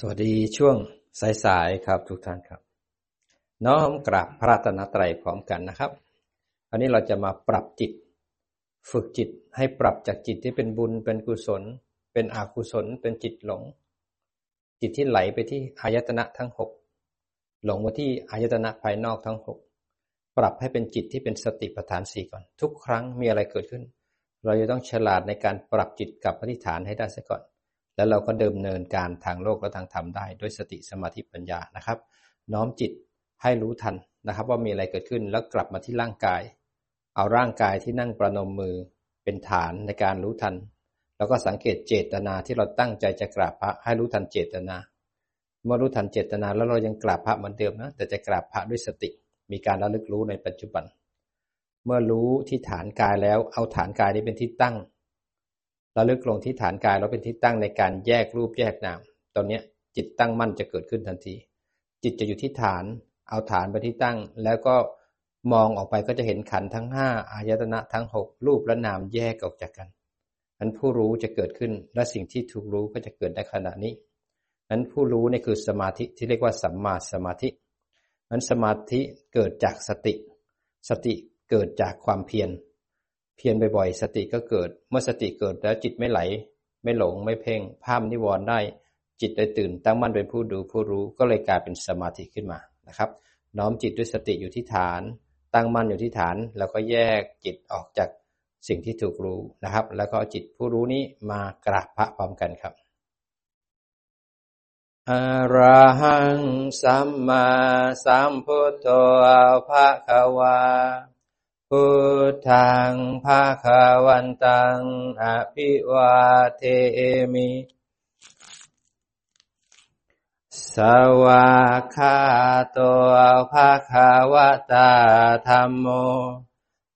สวัสดีช่วงสายๆครับทุกท่านครับ น้อมกราบพระตนตรัยพร้อมกันนะครับอันนี้เราจะมาปรับจิต ฝึกจิตให้ปรับจากจิตที่เป็นบุญเป็นกุศล เป็นอกุศล เป็นจิตหลง จิตที่ไหลไปที่อายตนะทั้งหกหลงมาที่อายตนะภายนอกทั้งหกปรับให้เป็นจิตที่เป็นสติปัฏฐานสี่ก่อน ทุกครั้งมีอะไรเกิดขึ้น เราจะต้องฉลาดในการปรับจิตกับปฏิฐานให้ได้ซะก่อน แล้วเราก็เดิมเนินการทางโลกและทางธรรมได้ ด้วยสติสมาธิปัญญานะครับ น้อมจิตให้รู้ทันนะครับ ว่ามีอะไรเกิดขึ้นแล้วกลับมาที่ร่างกาย เอาร่างกายที่นั่งประนมมือเป็นฐานในการรู้ทัน แล้วก็สังเกตเจตนาที่เราตั้งใจจะกราบพระให้รู้ทันเจตนา เมื่อรู้ทันเจตนาแล้วเรายังกราบพระเหมือนเดิมนะแต่จะกราบพระด้วยสติ มีการระลึกรู้ในปัจจุบัน เมื่อรู้ที่ฐานกายแล้วเอาฐานกายนี้เป็นที่ตั้ง ระลึกลงที่ฐานกายเราเป็นที่ตั้งในการแยกรูปแยกนาม ตอนนี้จิตตั้งมั่นจะเกิดขึ้นทันที จิตจะอยู่ที่ฐาน เอาฐานไปที่ตั้ง แล้วก็มองออกไปก็จะเห็นขันทั้งห้าอายตนะทั้งหกรูปและนามแยกออกจากกันนั้นผู้รู้จะเกิดขึ้นและสิ่งที่ถูกรู้ก็จะเกิดในขณะนี้นั้นผู้รู้นี่คือสมาธิที่เรียกว่าสัมมาสมาธินั้นสมาธิเกิดจากสติ สติเกิดจากความเพียร เพียรบ่อยๆ สติก็เกิด เมื่อสติเกิดแล้วจิตไม่ไหล ไม่หลงไม่เพ่งภาพนิวรณ์ได้ จิตได้ตื่นตั้งมั่นเป็นผู้ดูผู้รู้ก็เลยกลายเป็นสมาธิขึ้นมานะครับ น้อมจิตด้วยสติอยู่ที่ฐาน ตั้งมั่นอยู่ที่ฐาน แล้วก็แยกจิตออกจากสิ่งที่ถูกรู้นะครับ แล้วก็จิตผู้รู้นี้มากราบพระพร้อมกันครับอระหังสัมมาสัมพุทโธภะคะวา พุทธังภาคาวันตังอภิวาเทมิสวาคาโตภาคาวตาธรรมโม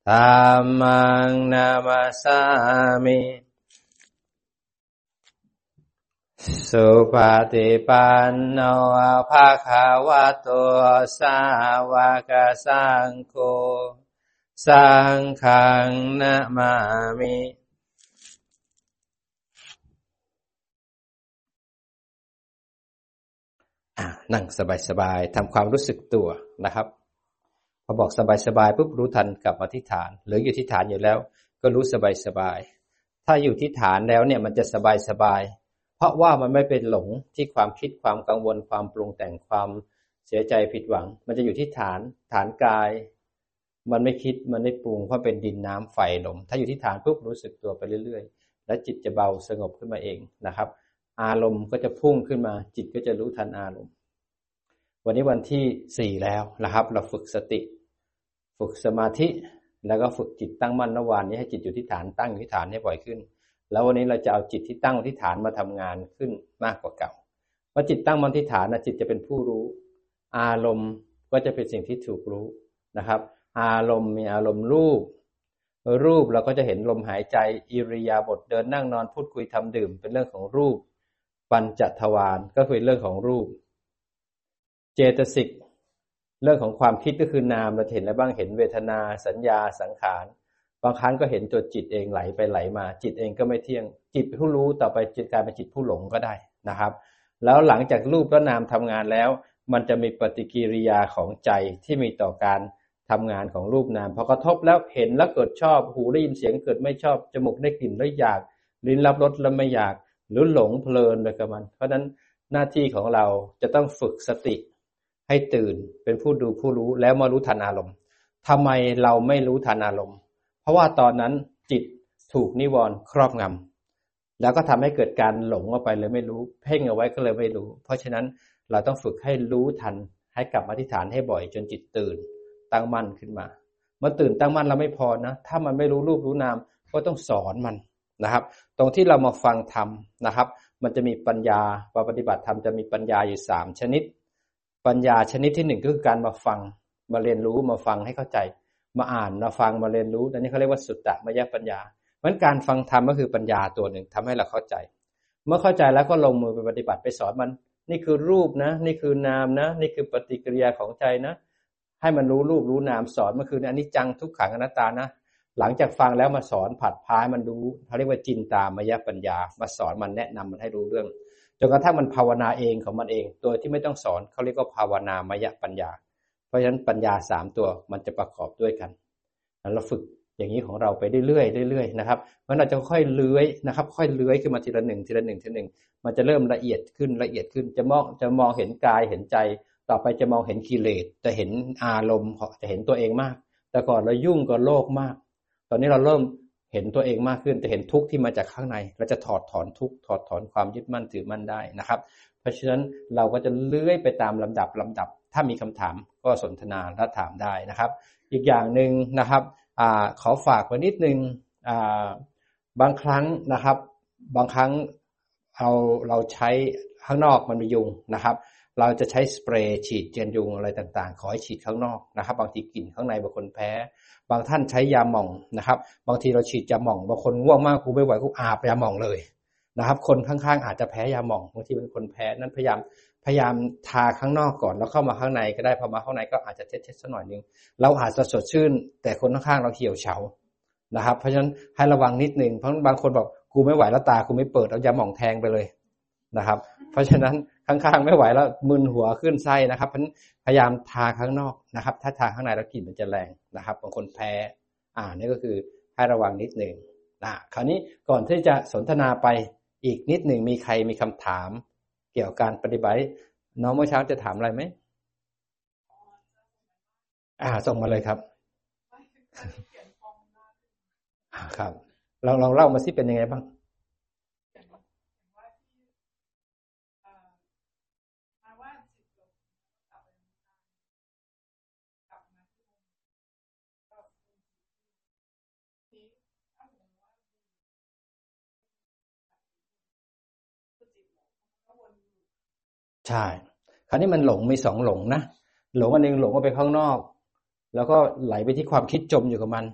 ธรรมังนามาสามิสุปฏิปันโนภาคาวโตสาวกสังโฆ สังขังนะมามินั่งสบายๆทำความรู้สึกตัวนะครับ พอบอกสบายๆปุ๊บรู้ทันกลับมาที่ฐาน หรืออยู่ที่ฐานอยู่แล้ว ก็รู้สบายๆถ้าอยู่ที่ฐานแล้วเนี่ยมันจะสบายๆเพราะว่ามันไม่เป็นหลงที่ความคิดความกังวลความปรุงแต่งความเสียใจผิดหวัง มันจะอยู่ที่ฐานฐานกาย มันไม่คิดมันไม่ปรุงเพราะเป็นดินน้ำไฟลม ถ้าอยู่ที่ฐานปุ๊บรู้สึกตัวไปเรื่อยๆ แล้วจิตจะเบาสงบขึ้นมาเองนะครับ อารมณ์ก็จะพุ่งขึ้นมา จิตก็จะรู้ทันอารมณ์ วันนี้วันที่สี่แล้วนะครับ เราฝึกสติ ฝึกสมาธิแล้วก็ฝึกจิตตั้งมั่นระหว่างนี้ให้จิตอยู่ที่ฐานตั้งอยู่ที่ฐานให้บ่อยขึ้น แล้ววันนี้เราจะเอาจิตที่ตั้งที่ฐานมาทำงานขึ้นมากกว่าเก่าเมื่อจิตตั้งมั่นที่ฐานนะจิตจะเป็นผู้รู้ อารมณ์ก็จะเป็นสิ่งที่ถูกรู้นะครับ อารมณ์มีอารมณ์รูป รูปเราก็จะเห็นลมหายใจอิริยาบถเดินนั่งนอนพูดคุยทำดื่ม เป็นเรื่องของรูป ปัญจทวารก็คือเรื่องของรูป เจตสิกเรื่องของความคิดก็คือนามเราเห็นอะไรบ้างเห็นเวทนา สัญญาสังขารบางครั้งก็เห็นตัวจิตเองไหลไปไหลมา จิตเองก็ไม่เที่ยง จิตผู้รู้ต่อไปจิตกลายเป็นจิตผู้หลงก็ได้นะครับ แล้วหลังจากรูปและนามทำงานแล้ว มันจะมีปฏิกิริยาของใจที่มีต่อการ ทำงานของรูปนามพอกระทบแล้วเห็นแล้วเกิดชอบ หูได้ยินเสียงเกิดไม่ชอบ จมูกได้กลิ่นแล้วอยาก ลิ้นรับรสแล้วไม่อยาก หรือหลงเพลินไปกับมัน เพราะฉะนั้นหน้าที่ของเราจะต้องฝึกสติให้ตื่นเป็นผู้ดูผู้รู้แล้วมารู้ทันอารมณ์ทำไมเราไม่รู้ทันอารมณ์ เพราะว่าตอนนั้นจิตถูกนิวรณ์ครอบงำแล้วก็ทำให้เกิดการหลงออกไปเลยไม่รู้ เพ่งเอาไว้ก็เลยไม่รู้ เพราะฉะนั้นเราต้องฝึกให้รู้ทันให้กลับมาที่ฐานให้บ่อยจนจิตตื่น ตั้งมั่นขึ้นมามื่อตื่นตั้งมั่นเราไม่พอนะ ถ้ามันไม่รู้รูปรู้นามก็ต้องสอนมันนะครับ ตรงที่เรามาฟังธรรมนะครับ มันจะมีปัญญาว่าปฏิบัติธรรมจะมีปัญญาอยู่สามชนิด ปัญญาชนิดที่หนึ่งก็คือการมาฟัง มาเรียนรู้มาฟังให้เข้าใจ มาอ่านมาฟังมาเรียนรู้อันนี้เขาเรียกว่าสุตตะมยปัญญาเพราะการฟังธรรมก็คือปัญญาตัวหนึ่งทำให้เราเข้าใจ เมื่อเข้าใจแล้วก็ลงมือไปปฏิบัติไปสอนมัน นี่คือรูปนะ นี่คือนามนะ นี่คือปฏิกิริยาของใจนะ ให้มันรู้รูปรู้นามสอนเมื่อคืนอันนี้จังทุกขังอนัตตานะ หลังจากฟังแล้วมาสอนผัดพายมันรู้เขาเรียกว่าจินตามยปัญญา มาสอนมันแนะนำมันให้รู้เรื่องจนกระทั่งมันภาวนาเองของมันเอง โดยที่ไม่ต้องสอนเขาเรียกว่าภาวนามยปัญญา เพราะฉะนั้นปัญญาสามตัวมันจะประกอบด้วยกันเราฝึกอย่างนี้ของเราไปเรื่อยๆเรื่อยๆนะครับมันเราจะค่อยเลื้อยนะครับ ค่อยเลื้อยขึ้นมาทีละหนึ่งทีละหนึ่งทีละหนึ่งมันจะเริ่มละเอียดขึ้นละเอียดขึ้นจะมองจะมองเห็นกายเห็นใจ ต่อไปจะมองเห็นกิเลสจะเห็นอารมณ์จะเห็นตัวเองมาก แต่ก่อนเรายุ่งกับโลกมาก ตอนนี้เราเริ่มเห็นตัวเองมากขึ้นจะเห็นทุกข์ที่มาจากข้างในเราจะถอดถอนทุกข์ถอดถอนความยึดมั่นถือมั่นได้นะครับ เพราะฉะนั้นเราก็จะเลื้อยไปตามลำดับลำดับ ถ้ามีคำถามก็สนทนาและถามได้นะครับ อีกอย่างหนึ่งนะครับอขอฝากไว้นิดนึงบางครั้งนะครับ บางครั้งเราเราใช้ข้างนอกมันมียุงนะครับ เราจะใช้สเปรย์ฉีดเจนยุงอะไรต่างๆ ขอให้ฉีดข้างนอกนะครับ บางทีกลิ่นข้างในบางคนแพ้ บางท่านใช้ยาหม่องนะครับ บางทีเราฉีดยาหม่อง บางคนง่วงมากกูไม่ไหวกูอาบยาหม่องเลยนะครับ คนข้างๆอาจจะแพ้ยาหม่องบางทีเป็นคนแพ้นั้นพยายามพยายามทาข้างนอกก่อนแล้วเข้ามาข้างในก็ได้พอมาข้างในก็อาจจะเช็ดๆสักหน่อยนึงเราอาจจะสดชื่น แต่คนข้างๆเราเหี่ยวเฉานะครับ เพราะฉะนั้นให้ระวังนิดนึงเพราะบางคนบอกกูไม่ไหวแล้วตากูไม่เปิดเอายาหม่องแทงไปเลยนะครับ เพราะฉะนั้น ข้างๆไม่ไหวแล้วมึนหัวขึ้นไส้นะครับเพราะพยายามทาข้างนอกนะครับ ถ้าทาข้างในแล้วกลิ่นมันจะแรงนะครับบางคนแพ้อ่านี่ก็คือให้ระวังนิดหนึ่งนะคราวนี้ก่อนที่จะสนทนาไปอีกนิดหนึ่งมีใครมีคำถาม เกี่ยวกับการปฏิบัติน้องเมื่อเช้าจะถามอะไรไหมอ่าส่งมาเลยครับครับ เราลองเล่ามาสิเป็นยังไงบ้าง ใช่ คราวนี้มันหลงมีสองหลงนะหลงอันหนึ่งหลงก็ไปข้างนอก แล้วก็ไหลไปที่ความคิดจมอยู่กับมัน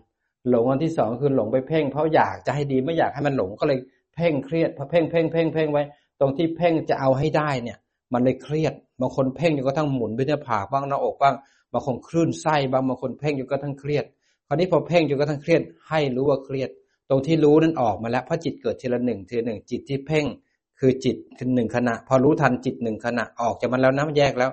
หลงอันที่สองคือหลงไปเพ่ง เพราะอยากจะให้ดีไม่อยากให้มันหลงก็เลยเพ่งเครียดพอเพ่งเพ่งเพ่งเพ่งไว้ ตรงที่เพ่งจะเอาให้ได้เนี่ย มันเลยเครียดบางคนเพ่งอยู่ก็ทั้งหมุนไปที่ผากบ้างหน้าอกบ้างบางคนคลื่นไส้บางบางคนเพ่งอยู่ก็ทั้งเครียด คราวนี้พอเพ่งอยู่ก็ทั้งเครียด ให้รู้ว่าเครียด ตรงที่รู้นั้นออกมาแล้วเพราะจิตเกิดทีละหนึ่งทีละหนึ่งจิตที่เพ่ง คือจิตคือหนึ่งขณะ พอรู้ทันจิตหนึ่งขณะออกจากมันแล้วนะแยกแล้ว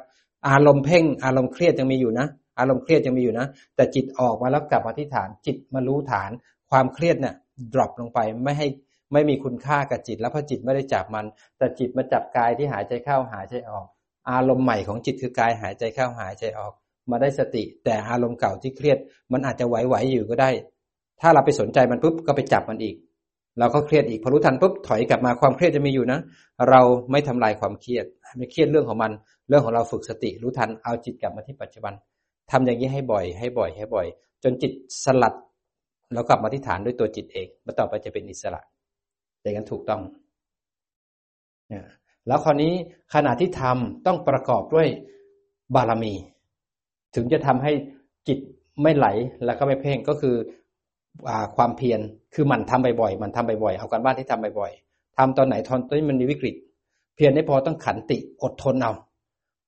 อารมณ์เพ่ง อารมณ์เครียดยังมีอยู่นะ อารมณ์เครียดยังมีอยู่นะ แต่จิตออกมาแล้วกลับมาที่ฐาน จิตมารู้ฐาน ความเครียดเนี่ยดรอปลงไปไม่ให้ไม่มีคุณค่ากับจิต แล้วพอจิตไม่ได้จับมัน แต่จิตมาจับกายที่หายใจเข้าหายใจออก อารมณ์ใหม่ของจิตคือกายหายใจเข้าหายใจออก มาได้สติ แต่อารมณ์เก่าที่เครียด มันอาจจะไหวๆอยู่ก็ได้ ถ้าเราไปสนใจมันปุ๊บก็ไปจับมันอีก เราก็เครียดอีกพอรู้ทันปุ๊บถอยกลับมาความเครียดจะมีอยู่นะ เราไม่ทำลายความเครียดไม่เครียดเรื่องของมัน เรื่องของเราฝึกสติ รู้ทันเอาจิตกลับมาที่ปัจจุบันทำอย่างนี้ให้บ่อย ให้บ่อย ให้บ่อย จนจิตสลัด แล้วกลับมาที่ฐานด้วยตัวจิตเองมาต่อไปจะเป็นอิสระอย่างนั้นถูกต้องเนี่ยแล้วคราวนี้ขณะที่ทำต้องประกอบด้วยบารมี ถึงจะทำให้จิตไม่ไหลแล้วก็ไม่เพ่งก็คือ ความเพียรคือมันทำบ่อยๆมันทำบ่อยๆเอาการบ้านที่ทำบ่อยๆทำตอนไหนทอนตอนมันมีวิกฤต เพียรได้พอต้องขันติอดทนเอา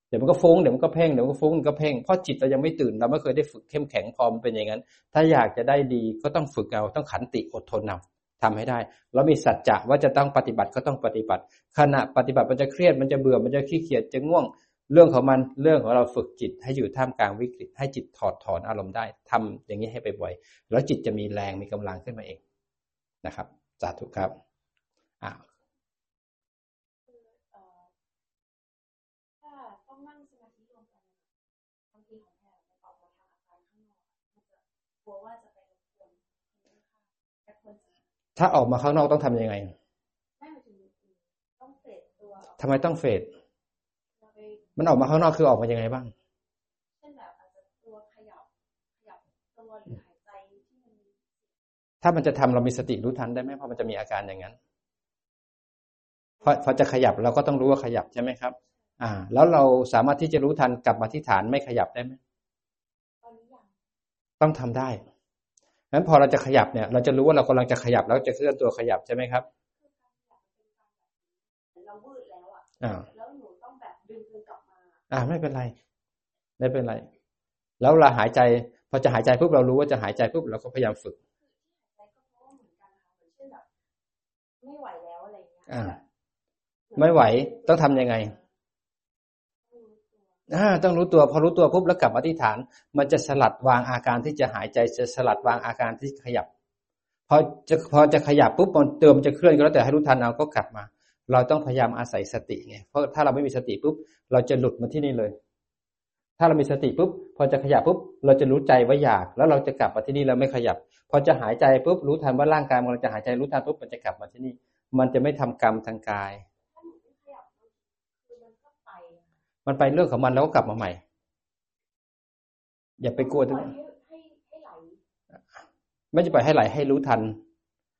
เดี๋ยวมันก็ฟุ้งเดี๋ยวมันก็เพ่งเดี๋ยวมันก็ฟุ้งมันก็เพ่งเพราะจิตเรายังไม่ตื่นเราไม่เคยได้ฝึกเข้มแข็งพอมันเป็นอย่างนั้น ถ้าอยากจะได้ดีก็ต้องฝึกเอาต้องขันติอดทนเอาทำให้ได้ แล้วมีสัจจะว่าจะต้องปฏิบัติก็ต้องปฏิบัติ ขณะปฏิบัติมันจะเครียดมันจะเบื่อมันจะขี้เกียจจะง่วง เรื่องของมันเรื่องของเราฝึกจิต ให้อยู่ท่ามกลางวิกฤต ให้จิตถอดถอนอารมณ์ได้ทำอย่างนี้ให้ไปบ่อยแล้วจิตจะมีแรงมีกำลังขึ้นมาเองนะครับสาธุครับอ่าถ้าออกมาข้างนอกต้องทำยังไงทำไมต้องเฟด มันออกมาข้างนอกคือออกมายังไงบ้างเช่นแบบอาจจะตัวขยับขยับตัวหรือหายใจที่มันถ้ามันจะทำเรามีสติรู้ทันได้ไหมเพราะมันจะมีอาการอย่างนั้นพอพอจะขยับเราก็ต้องรู้ว่าขยับใช่ไหมครับ อ่า แล้วเราสามารถที่จะรู้ทันกลับมาที่ฐานไม่ขยับได้ไหมต้องทำได้งั้นพอเราจะขยับเนี่ย เราจะรู้ว่าเรากำลังจะขยับแล้วจะเคลื่อนตัวขยับใช่ไหมครับเราวืดแล้วอ่า อ่าไม่เป็นไร ไม่เป็นไร แล้วเราหายใจ พอจะหายใจปุ๊บเรารู้ว่าจะหายใจปุ๊บเราก็พยายามฝึกไม่ไหวแล้วอะไรเงี้ยอ่า ไม่ไหวต้องทํำยังไงอ่าต้องรู้ตัว พอรู้ตัวปุ๊บแล้วกลับอธิษฐาน มันจะสลัดวางอาการที่จะหายใจจะสลัดวางอาการที่ขยับพอจะพอจะขยับปุ๊บมันเติมจะเคลื่อนก็แล้วแต่ให้รู้ทันเอาก็กลับมา เราต้องพยายามอาศัยสติไงเพราะถ้าเราไม่มีสติปุ๊บเราจะหลุดมาที่นี่เลย ถ้าเรามีสติปุ๊บพอจะขยับปุ๊บเราจะรู้ใจว่าอยาก แล้วเราจะกลับมาที่นี่แล้วไม่ขยับ พอจะหายใจปุ๊บรู้ทันว่าร่างกายมันจะหายใจรู้ทันปุ๊บมันจะกลับมาที่นี่ มันจะไม่ทำกรรมทางกายถ้าหนูไม่ขยับคือมันก็ไปอะมันไปเรื่องของมันแล้วก็กลับมาใหม่ อย่าไปกลัวตปรงล่อยนั้นให้ให้ให้ไหลไม่จะปล่อยให้ไหลให้รู้ทัน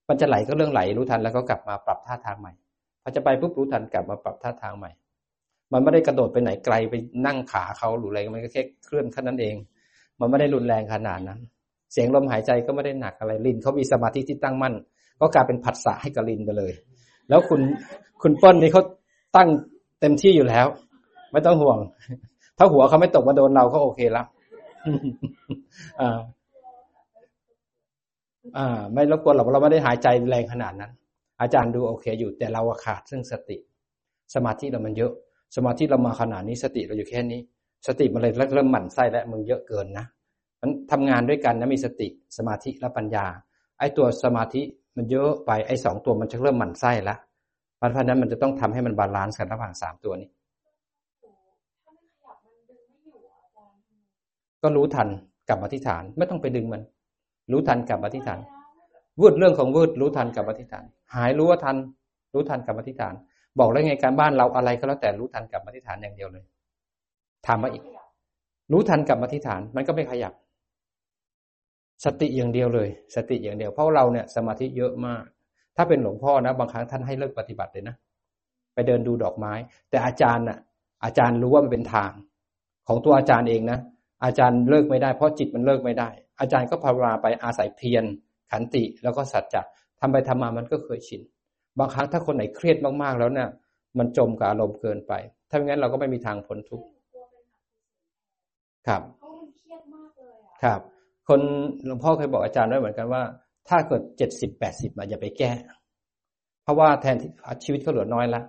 มันจะไหลก็เรื่องไหลรู้ทันแล้วก็กลับมาปรับท่าทางใหม่ พอจะไปปุ๊บรู้ทันกลับมาปรับท่าทางใหม่ มันไม่ได้กระโดดไปไหนไกลไปนั่งขาเขาหรืออะไรมันก็แค่เคลื่อนแค่นั้นเอง มันไม่ได้รุนแรงขนาดนั้น เสียงลมหายใจก็ไม่ได้หนักอะไรลินเขามีสมาธิที่ตั้งมั่น ก็กลายเป็นผัสสะให้กับลินไปเลย แล้วคุณคุณเปิ้ลนี่เขาตั้งเต็มที่อยู่แล้ว ไม่ต้องห่วง ถ้าหัวเขาไม่ตกมาโดนเราก็โอเคแล้วอ่า อ่า ไม่รบกวนหรอกเราไม่ได้หายใจแรงขนาดนั้น อาจารย์ดูโอเคอยู่ แต่เราขาดซึ่งสติ สมาธิเรามันเยอะ สมาธิเรามาขนาดนี้สติเราอยู่แค่นี้ สติมันเลยเริ่มหมั่นไส้แล้วมึงเยอะเกินนะมันทำงานด้วยกันนะมีสติ สมาธิและปัญญา ไอ้ตัวสมาธิมันเยอะไปไอ้สองตัวมันจะเริ่มหมั่นไส้ล้วเพราะฉะนั้นมันจะต้องทำให้มัน balance กันระหว่างสามตัวนี้ก็รู้ทันกลับมาที่ฐาน ไม่ต้องไปดึงมัน รู้ทันกลับมาที่ฐาน วืดเรื่องของวืดรู้ทันกับมาที่ฐาน หายรู้ว่าทัน รู้ทันกลับมาที่ฐาน บอกแล้วไงการบ้านเราอะไรก็แล้วแต่รู้ทันกลับมาที่ฐานอย่างเดียวเลยถามมาอีก รู้ทันกลับมาที่ฐานมันก็ไม่ขยับ สติอย่างเดียวเลย สติอย่างเดียวเพราะเราเนี่ยสมาธิเยอะมาก ถ้าเป็นหลวงพ่อนะ บางครั้งท่านให้เลิกปฏิบัติเลยนะไปเดินดูดอกไม้ แต่อาจารย์น่ะ อาจารย์รู้ว่ามันเป็นทาง ของตัวอาจารย์เองนะอาจารย์เลิกไม่ได้เพราะจิตมันเลิกไม่ได้ อาจารย์ก็ภาวนาไปอาศัยเพียร ขันติแล้วก็สัจจะทำไปทำมามันก็เคยชิน บางครั้งถ้าคนไหนเครียดมากๆแล้วเนี่ยมันจมกับอารมณ์เกินไป ถ้าไม่งั้นเราก็ไม่มีทางพ้นทุกข์ครับเพราะมันเครียดมากเลยอะครับ คนหลวงพ่อเคยบอกอาจารย์ไว้เหมือนกันว่า ถ้าเกิดเจ็ดสิบแปดสิบมาอย่าไปแก้ เพราะว่าแทนที่ชีวิตเขาเหลือน้อยละ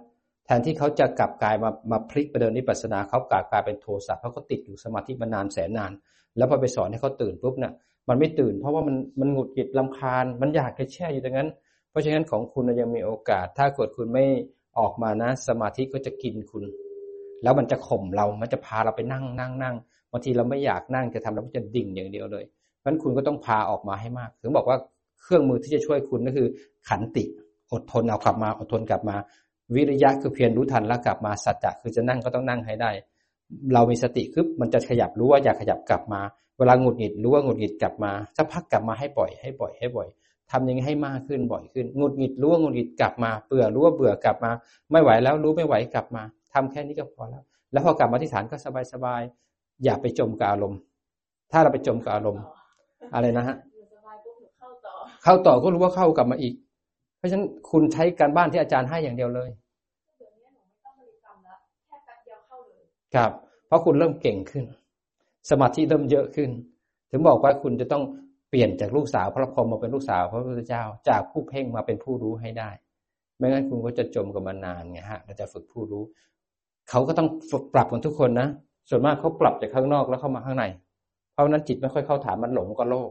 แทนที่เขาจะกลับกลายมามาพลิกไปเดินนิพพานาเขากลับกลายเป็นโทสะเพราะเขาติดอยู่สมาธิมานานแสนนาน แล้วพอไปสอนให้เขาตื่นปุ๊บเนี่ย มันไม่ตื่น เพราะว่ามันมันหงุดหงิดลำคาญ มันอยากจะแช่อยู่ตรงนั้น เพราะฉะนั้นของคุณยังมีโอกาส ถ้าเกิดคุณไม่ออกมานะ สมาธิก็จะกินคุณ แล้วมันจะข่มเรา มันจะพาเราไปนั่งนั่งนั่งบางทีเราไม่อยากนั่งจะทำเราก็จะดิ่งอย่างเดียวเลยเพราะฉะนั้นคุณก็ต้องพาออกมาให้มาก ถึงบอกว่าเครื่องมือที่จะช่วยคุณก็คือ ขันติ อดทนเอากลับมา อดทนกลับมา วิริยะคือเพียรรู้ทันแล้วกลับมาสัจจะคือจะนั่งก็ต้องนั่งให้ได้ เรามีสติคือมันจะขยับรู้ว่าอยากขยับกลับมา เวลาหงุดหงิดรู้ว่าหงุดหงิดกลับมาสักพักกลับมาให้ปล่อยให้ปล่อยให้บ่อยทำยังไงให้มากขึ้นบ่อยขึ้นหงุดหงิดรู้ว่าหงุดหงิดกลับมาเบื่อรู้ว่าเบื่อกลับมา ไม่ไหวแล้วรู้ไม่ไหวกลับมาทำแค่นี้ก็พอแล้ว แล้วพอกลับมาที่ฐานก็สบายสบายๆอย่าไปจมกับอารมณ์ ถ้าเราไปจมกับอารมณ์ อะไรนะฮะหนูสบายปุ๊บหนูเข้าต่อเข้าต่อก็รู้ว่าเข้ากลับมาอีก เพราะฉะนั้นคุณใช้การบ้านที่อาจารย์ให้อย่างเดียวเลย ครับ เพราะคุณเริ่มเก่งขึ้น สมาธิเริ่มเยอะขึ้น ถึงบอกว่าคุณจะต้องเปลี่ยนจากลูกสาวพระพรหมมาเป็นลูกสาวพระพุทธเจ้า จากผู้เพ่งมาเป็นผู้รู้ให้ได้ ไม่งั้นคุณก็จะจมกับมันนานไงฮะเราจะฝึกผู้รู้ เขาก็ต้องฝึกปรับกันทุกคนนะ ส่วนมากเขาปรับจากข้างนอกแล้วเข้ามาข้างใน เพราะนั้นจิตไม่ค่อยเข้าฐานมันหลงกับโลก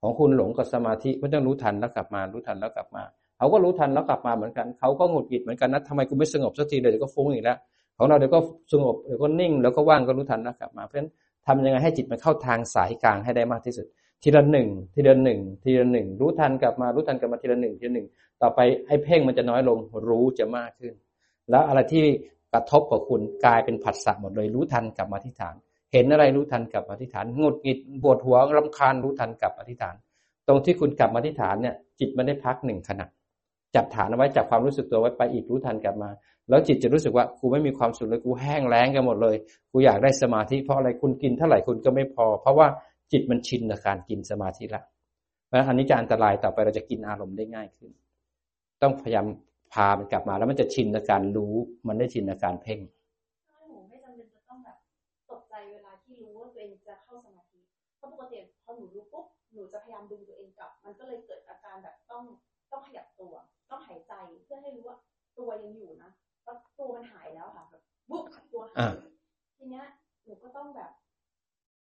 ของคุณหลงกับสมาธิมันต้องรู้ทันแล้วกลับมา รู้ทันแล้วกลับมา เขาก็รู้ทันแล้วกลับมาเหมือนกัน เขาก็หงุดหงิดเหมือนกันนะทำไมกูไม่สงบสักทีเดี๋ยก็ฟุ้งอีกแล้ว ของเราเดี๋ยวก็สงบเดี๋ยวก็นิ่งแล้วก็ว่างก็รู้ทันแล้วกลับมาเพราะฉะนั้นทำยังไงให้จิตมันเข้าทางสายกลางให้ได้มากที่สุด ทีละหนึ่งทีละหนึ่งทีละหนึ่งรู้ทันกลับมารู้ทันกลับมาทีละหนึ่งทีละหนึ่งต่อไปไอ้เพ่งมันจะน้อยลงรู้จะมากขึ้น แล้วอะไรที่กระทบกับคุณกลายเป็นผัสสะหมดเลยรู้ทันกลับมาที่ฐาน เห็นอะไรรู้ทันกลับมาที่ฐานงุดหงิดปวดหัวรำคาญรู้ทันกลับมาที่ฐาน ตรงที่คุณกลับมาที่ฐานเนี่ยจิตมันได้พักหนึ่งขณะ จับฐานเอาไว้จับความรู้สึกตัวไว้ไปอีกรู้ทันกลับมา แล้วจิตจะรู้สึกว่ากูไม่มีความสุขเลยกูแห้งแล้งกันหมดเลย กูอยากได้สมาธิเพราะอะไรคุณกินเท่าไหร่คุณก็ไม่พอ เพราะว่าจิตมันชินกับการกินสมาธิละเพราะอันนี้จะอันตรายต่อไปเราจะกินอารมณ์ได้ง่ายขึ้น ต้องพยายามพามันกลับมา แล้วมันจะชินกับการรู้ มันได้ชินกับการเพ่งหนูไม่จำเป็นจะต้องแบบตกใจเวลาที่รู้ว่าตัวเองจะเข้าสมาธิเพราะปกติพอหนูรู้ปุ๊บหนูจะพยายามดึงตัวเองกลับ มันก็เลยเกิดอาการแบบต้องต้องขยับตัว ต้องหายใจเพื่อให้รู้ว่า ตัวยังอยู่นะแล้วตัวมันหายแล้วค่ะแบบวุบตัวหาอ่ายทีเนี้ยหนูก็ต้องแบบ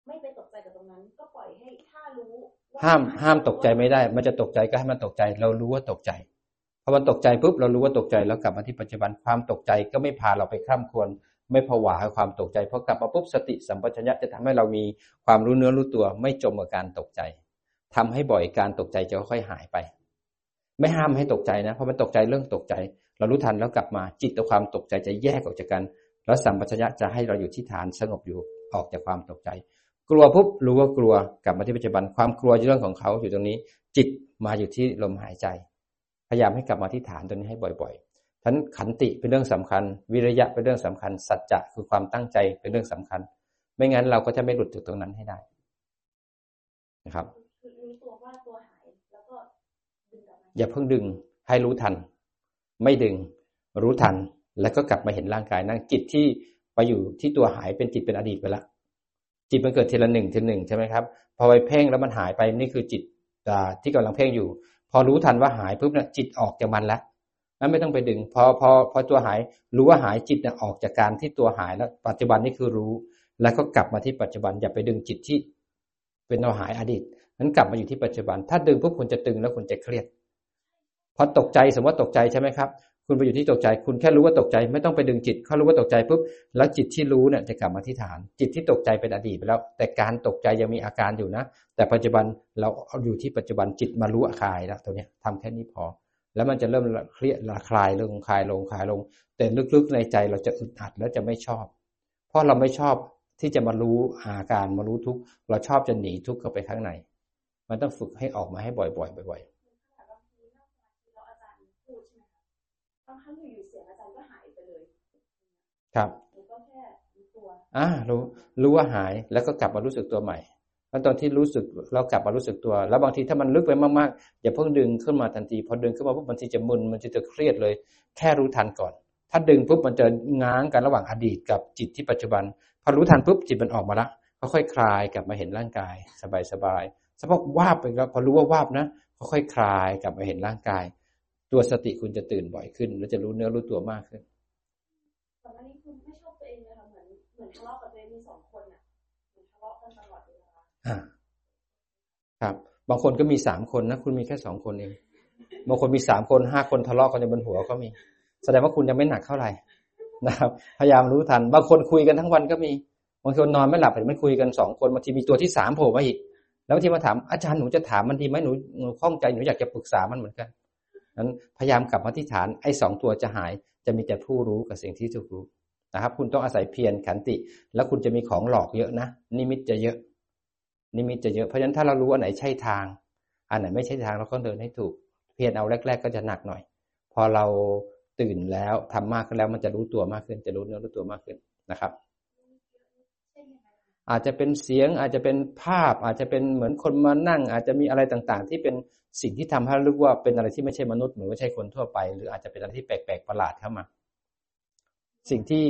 ไม่ไปตกใจกับตรงนั้น ก็ปล่อยให้ถ้ารู้ว่ห้ามห้ามตกใจไม่ได้ มันจะตกใจก็ให้มันตกใจ เรารู้ว่าตกใจพอมันตกใจปุ๊บเรารู้ว่าตกใจแล้วกลับมาที่ปัจจุบันความตกใจก็ไม่พาเราไปข้ามควรไม่ผวากับความตกใจพอกลับมาปุ๊บสติสัมปชัญญะจะทำให้เรามีความรู้เนื้อรู้ตัวไม่จมกับการตกใจทำให้บ่อยการตกใจจะค่อยๆหายไป ไม่ห้ามให้ตกใจนะเพราะมันตกใจเรื่องตกใจ เรารู้ทันแล้วกลับมาจิตกับความตกใจจะแยกออกจากกัน แล้วสัมปชัญญะจะให้เราอยู่ที่ฐานสงบอยู่ออกจากความตกใจ กลัวปุ๊บรู้ว่ากลัวกลับมาที่ปัจจุบันความกลัวเรื่องของเขาอยู่ตรงนี้ จิตมาอยู่ที่ลมหายใจ พยายามให้กลับมาที่ฐานตรงนี้ให้บ่อยๆฉะนั้นขันติเป็นเรื่องสำคัญ วิริยะเป็นเรื่องสำคัญ สัจจะคือความตั้งใจเป็นเรื่องสำคัญ ไม่งั้นเราก็จะไม่หลุดจากตรงนั้นให้ได้นะครับ คือรู้ตัวว่าตัวหาย แล้วก็ดึงกลับมา อย่าเพิ่งดึงให้รู้ทัน ไม่ดึง รู้ทัน แล้วก็กลับมาเห็นร่างกายนั่งจิตที่ไปอยู่ที่ตัวหายเป็นจิตเป็นอดีตไปแล้วจิตมันเกิดทีละหนึ่งทีละหนึ่งใช่ไหมครับพอไปเพ่งแล้วมันหายไปนี่คือจิตที่กำลังเพ่งอยู่ พอรู้ทันว่าหายปุ๊บเนี่ยจิตออกจากมันแล้วนั้นไม่ต้องไปดึง พอพอพอตัวหายรู้ว่าหายจิตเนี่ยออกจากการที่ตัวหายแล้ว ปัจจุบันนี่คือรู้ แล้วก็กลับมาที่ปัจจุบันอย่าไปดึงจิตที่ เป็นตัวหายอดีตนั้นกลับมาอยู่ที่ปัจจุบัน ถ้าดึงปุ๊บคุณจะตึงแล้วคุณจะเครียด พอตกใจสมมติว่าตกใจใช่ไหมครับ คุณไปอยู่ที่ตกใจ คุณแค่รู้ว่าตกใจ ไม่ต้องไปดึงจิตเขารู้ว่าตกใจปุ๊บแล้วจิตที่รู้เนี่ยจะกลับมาที่ฐาน จิตที่ตกใจเป็นอดีตไปแล้ว แต่การตกใจยังมีอาการอยู่นะ แต่ปัจจุบันเราอยู่ที่ปัจจุบันจิตมารู้อาคายแล้วตัวเนี้ยทำแค่นี้พอ แล้วมันจะเริ่มเครียดละคลายลงคลายลงคลายลง แต่ลึกๆในใจเราจะอึดอัดแล้วจะไม่ชอบ เพราะเราไม่ชอบที่จะมารู้อาการมารู้ทุกเราชอบจะหนีทุกข์เข้าไปข้างใน มันต้องฝึกให้ออกมาให้บ่อยๆบ่อยแครับหนูก็แค่รู้ตัวอ่ารู้รู้ว่าหายแล้วก็กลับมารู้สึกตัวใหม่แล้วตอนที่รู้สึกเรากลับมารู้สึกตัว แล้วบางทีถ้ามันลึกไปมากๆอย่าเพิ่งดึงขึ้นมาทันที พอดึงขึ้นมาปุ๊บบางทีจะมึนมันจะเครียดเลย แค่รู้ทันก่อน ถ้าดึงปุ๊บมันจะง้างกันระหว่างอดีตกับจิตที่ปัจจุบัน พอรู้ทันปุ๊บจิตมันออกมาละค่อยๆคลายกลับมาเห็นร่างกาย สบายๆสักพักวาบไปแล้วพอรู้ว่าวาบนะค่อยๆคลายกลับมาเห็นร่างกาย ตัวสติคุณจะตื่นบ่อยขึ้น แล้วจะรู้เนื้อรู้ตัวมากขึ้นก่อน ครับ บางคนก็มีสามคนนะคุณมีแค่สองคนเองบางคนมีสามคนห้าคนทะเลาะกันในบนหัวก็มี แสดงว่าคุณยังไม่หนักเท่าไหร่นะครับ พยายามรู้ทัน บางคนคุยกันทั้งวันก็มี บางคนนอนไม่หลับเห็นมันคุยกันสองคนบางทีมีตัวที่สามโผล่มาอีก แล้วบางทีมาถามอาจารย์หนูจะถามมันดีไหมหนูหนูข้องใจหนูอยากจะปรึกษามันเหมือนกันนั้นพยายามกลับมาที่ฐานไอ้สองตัวจะหาย จะมีแต่ผู้รู้กับสิ่งที่ถูกรู้นะครับ คุณต้องอาศัยเพียรขันติ แล้วคุณจะมีของหลอกเยอะนะนิมิตจะเยอะ นิมิตจะเยอะเพราะฉะนั้นถ้าเรารู้อันไหนใช่ทาง อันไหนไม่ใช่ทางเราก็เดินให้ถูก เพียรเอาแรก ๆ ก็จะหนักหน่อย พอเราตื่นแล้วทำมากขึ้นแล้วมันจะรู้ตัวมากขึ้น จะรู้เนื้อรู้ตัวมากขึ้นนะครับ อาจจะเป็นเสียงอาจจะเป็นภาพ อาจจะเป็นเหมือนคนมานั่ง อาจจะมีอะไรต่างๆ ที่เป็นสิ่งที่ทำให้รารู้ว่าเป็นอะไรที่ไม่ใช่มนุษย์หรือไม่ใช่คนทั่วไป หรืออาจจะเป็นอะไรที่แปลกๆประหลาดเข้ามา สิ่งที่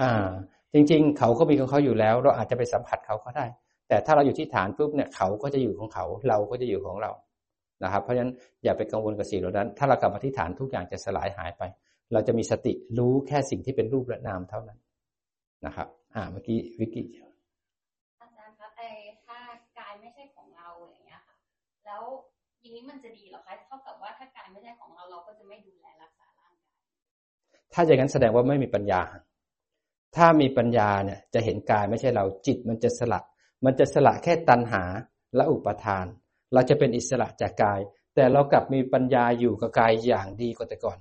อ่า จริง ๆ เขาก็มีของเขาอยู่แล้ว เราอาจจะไปสัมผัสเขาก็ได้ แต่ถ้าเราอยู่ที่ฐานปุ๊บเนี่ยเขาก็จะอยู่ของเขา เราก็จะอยู่ของเรานะครับ เพราะฉะนั้นอย่าไปกังวลกับสิ่งเหล่านั้น ถ้าเรากลับมาที่ฐานทุกอย่างจะสลายหายไป เราจะมีสติรู้แค่สิ่งที่เป็นรูปและนามเท่านั้นนะครับ อ่าเมื่อกี้วิกกี้อาจารย์ครับไอ้ถ้ากายไม่ใช่ของเราอย่างเงี้ยค่ะ แล้วอย่างนี้มันจะดีเหรอคะเท่ากับว่าถ้ากายไม่ใช่ของเราเราก็จะไม่ดูแลรักษาร่างกายถ้าอย่างนั้นแสดงว่าไม่มีปัญญา ถ้ามีปัญญาเนี่ยจะเห็นกายไม่ใช่เราจิตมันจะสละ มันจะสละแค่ตัณหาและอุปทาน เราจะเป็นอิสระจากกาย แต่เรากลับมีปัญญาอยู่กับกายอย่างดีกว่าแต่ก่อน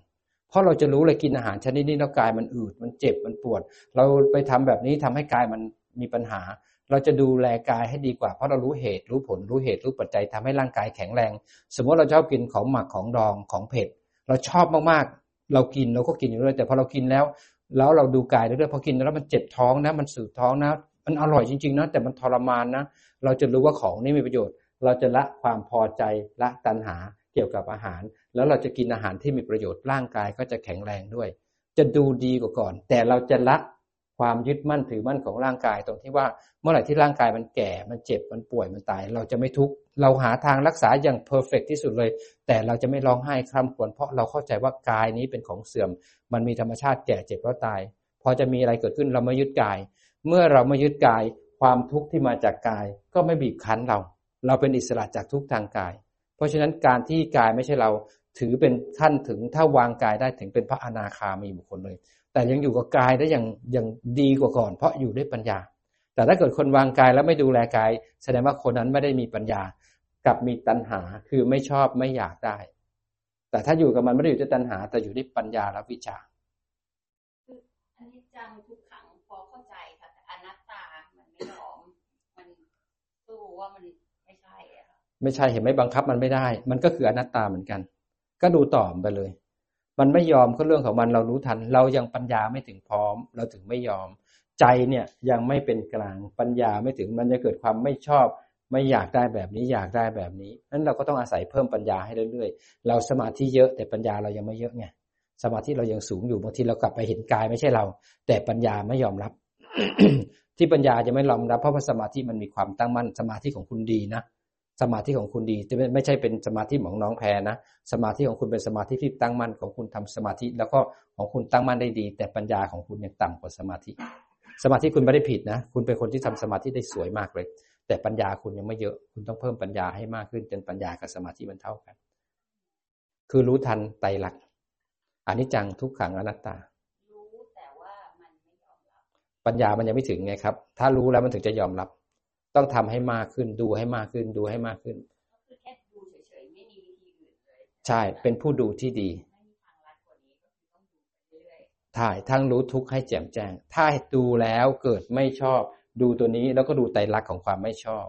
เพราะเราจะรู้เลยกินอาหารชนิดนี้แล้วกายมันอืดมันเจ็บมันปวด เราไปทำแบบนี้ทำให้กายมันมีปัญหา เราจะดูแลกายให้ดีกว่า เพราะเรารู้เหตุรู้ผลรู้เหตุรู้ปัจจัยทำให้ร่างกายแข็งแรง สมมติเราชอบกินของหมักของดองของเผ็ดเราชอบมากๆ เรากินเราก็กินอยู่เรื่อยแต่พอเรากินแล้ว แล้วเราดูกายเรื่อยๆพอกินแล้วมันเจ็บท้องนะมันสืดท้องนะ มันอร่อยจริงๆนะแต่มันทรมานนะเราจะรู้ว่าของนี่มีประโยชน์ เราจะละความพอใจละตัณหาเกี่ยวกับอาหาร แล้วเราจะกินอาหารที่มีประโยชน์ร่างกายก็จะแข็งแรงด้วย จะดูดีกว่าก่อน แต่เราจะละความยึดมั่นถือมั่นของร่างกายตรงที่ว่าเมื่อไหร่ที่ร่างกายมันแก่ มันเจ็บ มันป่วย มันตาย เราจะไม่ทุกข์ เราหาทางรักษาอย่างเพอร์เฟกที่สุดเลย แต่เราจะไม่ร้องไห้คร่ำครวญเพราะเราเข้าใจว่ากายนี้เป็นของเสื่อม มันมีธรรมชาติแก่เจ็บแล้วตาย พอจะมีอะไรเกิดขึ้นเราไม่ยึดกาย เมื่อเราไม่ยึดกาย ความทุกข์ที่มาจากกาย ก็ไม่บีบคั้นเรา เราเป็นอิสระจากทุกทางกาย เพราะฉะนั้นการที่กายไม่ใช่เราถือเป็นขั้นถึงถ้าวางกายได้ถึงเป็นพระอนาคามีบุคคลเลย แต่ยังอยู่กับกายได้อย่างยังดีกว่าก่อน เพราะอยู่ด้วยปัญญา แต่ถ้าเกิดคนวางกายแล้วไม่ดูแลกาย แสดงว่าคนนั้นไม่ได้มีปัญญากับมีตัณหาคือไม่ชอบไม่อยากได้ แต่ถ้าอยู่กับมันไม่ได้อยู่ด้วยตัณหา แต่อยู่ด้วยปัญญาและวิชาอันนี้จังทุกขังพอเข้าใจค่ะแต่อนัตตามันไม่ยอม มันู้ว่ามันไม่ใช่อะค่ะไม่ใช่เห็นไหมบังคับมันไม่ได้ มันก็คืออนัตตาเหมือนกัน ก็ดูต่อไปเลย มันไม่ยอมก็เรื่องของมันเรารู้ทัน เรายังปัญญาไม่ถึงพร้อม เราถึงไม่ยอม ใจเนี่ยยังไม่เป็นกลางปัญญาไม่ถึงมันจะเกิดความไม่ชอบ ไม่อยากได้แบบนี้อยากได้แบบนี้นั้นเราก็ต้องอาศัยเพิ่มปัญญาให้เรื่อยๆ เราสมาธิเยอะแต่ปัญญาเรายังไม่เยอะไงสมาธิเรายังสูงอยู่บางทีเรากลับไปเห็นกายไม่ใช่เรา แต่ปัญญาไม่ยอมรับ ที่ปัญญาจะไม่ยอมรับเพราะว่าสมาธิมันมีความตั้งมั่นสมาธิของคุณดีนะสมาธิของคุณดีแต่ไม่ใช่เป็นสมาธิของน้องแพรนะสมาธิของคุณเป็นสมาธิที่ตั้งมั่นของคุณทำสมาธิ แล้วก็ของคุณตั้งมั่นได้ดี แต่ปัญญาของคุณยังต่ำกว่าสมาธิ สมาธิคุณไม่ได้ผิดนะ คุณเป็นคนที่ทำสมาธิได้สวยมากเลย แต่ปัญญาคุณยังไม่เยอะ คุณต้องเพิ่มปัญญาให้มากขึ้นจนปัญญากับสมาธิมันเท่ากัน คือรู้ทันไตรลักษณ์อนิจจังทุกขังอนัตตา รู้แต่ว่ามันไม่ยอมรับ ปัญญามันยังไม่ถึงไงครับ ถ้ารู้แล้วมันถึงจะยอมรับ ต้องทำให้มากขึ้นดูให้มากขึ้นดูให้มากขึ้นก็คือแค่ดูเฉยๆไม่มีวิธีอื่นเลยใช่ เป็นผู้ดูที่ดีไม่มีทางลัดกว่านี้ก็คือต้องดูไปเรื่อยถ่ายทั้งรู้ทุกข์ให้แจ่มแจ้ง ถ้าดูแล้วเกิดไม่ชอบ ดูตัวนี้แล้วก็ดูไตรลักษณ์ของความไม่ชอบ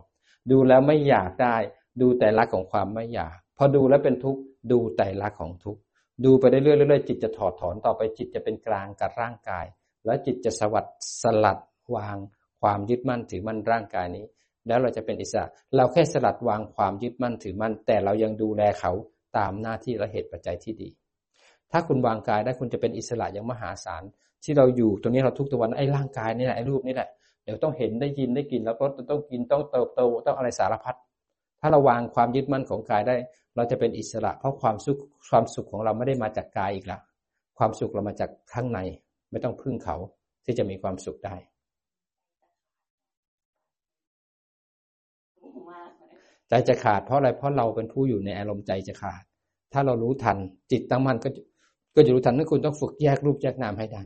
ดูแล้วไม่อยากได้ ดูไตรลักษณ์ของความไม่อยาก พอดูแล้วเป็นทุกข์ดูไตรลักษณ์ของทุกข์ดูไปเรื่อยๆเรื่อยๆจิตจะถอดถอนต่อไปจิตจะเป็นกลางกับร่างกาย แล้วจิตจะสวัสดสลัดวางความยึดมั่นถือมั่นร่างกายนี้ แล้วเราจะเป็นอิสระ เราแค่สลัดวางความยึดมั่นถือมั่น แต่เรายังดูแลเขาตามหน้าที่และเหตุปัจจัยที่ดี ถ้าคุณวางกายได้คุณจะเป็นอิสระอย่างมหาศาลที่เราอยู่ตรงนี้เราทุกตัววันไอ้ร่างกายนี่แหละไอ้รูปนี่แหละเดี๋ยวต้องเห็นได้ยินได้กินแล้วก็ต้องกินต้องเติบโตต้องอะไรสารพัดถ้าเราวางความยึดมั่นของกายได้ เราจะเป็นอิสระ เพราะความสุขความสุขของเราไม่ได้มาจากกายอีกแล้วความสุขเรามาจากข้างใน ไม่ต้องพึ่งเขาที่จะมีความสุขได้ใจจะขาดเพราะอะไรเพราะเราเป็นผู้อยู่ในอารมณ์ใจจะขาด ถ้าเรารู้ทัน จิตตั้งมั่นก็จะก็จะรู้ทันนั่นคุณต้องฝึกแยกรูปแยกนามให้ได้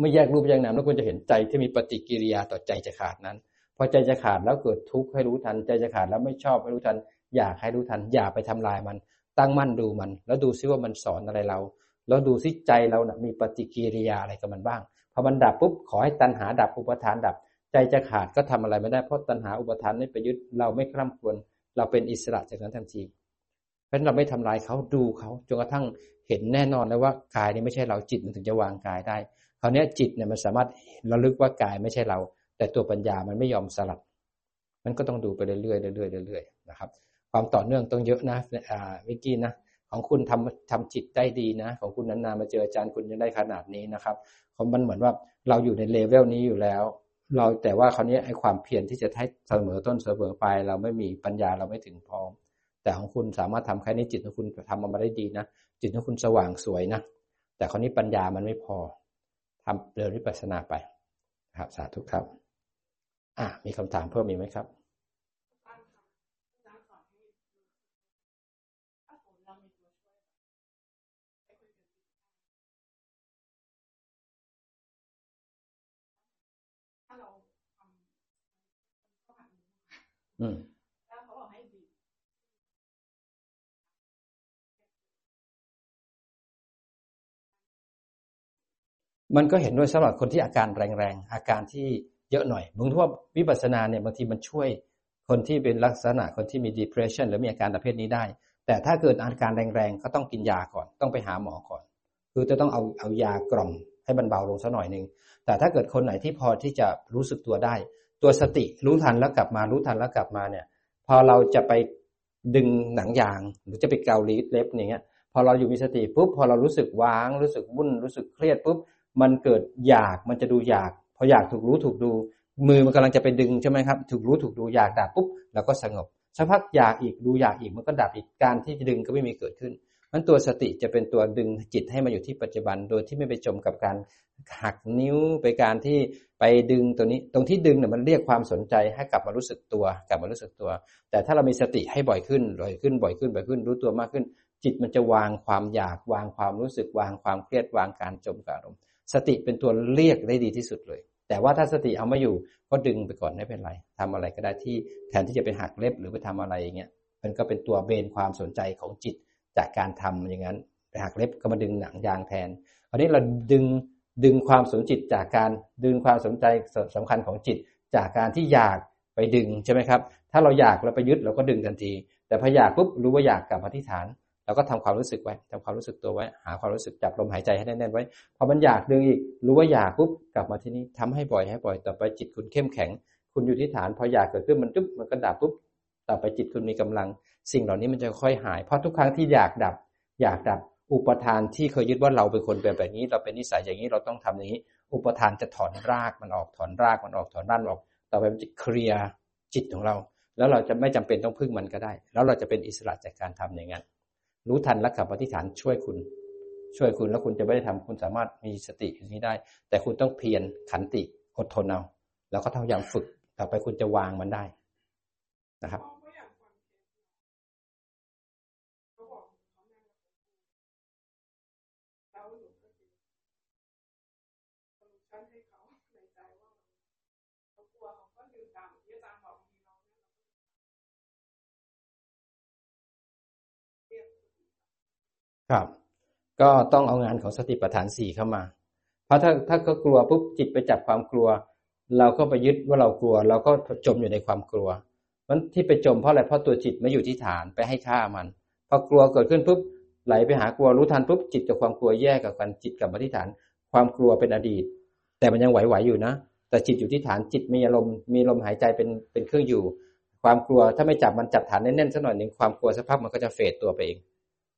ไม่แยกรูปแยกนามแล้วคุณจะเห็นใจที่มีปฏิกิริยาต่อใจจะขาดนั้นพอใจจะขาดแล้วเกิดทุกข์ให้รู้ทัน ใจจะขาดแล้วไม่ชอบให้รู้ทัน อยากให้รู้ทัน อย่าไปทำลายมัน ตั้งมั่นดูมัน แล้วดูซิว่ามันสอนอะไรเรา แล้วดูซิใจเรานะมีปฏิกิริยาอะไรกับมันบ้างพอมันดับปุ๊บขอให้ตัณหาดับอุปทานดับ ใจจะขาดก็ทำอะไรไม่ได้เพราะตัณหาอุปทานไม่ไปยึดเราไม่คร่ำควญเราเป็นอิสระจากนั้นทันทีเพราะฉะนั้นเราไม่ทำลายเขาดูเขาจนกระทั่งเห็นแน่นอนแล้วว่ากายนี้ไม่ใช่เราจิตมันถึงจะวางกายได้คราวนี้จิตเนี่ยมันสามารถระลึกว่ากายไม่ใช่เรา แต่ตัวปัญญามันไม่ยอมสลัดมันก็ต้องดูไปเรื่อยๆเรื่อยๆเรื่อยๆนะครับ ความต่อเนื่องต้องเยอะนะอ่าวิกกี้นะ ของคุณทำทำจิตได้ดีนะ ของคุณนานๆมาเจออาจารย์คุณจะได้ขนาดนี้นะครับของมันเหมือนว่าเราอยู่ในเลเวลนี้อยู่แล้ว เราแต่ว่าคราวนี้ไอ้ความเพียรที่จะให้เสมอต้นเสมอปลายเราไม่มีปัญญาเราไม่ถึงพร้อม แต่ของคุณสามารถทำแค่นี้จิตของคุณทำออกมาได้ดีนะจิตของคุณสว่างสวยนะแต่คราวนี้ปัญญามันไม่พอทำเดินวิปัสสนาไปครับสาธุครับ อะมีคำถามเพิ่มมีกไหมครับ อาจารย์ค่ะอาจารย์สอนให้ถ้าสมมติเรามีตัวช่วยให้คุยกันถ้าเราทำเข้าหาหนู อืมแล้วเขาบอกให้บีบมันก็เห็นด้วยสำหรับคนที่อาการแรงๆ อาการที่เยอะหน่อยบางทีว่าวิปัสสนาเนี่ยบางทีมันช่วยคนที่เป็นลักษณะคนที่มี depression หรือมีอาการประเภทนี้ได้ แต่ถ้าเกิดอาการแรงๆ ก็ต้องกินยาก่อน ต้องไปหาหมอก่อน คือจะต้องเอาเอายากล่อมให้มันเบาลงสักหน่อยหนึ่ง แต่ถ้าเกิดคนไหนที่พอที่จะรู้สึกตัวได้ ตัวสติรู้ทันแล้วกลับมารู้ทันแล้วกลับมาเนี่ย พอเราจะไปดึงหนังยาง หรือจะไปเกาลีดเล็บอย่างเงี้ย พอเราอยู่มีสติปุ๊บพอเรารู้สึกว้าง รู้สึกวุ่นรู้สึกเครียดปุ๊บมันเกิดอยากมันจะดูอยาก พออยากถูกรู้ถูกดู มือมันกำลังจะไปดึงใช่ไหมครับ ถูกรู้ถูกดูอยากดับปุ๊บเราก็สงบสักพักอยากอีกดูอยากอีกมันก็ดับอีกการที่จะดึงก็ไม่มีเกิดขึ้น มันตัวสติจะเป็นตัวดึงจิตให้มาอยู่ที่ปัจจุบัน โดยที่ไม่ไปจมกับการหักนิ้วไปการที่ไปดึงตัวนี้ ตรงที่ดึงเนี่ยมันเรียกความสนใจให้กลับมารู้สึกตัว กลับมารู้สึกตัว แต่ถ้าเรามีสติให้บ่อยขึ้นบ่อยขึ้นบ่อยขึ้นบ่อยขึ้น รู้ตัวมากขึ้น จิตมันจะวางความอยากวางความรู้สึกวางความเครียดวางการจมกับอารมณ์สติเป็นตัวเรียกได้ดีที่สุดเลย แต่ว่าถ้าสติเอามาอยู่ก็ดึงไปก่อนไม่เป็นไรทำอะไรก็ได้ที่แทนที่จะไปหักเล็บหรือไปทำอะไรอย่างเงี้ยมันก็เป็นตัวเบนความสนใจของจิต จากการทำอย่างนั้นไปหักเล็บก็มาดึงหนังยางแทนคราวนี้เราดึงดึงความสนจิตจากการดึงความสนใจสำคัญของจิต จากการที่อยากไปดึงใช่ไหมครับ ถ้าเราอยากเราไปยึดเราก็ดึงทันที แต่พออยากปุ๊บรู้ว่าอยากกลับมาที่ฐานเราก็ทำความรู้สึกไว้ทำความรู้สึกตัวไว้ หาความรู้สึกจับลมหายใจให้แน่นๆไว้ พอมันอยากดึงอีก รู้ว่าอยากปุ๊บกลับมาที่นี้ทำให้บ่อยให้บ่อยต่อไปจิตคุณเข้มแข็ง คุณอยู่ที่ฐาน พออยากเกิดขึ้นมันปุ๊บมันก็ดับปุ๊บ ต่อไปจิตคุณมีกำลัง สิ่งเหล่านี้มันจะค่อยหาย เพราะทุกครั้งที่อยากดับ อยากดับ อุปทานที่เคยยึดว่าเราเป็นคนแบบแบบนี้ เราเป็นนิสัยอย่างนี้เราต้องทำอย่างนี้ อุปทานจะถอนรากมันออกถอนรากมันออกถอนรานออก ต่อไปมันจะเคลียร์จิตของเรา แล้วเราจะไม่จำเป็นต้องพึ่งมันก็ได้ แล้วเราจะเป็นอิสระจากการทำอย่างนั้น รู้ทันและขับปฏิฐานช่วยคุณช่วยคุณแล้วคุณจะไม่ได้ทำคุณสามารถมีสติอย่างนี้ได้ แต่คุณต้องเพียรขันติอดทนเอาแล้วก็พยายามฝึกต่อไปคุณจะวางมันได้นะครับ ครับ ก็ต้องเอางานของสติปัฏฐานสี่เข้ามา เพราะถ้าถ้าก็กลัวปุ๊บจิตไปจับความกลัว เราก็ไปยึดว่าเรากลัว เราก็จมอยู่ในความกลัวมันที่ไปจมเพราะอะไรเพราะตัวจิตไม่อยู่ที่ฐานไปให้ค่ามันพอกลัวเกิดขึ้นปุ๊บไหลไปหากลัวรู้ทันปุ๊บจิตกับความกลัวแยกกับกันจิตกับมาที่ฐาน ความกลัวเป็นอดีต แต่มันยังไหวๆอยู่นะ แต่จิตอยู่ที่ฐานจิตมีอารมณ์มีลมหายใจเป็นเป็นเครื่องอยู่ ความกลัวถ้าไม่จับมันจับฐานแน่นๆสักหน่อยหนึ่งความกลัวสักพักมันก็จะเฟดตัวไปเอง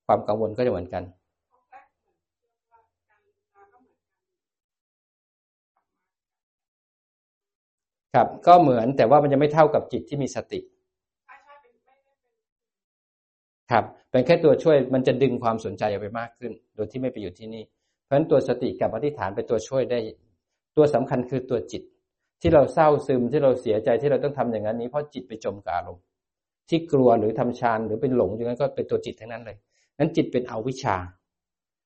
ความกังวลก็จะเหมือนกัน ครับก็เหมือนแต่ว่ามันจะไม่เท่ากับจิตที่มีสติ ครับ เป็นแค่ตัวช่วยมันจะดึงความสนใจออกไปมากขึ้น โดยที่ไม่ไปอยู่ที่นี่ เพราะฉะนั้นตัวสติกับอธิษฐานเป็นตัวช่วยได้ ตัวสำคัญคือตัวจิต ที่เราเศร้าซึมที่เราเสียใจที่เราต้องทำอย่างนั้นนี้เพราะจิตไปจมกับอารมณ์ที่กลัวหรือทำฌานหรือเป็นหลงอย่างนั้นก็เป็นตัวจิตทั้งนั้นเลย นั้นจิตเป็นอวิชชา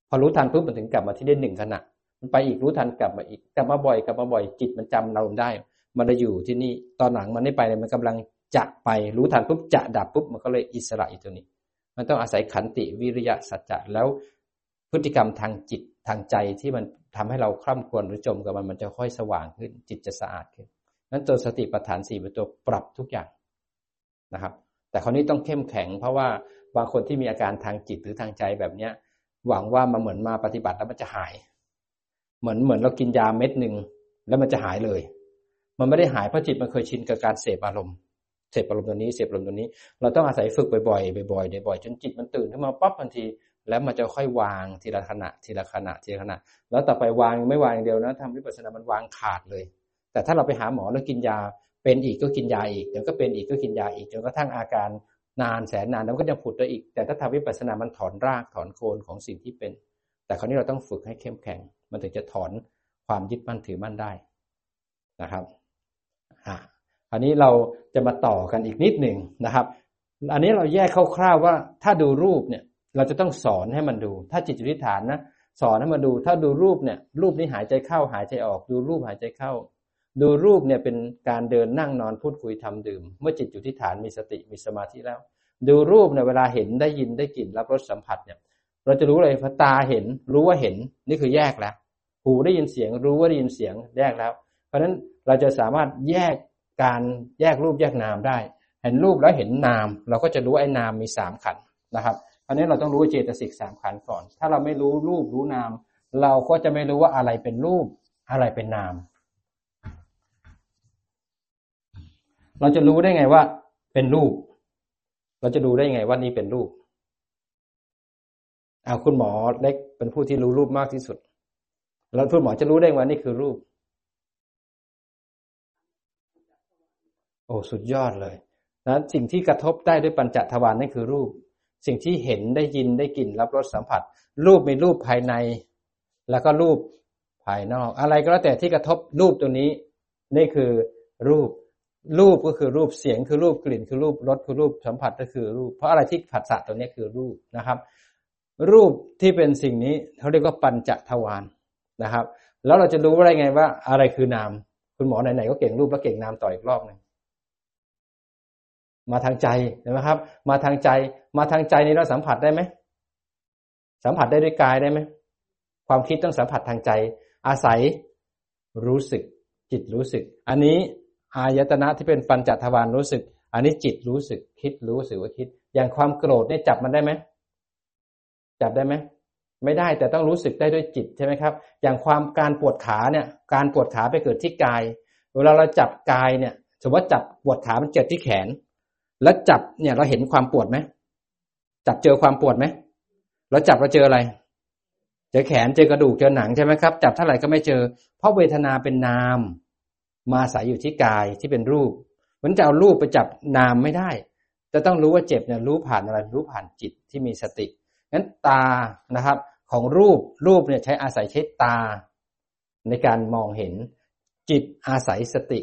พอรู้ทันปุ๊บมันถึงกลับมาที่ได้หนึ่งขณะ มันไปอีกรู้ทันกลับมาอีกกลับมาบ่อยกลับมาบ่อยจิตมันจำเราได้ มันจะอยู่ที่นี่ตอนหลังมันไม่ไปเลยมันกำลังจะไปรู้ทันปุ๊บจะดับปุ๊บมันก็เลยอิสระอีกตัวนี้ มันต้องอาศัยขันติวิริยะสัจจะแล้วพฤติกรรมทางจิตทางใจที่มันทำให้เราคร่ำควรหรือจมกับมันมันจะค่อยสว่างขึ้น จิตจะสะอาดขึ้นนั้นตัวสติปัฏฐานสี่เป็นตัวปรับทุกอย่างนะครับ แต่คราวนี้ต้องเข้มแข็งเพราะว่า บางคนที่มีอาการทางจิตหรือทางใจแบบเนี้ย หวังว่ามันเหมือนมาปฏิบัติแล้วมันจะหาย เหมือนเหมือนเรากินยาเม็ดหนึ่งแล้วมันจะหายเลย มันไม่ได้หายเพราะจิตมันเคยชินกับการเสพอารมณ์เสพอารมณ์ตัวนี้เสพอารมณ์ตัวนี้ เราต้องอาศัยฝึกบ่อยๆบ่อยๆบ่อยๆจนจิตมันตื่นขึ้นมาปั๊บทันที แล้วมันจะค่อยวางทีละขณะ ทีละขณะทีละขณะ แล้วต่อไปวางไม่วางอย่างเดียวนะทำวิปัสสนามันวางขาดเลย แต่ถ้าเราไปหาหมอแล้วกินยาเป็นอีกก็กินยาอีกเดี๋ยวก็เป็นอีกก็กินยาอีกจนกระทั่งอาการ นานแสนนานแล้วก็จะผุดได้อีก แต่ถ้าทำวิปัสสนามันถอนรากถอนโคนของสิ่งที่เป็น แต่คราวนี้เราต้องฝึกให้เข้มแข็ง มันถึงจะถอนความยึดมั่นถือมั่นได้นะครับอ่าคราวนี้เราจะมาต่อกันอีกนิดหนึ่งนะครับ อันนี้เราแยกคร่าวๆว่าถ้าดูรูปเนี่ยเราจะต้องสอนให้มันดู ถ้าจิตจุทิฐานนะสอนให้มันดู ถ้าดูรูปเนี่ย รูปนี้หายใจเข้าหายใจออก ดูรูปหายใจเข้า ดูรูปเนี่ยเป็นการเดินนั่งนอนพูดคุยทำดื่ม เมื่อจิตอยู่ที่ฐานมีสติมีสมาธิแล้ว ดูรูปเนี่ยเวลาเห็นได้ยินได้กลิ่นรับรสสัมผัสเนี่ย เราจะรู้เลยพอตาเห็นรู้ว่าเห็นนี่คือแยกแล้ว หูได้ยินเสียงรู้ว่าได้ยินเสียงแยกแล้ว เพราะฉะนั้นเราจะสามารถแยกการแยกรูปแยกนามได้ เห็นรูปแล้วเห็นนาม เราก็จะรู้ไอ้นามมีสามขันนะครับเพราะนี้นเราต้องรู้เจตสิกสามขันก่อน ถ้าเราไม่รู้รูปรู้นาม เราก็จะไม่รู้ว่าอะไรเป็นรูปอะไรเป็นนาม เราจะรู้ได้ไงว่า เป็นรูป เราจะดูได้ไงว่านี้เป็นรูปเอาคุณหมอเล็กเป็นผู้ที่รู้รูปมากที่สุด แล้วคุณหมอจะรู้ได้ว่านี่คือรูป โอ้สุดยอดเลยนะสิ่งที่กระทบได้ด้วยปัญจทวารนั่นคือรูป สิ่งที่เห็นได้ยินได้กลิ่นรับรสสัมผัส รูปมีรูปภายใน แล้วก็รูปภายนอก อะไรก็แล้วแต่ที่กระทบรูปตัวนี้ นี่คือรูป รูปก็คือรูปเสียงคือรูปกลิ่น คือรูปรสคือรูปสัมผัสก็คือรูป เพราะอะไรที่ผัสสะตัวนี้คือรูปนะครับ รูปที่เป็นสิ่งนี้เขาเรียกว่าปัญจทวารนะครับ แล้วเราจะรู้ได้ไงว่า อะไรคือนาม คุณหมอไหนๆก็เก่งรูปแล้วเก่งนามต่ออีกรอบหนึ่งมาทางใจเห็นไหมครับ มาทางใจ มาทางใจนี้เราสัมผัสได้ไหมสัมผัสได้ด้วยกายได้ไหมความคิดต้องสัมผัสทางใจ อาศัยรู้สึกจิตรู้สึก อันนี้ อายตนะที่เป็นปัญจทวารรู้สึก อันนี้จิตรู้สึกคิดรู้สึกว่าคิด อย่างความโกรธเนี่ยจับมันได้ไหมจับได้ไหมไม่ได้แต่ต้องรู้สึกได้ด้วยจิตใช่ไหมครับ อย่างความการปวดขาเนี่ย การปวดขาไปเกิดที่กาย เวลาเราจับกายเนี่ย สมมติว่าจับปวดขามันเกิดที่แขน แล้วจับเนี่ยเราเห็นความปวดไหมจับเจอความปวดไหมเราจับเราเจออะไร เจอแขนเจอกระดูกเจอหนังใช่ไหมครับ จับเท่าไหร่ก็ไม่เจอ เพราะเวทนาเป็นนาม มาอาศัยอยู่ที่กายที่เป็นรูปมันจะเอารูปไปจับนามไม่ได้ จะต้องรู้ว่าเจ็บเนี่ยรู้ผ่านอะไรรู้ผ่านจิตที่มีสติงั้นตานะครับ ของรูปรูปเนี่ยใช้อาศัยใช้ตา ในการมองเห็นจิตอาศัยสติ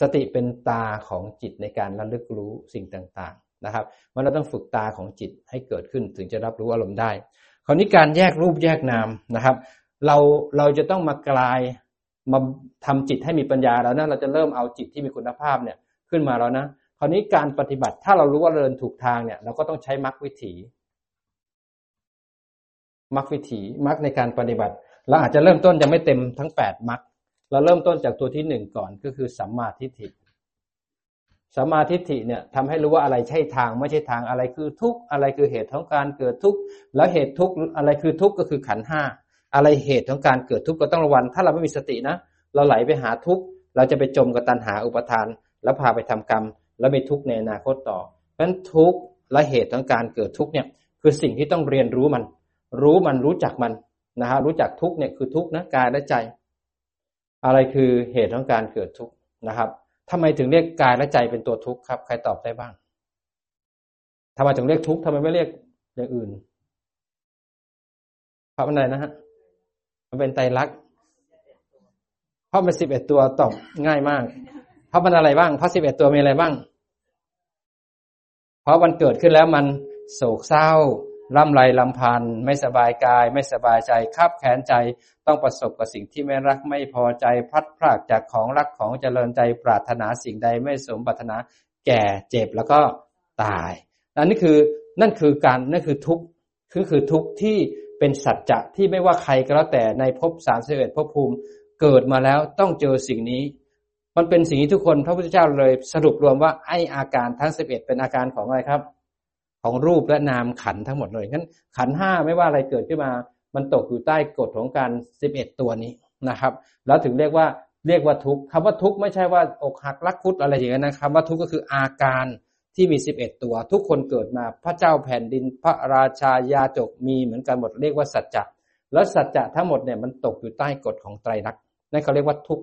สติเป็นตาของจิตในการระลึกรู้สิ่งต่างๆนะครับมันเราต้องฝึกตาของจิตให้เกิดขึ้นถึงจะรับรู้อารมณ์ได้ คราวนี้การแยกรูปแยกนามนะครับ เราเราจะต้องมากลาย มาทำจิตให้มีปัญญาแล้วนะเราจะเริ่มเอาจิตที่มีคุณภาพเนี่ยขึ้นมาแล้วนะคราวนี้การปฏิบัติถ้าเรารู้ว่าเดินถูกทางเนี่ยเราก็ต้องใช้มรรควิถีมรรควิถีมรรคในการปฏิบัติเราอาจจะเริ่มต้นยังไม่เต็มทั้งแปดมรรคเราเริ่มต้นจากตัวที่หนึ่งก่อนก็คือสัมมาทิฏฐิสัมมาทิฏฐิเนี่ยทำให้รู้ว่าอะไรใช่ทางไม่ใช่ทางอะไรคือทุกข์อะไรคือเหตุของการเกิดทุกข์แล้วเหตุทุกข์อะไรคือทุกข์ก็คือขันห้า อะไรเหตุของการเกิดทุกข์ก็ต้องระวังถ้าเราไม่มีสตินะ เราไหลไปหาทุกข์เราจะไปจมกับตัณหาอุปทาน แล้วพาไปทำกรรม แล้วมีทุกข์ในอนาคตต่อ เพราะฉะนั้นทุกข์และเหตุของการเกิดทุกข์เนี่ยคือสิ่งที่ต้องเรียนรู้มัน รู้มันรู้จักมันนะฮะรู้จักทุกข์เนี่ยคือทุกข์นะกายและใจ อะไรคือเหตุของการเกิดทุกข์นะครับทำไมถึงเรียกกายและใจเป็นตัวทุกข์ครับ ใครตอบได้บ้างทำไมถึงเรียกทุกข์ทำไมไม่เรียกอย่างอื่นเพราะอะไรนะฮะ มันเป็นไตรลักษณ์เพราะมันสิบเอ็ดตัวตอบง่ายมาก เพราะมันอะไรบ้าง เพราะสิบเอ็ดตัวมีอะไรบ้าง เพราะมันเกิดขึ้นแล้วมันโศกเศร้าร่ำไรลำพันธ์ไม่สบายกาย ไม่สบายใจคับแขนใจ ต้องประสบกับสิ่งที่ไม่รักไม่พอใจพัดพรากจากของรักของเจริญใจปรารถนาสิ่งใดไม่สมปรารถนาแก่เจ็บแล้วก็ตายอันนี้คือนั่นคือการนั่นคือทุกข์คือคือทุกข์ที่ เป็นสัจจะที่ไม่ว่าใครก็แล้วแต่ในภพสามสิบเอ็ดภพภูมิเกิดมาแล้วต้องเจอสิ่งนี้ มันเป็นสิ่งที่ทุกคนพระพุทธเจ้าเลยสรุปรวมว่าไออาการทั้งสิบเอ็ดเป็นอาการของอะไรครับ ของรูปและนามขันทั้งหมดเลยงั้นขันห้าไม่ว่าอะไรเกิดขึ้นมา มันตกอยู่ใต้กฎของการสิบเอ็ดตัวนี้นะครับ แล้วถึงเรียกว่าเรียกว่าทุกข์คำว่าทุกข์ไม่ใช่ว่าอกหักรักคุดอะไรอย่างนั้นนะครับว่าทุกข์ก็คืออาการ ที่มีสิบเอ็ดตัว ทุกคนเกิดมาพระเจ้าแผ่นดินพระราชายาจกมีเหมือนกันหมดเรียกว่าสัจจะแล้วสัจจะทั้งหมดเนี่ยมันตกอยู่ใต้กฎของไตรลักษณ์นั่นเขาเรียกว่าทุก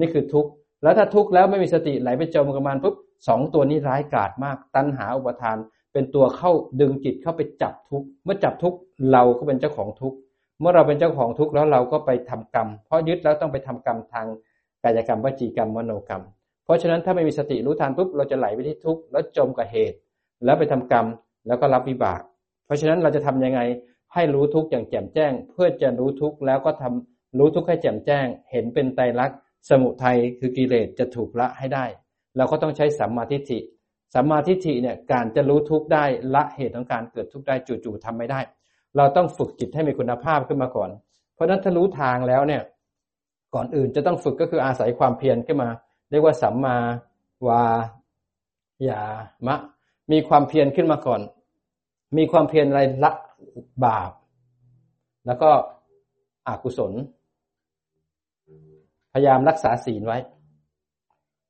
นี่คือทุกแล้วถ้าทุกแล้วไม่มีสติไหลไปจมกับมันปุ๊บสองตัวนี้ร้ายกาจมาก ตัณหาอุปทาน เป็นตัวเข้าดึงจิตเข้าไปจับทุกเมื่อจับทุกเราก็เป็นเจ้าของทุกเมื่อเราเป็นเจ้าของทุกแล้วเราก็ไปทำกรรม เพราะยึดแล้วต้องไปทำกรรมทางกายกรรมวจีกรรมมโนกรรม เพราะฉะนั้นถ้าไม่มีสติรู้ทันปุ๊บเราจะไหลไปที่ทุกข์แล้วจมกับเหตุ แล้วไปทำกรรมแล้วก็รับวิบาก เพราะฉะนั้นเราจะทํำยังไงให้รู้ทุกข์อย่างแจ่มแจ้ง เพื่อจะรู้ทุกข์แล้วก็ทำรู้ทุกข์ให้แจ่มแจ้ง เห็นเป็นไตรลักษณ์สมุทัยคือกิเลสจะถูกละให้ได้ เราก็ต้องใช้สัมมาทิฏฐิสัมมาทิฏฐิเนี่ยการจะรู้ทุกข์ได้ละเหตุของการเกิดทุกข์ได้จู่ๆทำไม่ได้ เราต้องฝึกจิตให้มีคุณภาพขึ้นมาก่อน เพราะฉะนั้นถ้ารู้ทางแล้วเนี่ยก่อนอื่นจะต้องฝึกก็คืออาศัยความเพียรขึ้นมา เรียกว่าสัมมาวายามะ มีความเพียรขึ้นมาก่อน มีความเพียรอะไรละบาป แล้วก็อกุศล พยายามรักษาศีลไว้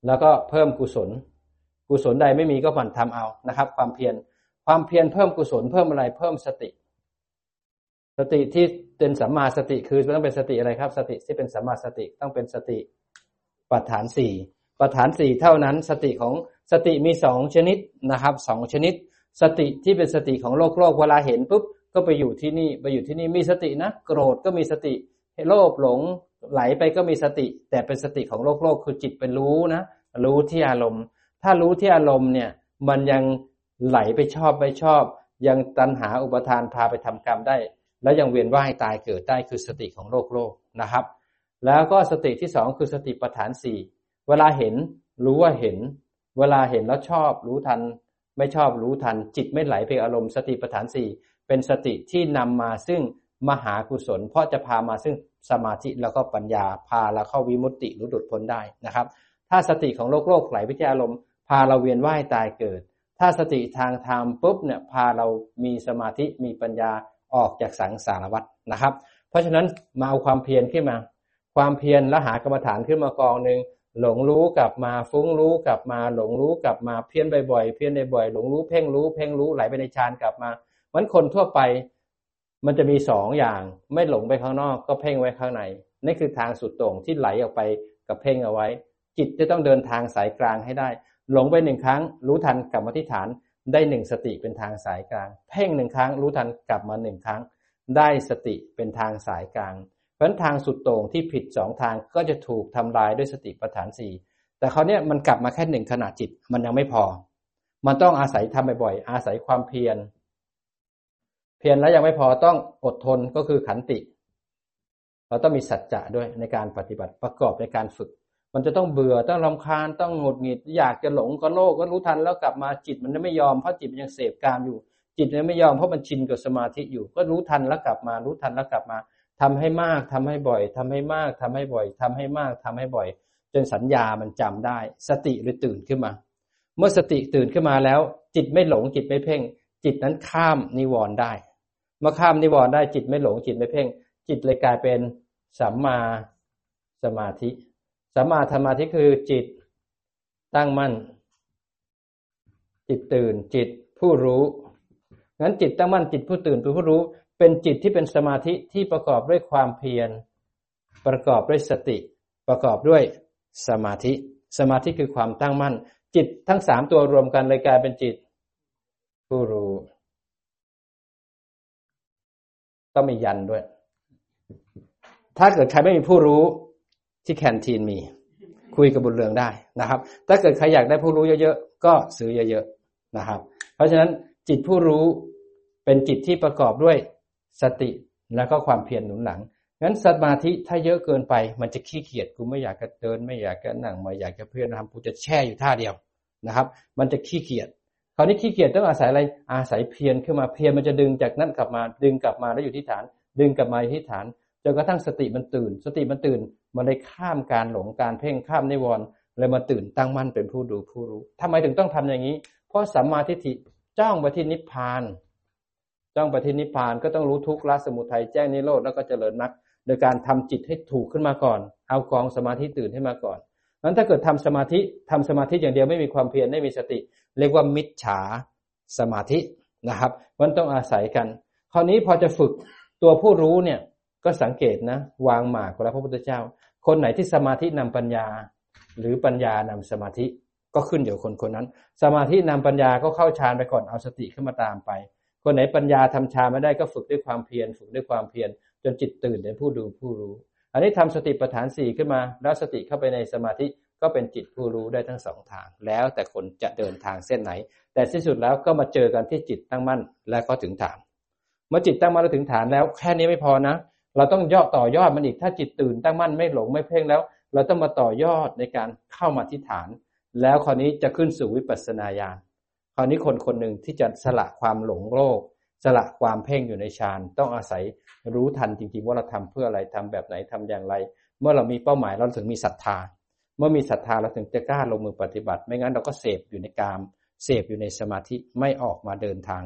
แล้วก็เพิ่มกุศล กุศลใดไม่มีก็หมั่นทำเอานะครับ ความเพียรความเพียรเพิ่มกุศลเพิ่มอะไรเพิ่มสติ สติที่เป็นสัมมาสติคือต้องเป็นสติอะไรครับ สติที่เป็นสัมมาสติต้องเป็นสติ ปัฏฐานสี่ปัฏฐานสี่เท่านั้น สติของสติมีสองชนิดนะครับสองชนิด สติที่เป็นสติของโลกโลกเวลาเห็นปุ๊บก็ไปอยู่ที่นี่ไปอยู่ที่นี่มีสตินะโกรธก็มีสติโลภหลงไหลไปก็มีสติ แต่เป็นสติของโลกโลกคือจิตเป็นรู้นะรู้ที่อารมณ์ ถ้ารู้ที่อารมณ์เนี่ยมันยังไหลไปชอบไปชอบ ยังตัณหาอุปทานพาไปทำกรรมได้ แล้วยังเวียนว่ายตายเกิดได้คือสติของโลกโลกนะครับ แล้วก็สติที่สองคือสติปัฏฐานสี่เวลาเห็นรู้ว่าเห็น เวลาเห็นแล้วชอบรู้ทัน ไม่ชอบรู้ทัน จิตไม่ไหลไปอารมณ์สติปัฏฐานสี่เป็นสติที่นำมาซึ่งมหากุศล เพราะจะพามาซึ่งสมาธิแล้วก็ปัญญาพาเราเข้าวิมุตติหรือหลุดพ้นได้นะครับ ถ้าสติของโลกโลกไหลไปที่อารมณ์พาเราเวียนว่ายตายเกิด ถ้าสติทางธรรมปุ๊บเนี่ยพาเรามีสมาธิมีปัญญาออกจากสังสารวัฏนะครับ เพราะฉะนั้นมาเอาความเพียรขึ้นมา ความเพียรแล้วหากรรมฐานขึ้นมากองหนึ่งหลงรู้กลับมาฟุ้งรู้กลับมาหลงรู้กลับมาเพี้ยนบ่อยๆเพี้ยนบ่อยๆหลงรู้เพ่งรู้เพ่งรู้ไหลไปในฌานกลับมามันคนทั่วไปมันจะมีสองอย่าง ไม่หลงไปข้างนอกก็เพ่งไว้ข้างในนี่คือทางสุดโต่งที่ไหลออกไปกับเพ่งเอาไว้ จิตจะต้องเดินทางสายกลางให้ได้ หลงไปหนึ่งครั้ง รู้ทันกลับมาที่ฐาน ได้หนึ่งสติเป็นทางสายกลาง เพ่งหนึ่งครั้ง รู้ทันกลับมาหนึ่งครั้ง ได้สติเป็นทางสายกลาง เพราะฉะนั้นทางสุดโต่งที่ผิดสองทางก็จะถูกทำลายด้วยสติปัฏฐานสี่แต่เขาเนี้ยมันกลับมาแค่หนึ่งขณะจิตมันยังไม่พอ มันต้องอาศัยทำบ่อยๆ อาศัยความเพียร เพียรแล้วยังไม่พอต้องอดทนก็คือขันติ เราต้องมีสัจจะด้วยในการปฏิบัติประกอบในการฝึก มันจะต้องเบื่อต้องรำคาญต้องหงุดหงิด อยากจะหลงก็โลกก็รู้ทันแล้วกลับมาจิตมันไม่ยอมเพราะจิตมันยังเสพกามอยู่ จิตมันไม่ยอมเพราะมันชินกับสมาธิอยู่ ก็รู้ทันแล้วกลับมารู้ทันแล้วกลับมา ทำให้มากทำให้บ่อยทำให้มากทำให้บ่อยทำให้มากทำให้บ่อย จนสัญญามันจำได้ สติเลยตื่นขึ้นมา เมื่อสติตื่นขึ้นมาแล้ว จิตไม่หลงจิตไม่เพ่ง จิตนั้นข้ามนิวรณ์ได้เมื่อข้ามนิวรณ์ได้จิตไม่หลงจิตไม่เพ่ง จิตเลยกลายเป็นสัมมาสมาธิสัมมาสมาธิคือจิตตั้งมั่น จิตตื่นจิตผู้รู้งั้นจิตตั้งมั่นจิตผู้ตื่นผู้รู้ เป็นจิตที่เป็นสมาธิที่ประกอบด้วยความเพียร ประกอบด้วยสติ ประกอบด้วยสมาธิ สมาธิคือความตั้งมั่น จิตทั้งสามตัวรวมกันเลยกลายเป็นจิต ผู้รู้ต้องมียันด้วย ถ้าเกิดใครไม่มีผู้รู้ที่แคนทีนมี คุยกับบุญเรืองได้นะครับ ถ้าเกิดใครอยากได้ผู้รู้เยอะๆ ก็ซื้อเยอะๆนะครับ เพราะฉะนั้นจิตผู้รู้เป็นจิตที่ประกอบด้วย สติแล้วก็ความเพียรหนุนหลังงั้นสมาธิถ้าเยอะเกินไป มันจะขี้เกียจกูไม่อยากจะเดิน ไม่อยากจะนั่งไม่อยากจะเพื่อนทำกูจะแช่อยู่ท่าเดียวนะครับ มันจะขี้เกียจคราวนี้ขี้เกียจต้องอาศัยอะไรอาศัยเพียรขึ้นมาเพียรมันจะดึงจากนั้นกลับมาดึงกลับมาแล้วอยู่ที่ฐาน ดึงกลับมาที่ฐานจนกระทั่งสติมันตื่น สติมันตื่นมันเลยข้ามการหลงการเพ่งข้ามนิวรณ์เลยมาตื่นตั้งมั่นเป็นผู้ดูผู้รู้ทำไมถึงต้องทำอย่างนี้ เพราะสัมมาทิฏฐิจ้องไปที่นิพพาน จ้องปที่นิพพานก็ต้องรู้ทุกข์ละสมุทัยแจ้งนิโรธแล้วก็เจริญมรรคโดยการทำจิตให้ถูกขึ้นมาก่อน เอากองสมาธิตื่นให้มาก่อนนั้นถ้าเกิดทำสมาธิทำสมาธิอย่างเดียวไม่มีความเพียรไม่มีสติ เรียกว่ามิจฉาสมาธินะครับมันต้องอาศัยกัน คราวนี้พอจะฝึกตัวผู้รู้เนี่ยก็สังเกตนะวางหมากของพระพุทธเจ้า คนไหนที่สมาธินำปัญญา หรือปัญญานำสมาธิก็ขึ้นอยู่คนคนนั้น สมาธินำปัญญาก็เข้าฌานไปก่อนเอาสติขึ้นมาตามไป คนไหนปัญญาทำฌานไม่ได้ก็ฝึกด้วยความเพียรฝึกด้วยความเพียรจนจิตตื่นเป็นผู้ดูผู้รู้ อันนี้ทำสติปัฏฐานสี่ขึ้นมา แล้วสติเข้าไปในสมาธิก็เป็นจิตผู้รู้ได้ทั้งสองทาง แล้วแต่คนจะเดินทางเส้นไหน แต่ที่สุดแล้วก็มาเจอกันที่จิตตั้งมั่นและก็ถึงฐาน เมื่อจิตตั้งมั่นแล้วถึงฐานแล้ว แค่นี้ไม่พอนะ เราต้องย่อต่อยอดมันอีกถ้าจิตตื่นตั้งมั่นไม่หลงไม่เพ่งแล้ว เราต้องมาต่อยอดในการเข้ามาที่ฐาน แล้วคราวนี้จะขึ้นสู่วิปัสสนาญาณ ราวนี้คนคนหนึ่งที่จะสละความหลงโลกสละความเพ่งอยู่ในฌานต้องอาศัยรู้ทันจริงๆ ว่าเราทำเพื่ออะไรทำแบบไหนทำอย่างไร เมื่อเรามีเป้าหมายเราถึงมีศรัทธา เมื่อมีศรัทธาเราถึงจะกล้าลงมือปฏิบัติ ไม่งั้นเราก็เสพอยู่ในกาม เสพอยู่ในสมาธิไม่ออกมาเดินทาง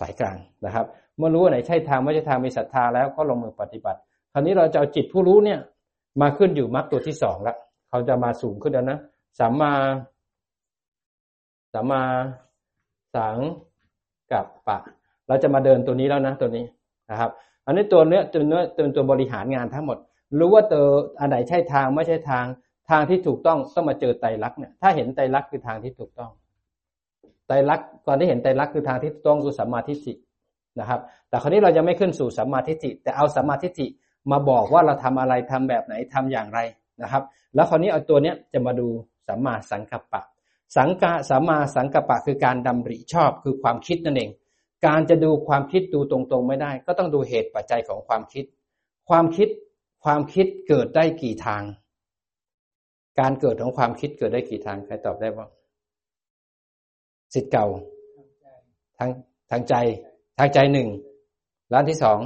สายกลางนะครับ เมื่อรู้ว่าไหนใช่ทางไม่ใช่ทางมีศรัทธาแล้วก็ลงมือปฏิบัติ คราวนี้เราจะเอาจิตผู้รู้เนี่ยมาขึ้นอยู่มรรคตัวที่สองละเขาจะมาสูงขึ้นแล้วนะสัมมา สัมมาสังกับปะ เราจะมาเดินตัวนี้แล้วนะตัวนี้นะครับ อันนี้ตัวเนื้อตัวเนื้อเป็นตัวบริหารงานทั้งหมด รู้ว่าตัวอันไหนใช่ทางไม่ใช่ทางทางที่ถูกต้องต้องมาเจอไตรลักษณ์เนี่ยถ้าเห็นไตรลักษณ์คือทางที่ถูกต้องไตรลักษณ์ก่อนที่เห็นไตรลักษณ์คือทางที่ถูกต้องคือสัมมาทิฏฐินะครับ แต่คราวนี้เรายังไม่ขึ้นสู่สัมมาทิฏฐิแต่เอาสัมมาทิฏฐิมาบอกว่าเราทำอะไรทำแบบไหนทำอย่างไรนะครับ แล้วคราวนี้เอาตัวเนี้ยจะมาดูสัมมาสังกัปปะ สังกะสัมมาสังกปะคือการดำริชอบคือความคิดนั่นเอง การจะดูความคิดดูตรงๆไม่ได้ ก็ต้องดูเหตุปัจจัยของความคิด ความคิดความคิดเกิดได้กี่ทาง การเกิดของความคิดเกิดได้กี่ทางใครตอบได้บ้างสิทธิ์เก่าทางทางใจ ทางใจหนึ่งร้านที่สอง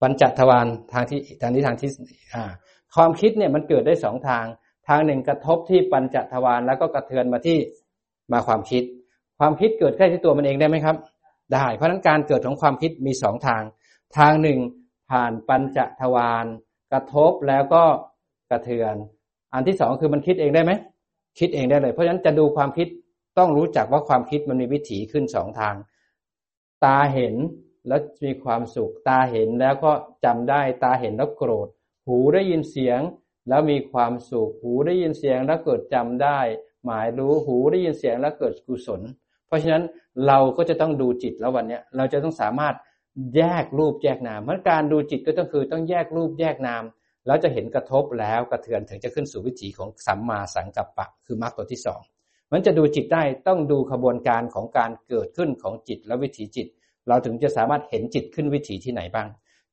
ปัญจทวารทางที่ทางนี้ทางที่อ่าความคิดเนี่ยมันเกิดได้สองทาง ทางหนึ่งกระทบที่ปัญจทวารแล้วก็กระเทือนมาที่มาความคิด ความคิดเกิดแค่ที่ตัวมันเองได้ไหมครับ ได้ เพราะฉะนั้นการเกิดของความคิดมีสองทาง ทางหนึ่งผ่านปัญจทวารกระทบแล้วก็กระเทือน อันที่สองคือมันคิดเองได้ไหมคิดเองได้เลย เพราะฉะนั้นจะดูความคิดต้องรู้จักว่าความคิดมันมีวิถีขึ้นสองทาง ตาเห็นแล้วมีความสุข ตาเห็นแล้วก็จำได้ ตาเห็นแล้วโกรธ หูได้ยินเสียงแล้วมีความสุข หูได้ยินเสียงแล้วเกิดจำได้ หมายรู้ หูได้ยินเสียงแล้วเกิดกุศล เพราะฉะนั้นเราก็จะต้องดูจิตแล้ววันเนี้ยเราจะต้องสามารถแยกรูปแยกนามเพราะการดูจิตก็ต้องคือต้องแยกรูปแยกนาม แล้วจะเห็นกระทบแล้วกระเทือนถึงจะขึ้นสู่วิถีของสัมมาสังกัปปะ คือมรรคตัวที่สองมันจะดูจิตได้ต้องดูขบวนการของการเกิดขึ้นของจิตและวิถีจิต เราถึงจะสามารถเห็นจิตขึ้นวิถีที่ไหนบ้าง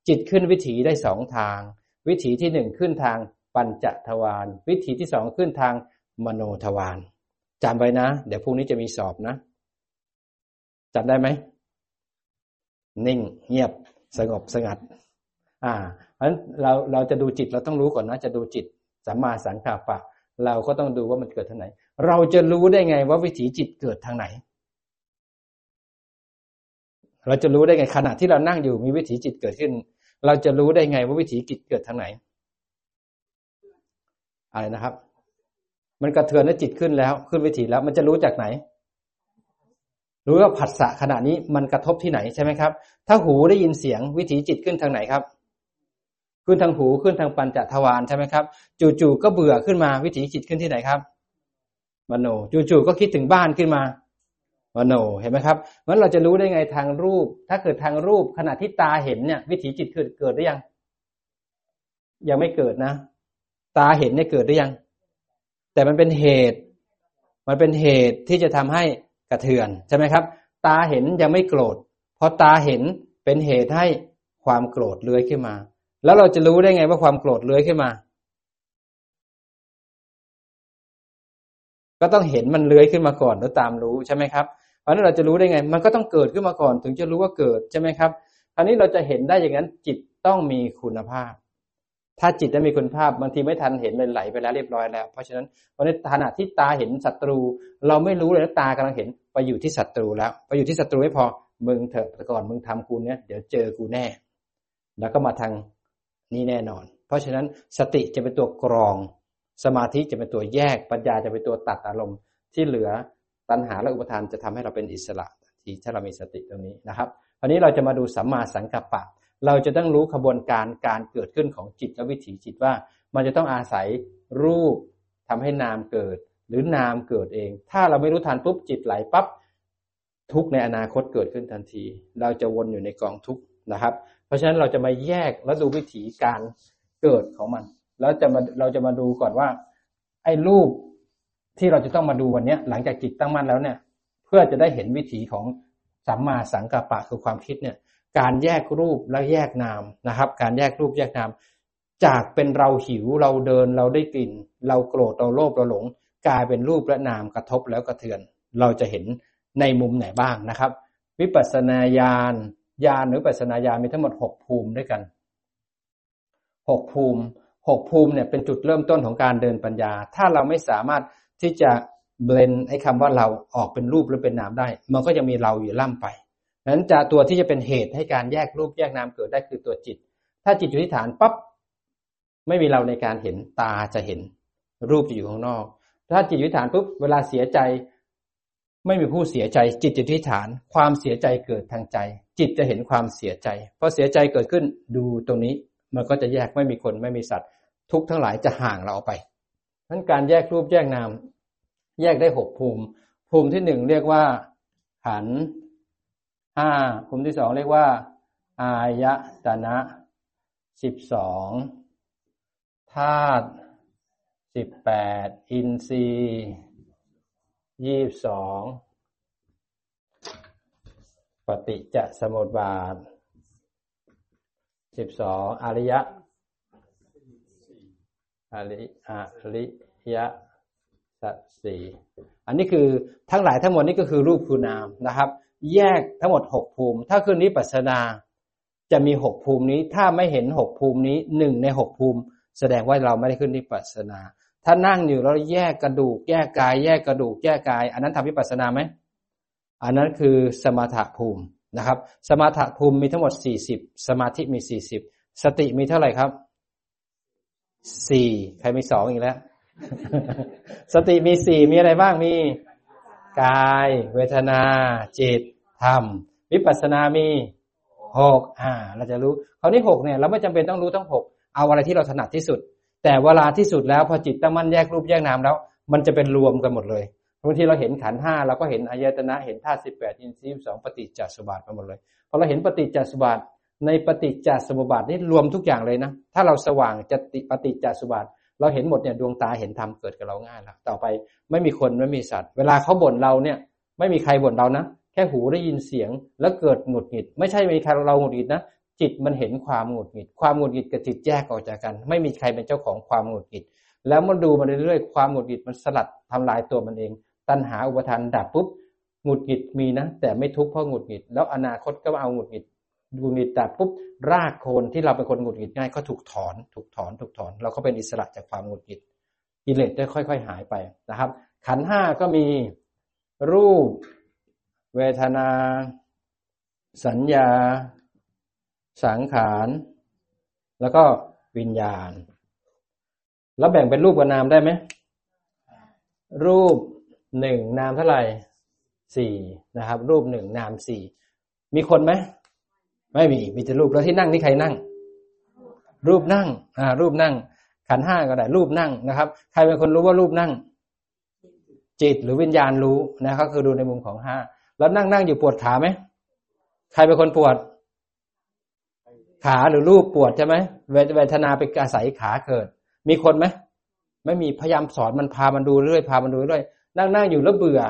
จิตขึ้นวิถีได้สองทาง วิถีที่หนึ่งขึ้นทางปัญจทวารวิถีที่สองขึ้นทางมโนทวารจำไว้นะ เดี๋ยวพรุ่งนี้จะมีสอบนะจำได้ไหม นิ่งเงียบสงบสงัด อ่าเพราะฉะนั้นเราเราจะดูจิตเราต้องรู้ก่อนนะ จะดูจิตสัมมาสังกัปปะ เราก็ต้องดูว่ามันเกิดทางไหน เราจะรู้ได้ไงว่าวิถีจิตเกิดทางไหน เราจะรู้ได้ไงขณะที่เรานั่งอยู่มีวิถีจิตเกิดขึ้น เราจะรู้ได้ไงว่าวิถีจิตเกิดทางไหน อะไรนะครับ มันกระเทือนแล้วจิตขึ้นแล้ว ขึ้นวิถีแล้ว มันจะรู้จากไหน รู้ว่าผัสสะขณะนี้มันกระทบที่ไหนใช่ไหมครับ ถ้าหูได้ยินเสียงวิถีจิตขึ้นทางไหนครับ ขึ้นทางหูขึ้นทางปัญจทวารใช่ไหมครับ จู่ๆก็เบื่อขึ้นมาวิถีจิตขึ้นที่ไหนครับมโน จู่ๆก็คิดถึงบ้านขึ้นมา มโนเห็นไหมครับงั้นเราจะรู้ได้ไงทางรูป ถ้าเกิดทางรูปขณะที่ตาเห็นเนี่ย วิถีจิตเกิดเกิดหรือยัง ยังไม่เกิดนะ ตาเห็นเนี่ยเกิดหรือยัง แต่มันเป็นเหตุ มันเป็นเหตุที่จะทำให้กระเทือนใช่ไหมครับ ตาเห็นยังไม่โกรธพอตาเห็นเป็นเหตุให้ความโกรธเลื้อยขึ้นมา แล้วเราจะรู้ได้ไงว่าความโกรธเลื้อยขึ้นมา ก็ต้องเห็นมันเลื้อยขึ้นมาก่อนแล้วตามรู้ใช่ไหมครับ เพราะนั้นเราจะรู้ได้ไง มันก็ต้องเกิดขึ้นมาก่อนถึงจะรู้ว่าเกิดใช่ไหมครับคราวนี้เราจะเห็นได้อย่างนั้น จิตต้องมีคุณภาพ ถ้าจิตได้มีคุณภาพบางทีไม่ทันเห็นเลยไหลไปแล้วเรียบร้อยแล้ว เพราะฉะนั้นวันนี้ขณะที่ตาเห็นศัตรู เราไม่รู้เลยนะตากำลังเห็นไปอยู่ที่ศัตรูแล้วไปอยู่ที่ศัตรูไม่พอมึงเถอะก่อนมึงทำกูเนี้ยเดี๋ยวเจอกูแน่ แล้วก็มาทางนี้แน่นอน เพราะฉะนั้นสติจะเป็นตัวกรอง สมาธิจะเป็นตัวแยกปัญญาจะเป็นตัวตัดอารมณ์ที่เหลือ ตัณหาและอุปทานจะทำให้เราเป็นอิสระที่ถ้าเรามีสติตรงนี้นะครับวันนี้เราจะมาดูสัมมาสังกัปปะ เราจะต้องรู้ขบวนการการเกิดขึ้นของจิตและวิถีจิตว่า มันจะต้องอาศัยรูปทำให้นามเกิด หรือนามเกิดเอง ถ้าเราไม่รู้ทันปุ๊บจิตไหลปั๊บทุกในอนาคตเกิดขึ้นทันที เราจะวนอยู่ในกองทุกนะครับ เพราะฉะนั้นเราจะมาแยกและดูวิถีการเกิดของมัน แล้วจะมาเราจะมาดูก่อนว่า ไอ้รูป ที่เราจะต้องมาดูวันนี้หลังจากจิตตั้งมั่นแล้วเนี่ย เพื่อจะได้เห็นวิถีของสัมมาสังกัปปะคือความคิดเนี่ย การแยกรูปและแยกนามนะครับ การแยกรูปแยกนาม จากเป็นเราหิวเราเดินเราได้กลิ่น เราโกรธเราโลภเราหลง กลายเป็นรูปและนามกระทบแล้วกระเทือน เราจะเห็นในมุมไหนบ้างนะครับ วิปัสสนาญาณญาณหรือปัสนาญาณมีทั้งหมดหกภูมิด้วยกันหกภูมิหกภูมิเนี่ยเป็นจุดเริ่มต้นของการเดินปัญญา ถ้าเราไม่สามารถ ที่จะเบลนไอ้คำว่าเราออกเป็นรูปหรือเป็นนามได้ มันก็จะมีเราอยู่ล่ำไปนั้นจะตัวที่จะเป็นเหตุให้การแยกรูปแยกนามเกิดได้คือตัวจิต ถ้าจิตอยู่ที่ฐานปั๊บไม่มีเราในการเห็นตาจะเห็น รูปจะอยู่ข้างนอก ถ้าจิตอยู่ที่ฐานปุ๊บเวลาเสียใจ ไม่มีผู้เสียใจ จิตจะที่ฐาน ความเสียใจเกิดทางใจ จิตจะเห็นความเสียใจพอเสียใจเกิดขึ้นดูตรงนี้มันก็จะแยกไม่มีคนไม่มีสัตว์ ทุกทั้งหลายจะห่างเราออกไป นั้นการแยกรูปแยกนาม แยกได้หกภูมิ ภูมิที่หนึ่งเรียกว่า ขันห้าภูมิที่สองเรียกว่า อายตนะสิบสองธาตุสิบแปดอินทรีย์ยี่สิบสองปฏิจจสมุปบาทสิบสองอริยะอริอริ ยะสัจสี่อันนี้คือทั้งหลายทั้งหมดนี่ก็คือรูปคือนามนะครับ แยกทั้งหมดหกภูมิ ถ้าคืนนี้ปัสนาจะมีหกภูมินี้ ถ้าไม่เห็นหกภูมินี้หนึ่งในหกภูมิ แสดงว่าเราไม่ได้ขึ้นที่ปัสนา ถ้านั่งอยู่แล้วแยกกระดูก แยกกาย แยกกระดูก แยกกาย อันนั้นทำวิปัสนาไหมอันนั้นคือสมถะภูมินะครับ สมถะภูมิมีทั้งหมดสี่สิบสมาธิมีสี่สิบสติมีเท่าไหร่ครับสี่ใครมีสองอีกแล้ว สติมีสี่มีอะไรบ้างมี กาย เวทนา จิต ธรรม วิปัสสนามีหกอ่า เราจะรู้คราวนี้หกเนี่ยเราไม่จำเป็นต้องรู้ทั้งหกเอาอะไรที่เราถนัดที่สุด แต่เวลาที่สุดแล้วพอจิตตั้งมั่นแยกรูปแยกนามแล้ว มันจะเป็นรวมกันหมดเลยบางทีเราเห็นขันห้าเราก็เห็นอายตนะเห็นธาตุสิบแปดอินทรีย์สองปฏิจจสมบัติไปหมดเลยพอเราเห็นปฏิจจสมบัติในปฏิจจสมุปบาทนี่รวมทุกอย่างเลยนะ ถ้าเราสว่างจะติปฏิจจสมุปบาท เราเห็นหมดเนี่ยดวงตาเห็นธรรมเกิดกับเราง่ายแล้วต่อไปไม่มีคนไม่มีสัตว์ เวลาเขาบ่นเราเนี่ย ไม่มีใครบ่นเรานะแค่หูได้ยินเสียงแล้วเกิดหงุดหงิด ไม่ใช่มีใครเราหงุดหงิดนะจิตมันเห็นความหงุดหงิด ความหงุดหงิดกับจิตแยกออกจากกัน ไม่มีใครเป็นเจ้าของความหงุดหงิด แล้วมันดูมาเรื่อยๆความหงุดหงิดมันสลัดทำลายตัวมันเอง ตัณหาอุปทานดับปุ๊บหงุดหงิดมีนะ แต่ไม่ทุกข์เพราะหงุดหงิด แล้วอนาคตก็เอาหงุดหงิด หงุดหงิดแต่ปุ๊บรากโคนที่เราเป็นคนหงุดหงิดง่ายก็ถูกถอน ถูกถอน ถูกถอน เราก็เป็นอิสระจากความหงุดหงิดกิเลสได้ค่อย ๆ หายไปนะครับ ขันห้าก็มีรูป เวทนา สัญญา สังขาร แล้วก็วิญญาณ แล้วแบ่งเป็นรูปกับนามได้ไหม รูปหนึ่งนามเท่าไหร่สี่นะครับ รูปหนึ่งนามสี่มีคนไหม ไม่มีมีแต่รูปแล้วที่นั่งนี่ใครนั่ง รูปนั่งอ่ารูปนั่ง ขันห้าก็ได้รูปนั่งนะครับ ใครเป็นคนรู้ว่ารูปนั่ง จิตหรือวิญญาณรู้นะครับคือดูในมุมของห้าแล้วนั่งนั่งอยู่ปวดขาไหมใครเป็นคนปวด ขาหรือรูปปวดใช่ไหมเวทนาไปอาศัยขาเกิด มีคนไหมไม่มีพยายามสอนมันพามันดูเรื่อยพามันดูเรื่อยนั่งนั่งอยู่แล้วเบื่อ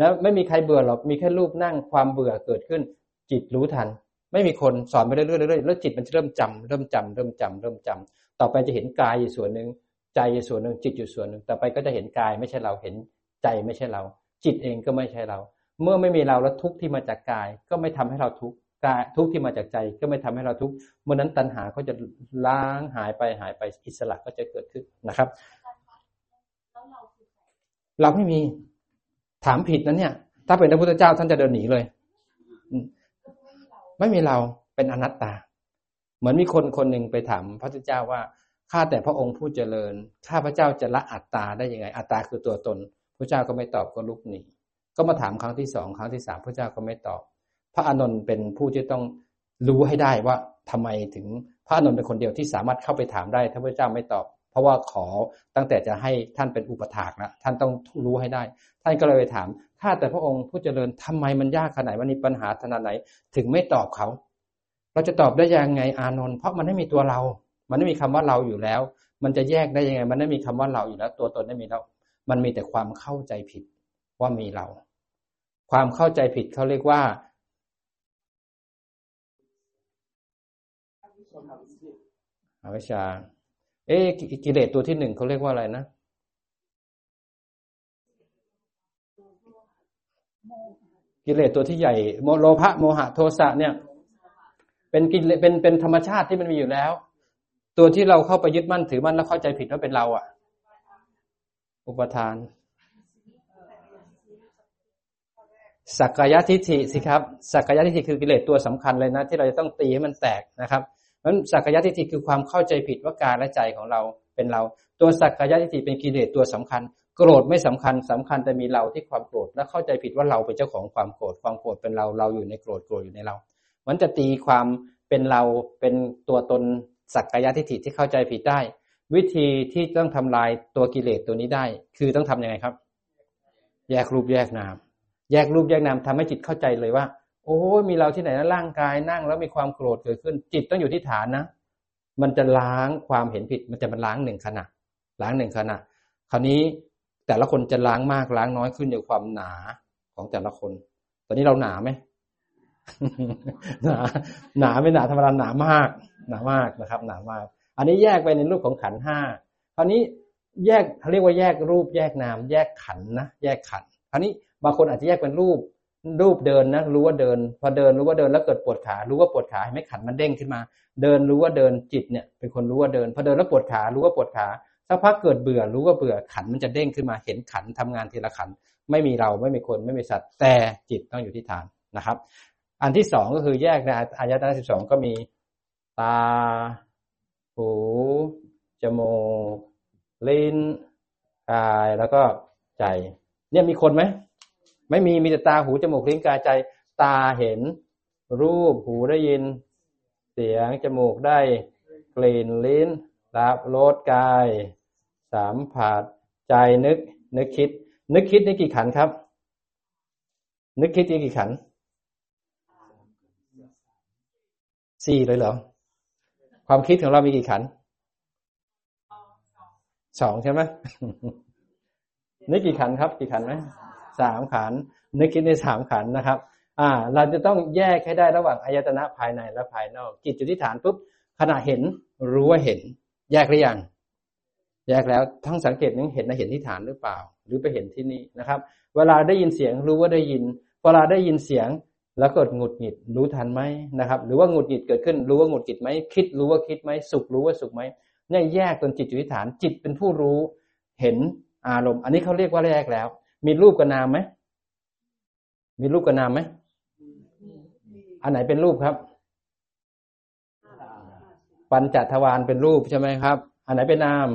นะไม่มีใครเบื่อหรอกมีแค่รูปนั่งความเบื่อเกิดขึ้น จิตรู้ทัน ไม่มีคนสอนไปเรื่อยๆเรื่อยๆแล้วจิตมันจะเริ่มจำเริ่มจำเริ่มจำเริ่มจำต่อไปจะเห็นกายอยู่ส่วนหนึ่งใจอยู่ส่วนหนึ่งจิตอยู่ส่วนหนึ่งต่อไปก็จะเห็นกายไม่ใช่เราเห็นใจไม่ใช่เรา จิตเองก็ไม่ใช่เรา เมื่อไม่มีเราแล้วทุกข์ที่มาจากกาย ก็ไม่ทำให้เราทุกข์กายทุกข์ที่มาจากใจก็ไม่ทำให้เราทุกข์เมื่อนั้นตัณหาก็จะล้างหายไปหายไปอิสระก็จะเกิดขึ้นนะครับ เราไม่มีถามผิดนั้นเนี่ย ถ้าเป็นพระพุทธเจ้าท่านจะเดินหนีเลย ไม่มีเราเป็นอนัตตา เหมือนมีคนคนหนึ่งไปถามพระพุทธเจ้าว่าข้าแต่พระองค์ผู้เจริญ ข้าพระเจ้าจะละอัตตาได้ยังไง อัตตาคือตัวตน พระเจ้าก็ไม่ตอบก็ลุกหนีก็มาถามครั้งที่สองครั้งที่สามพระเจ้าก็ไม่ตอบ พระอานนท์เป็นผู้ที่ต้องรู้ให้ได้ว่าทำไมถึงพระอานนท์เป็นคนเดียวที่สามารถเข้าไปถามได้ถ้าพระเจ้าไม่ตอบ เพราะว่าขอตั้งแต่จะให้ท่านเป็นอุปถากแล้วท่านต้องรู้ให้ได้ ท่านก็เลยไปถาม ข้าแต่พระองค์ผู้เจริญทำไมมันยากขนาดไหนมันมีปัญหาขนาดไหน ถึงไม่ตอบเขา เราจะตอบได้ยังไงอานนท์เพราะมันไม่มีตัวเรา มันไม่มีคำว่าเราอยู่แล้ว มันจะแยกได้ยังไง มันไม่มีคำว่าเราอยู่แล้ว ตัวตนไม่มีเรามันมีแต่ความเข้าใจผิดว่ามีเรา ความเข้าใจผิดเขาเรียกว่าอวิชชา เอ๊กิเลสตัวที่หนึ่งเขาเรียกว่าอะไรนะ กิเลสตัวที่ใหญ่โมโลภะโมหะโทสะเนี่ย เป็นกิเลสเป็นเป็นธรรมชาติที่มันมีอยู่แล้ว ตัวที่เราเข้าไปยึดมั่นถือมั่นแล้วเข้าใจผิดว่าเป็นเราอะ อุปทาน สักกายทิฏฐิสิครับ สักกายทิฏฐิคือกิเลสตัวสำคัญเลยนะ ที่เราจะต้องตีให้มันแตกนะครับเพราะสักกายทิฏฐิคือความเข้าใจผิดว่ากายและใจของเราเป็นเรา ตัวสักกายทิฏฐิเป็นกิเลสตัวสำคัญ โกรธไม่สำคัญสำคัญแต่มีเราที่ความโกรธและเข้าใจผิดว่าเราเป็นเจ้าของความโกรธความโกรธเป็นเราเราอยู่ในโกรธโกรธอยู่ในเรา มันจะตีความเป็นเราเป็นตัวตนสักกายทิฏฐิที่เข้าใจผิดได้ วิธีที่ต้องทำลายตัวกิเลสตัวนี้ได้ คือต้องทํำยังไงครับ แยกรูปแยกนาม แยกรูปแยกนามทำให้จิตเข้าใจเลยว่า โอ้มีเราที่ไหนนะร่างกายนั่งแล้วมีความโกรธเกิดขึ้น จิตต้องอยู่ที่ฐานนะมันจะล้างความเห็นผิด มันจะมันล้างหนึ่งขณะล้างหนึ่งขณะคราวนี้ แต่ละคนจะล้างมากล้างน้อยขึ้นอยู่ความหนาของแต่ละคน ตอนนี้เราหนาไหมหนาหนาไม่หนาธรรมดาหนามาก หนามากนะครับ หนามาก อันนี้แยกไปในรูปของขันห้าคราวนี้แยกเขาเรียกว่าแยกรูปแยกนาม แยกขันนะแยกขันคราวนี้บางคนอาจจะแยกเป็นรูปรูปเดินนะรู้ว่าเดิน พอเดินรู้ว่าเดินแล้วเกิดปวดขา รู้ว่าปวดขาให้ไม่ขันมันเด้งขึ้นมา เดินรู้ว่าเดินจิตเนี่ย เป็นคนรู้ว่าเดิน พอเดินแล้วปวดขารู้ว่าปวดขา สักพักเกิดเบื่อรู้ว่าเบื่อขันมันจะเด้งขึ้นมาเห็นขันทำงานทีละขัน ไม่มีเราไม่มีคนไม่มีสัตว์แต่จิตต้องอยู่ที่ฐานนะครับ อันที่สองก็คือแยกในอายตนะสิบสองก็มีตา หู จมูก ลิ้น กาย แล้วก็ใจ เนี่ยมีคนไหม ไม่มี มีแต่ตา หู จมูก ลิ้น กาย ใจ ตาเห็น รูป หูได้ยิน เสียง จมูกได้ กลิ่น ลิ้น รับรสกายสามผัสใจนึก นึกคิด นึกคิดนี่กี่ขันครับ นึกคิดนี่กี่ขันสี่เลยเหรอ ความคิดของเรามีกี่ขันสองใช่ไหมนึกกี่ขันครับ กี่ขันไหมสามขันนึกคิดในสามขันนะครับ อ่า เราจะต้องแยกให้ได้ระหว่างอายตนะภายในและภายนอกจิตจุดที่ฐานปุ๊บขณะเห็นรู้ว่าเห็น แยกหรือยังแยกแล้วทั้งสังเกตนึงเห็นนะเห็นที่ฐานหรือเปล่า หรือไปเห็นที่นี่นะครับ เวลาได้ยินเสียงรู้ว่าได้ยิน เวลาได้ยินเสียงแล้วเกิดหงุดหงิดรู้ทันไหมนะครับ หรือว่าหงุดหงิดเกิดขึ้น รู้ว่าหงุดหงิดไหมคิดรู้ว่าคิดไหมสุขรู้ว่าสุขไหมเนี่ยแยกตนจิตอยู่ที่ฐานจิตเป็นผู้รู้ เห็นอารมณ์ อันนี้เขาเรียกว่าแยกแล้ว มีรูปกับนามไหมมีรูปกับนามไหมอันไหนเป็นรูปครับ ปัญจทวารเป็นรูปใช่ไหมครับ อันไหนเป็นนาม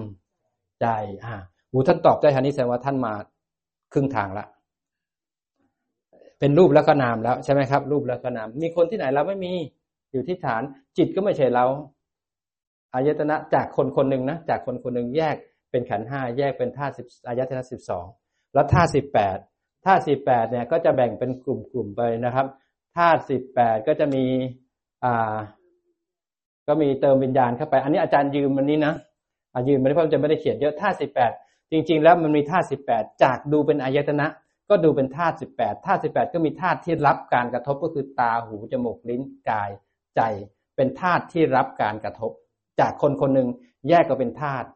ใจ อ่าหูท่านตอบได้ทันนี้แสดงว่าท่านมาครึ่งทางละเป็นรูปแล้วก็นามแล้วใช่ไหมครับ รูปแล้วก็นาม มีคนที่ไหนเราไม่มีอยู่ที่ฐาน จิตก็ไม่ใช่เราอายตนะจากคนคนหนึ่งนะจากคนคนหนึ่งแยกเป็นขันห้าแยกเป็นธาตุสิบอายตนะสิบสองแล้วธาตุสิบแปดธาตุสิบแปดเนี่ยก็จะแบ่งเป็นกลุ่มๆไปนะครับธาตุสิบแปดก็จะมีอ่า ก็มีเติมวิญญาณเข้าไป อันนี้อาจารย์ยืมมันนี้นะอายืมมันเพราะจะไม่ได้เขียนเยอะธาตุสิบแปดจริง ๆ แล้วมันมีธาตุสิบแปดจากดูเป็นอายตนะ ก็ดูเป็นธาตุสิบแปดธาตุสิบแปดก็มีธาตุที่รับการกระทบก็คือตาหูจมูกลิ้นกายใจ เป็นธาตุที่รับการกระทบ จากคนคนหนึ่งแยกก็เป็นธาตุ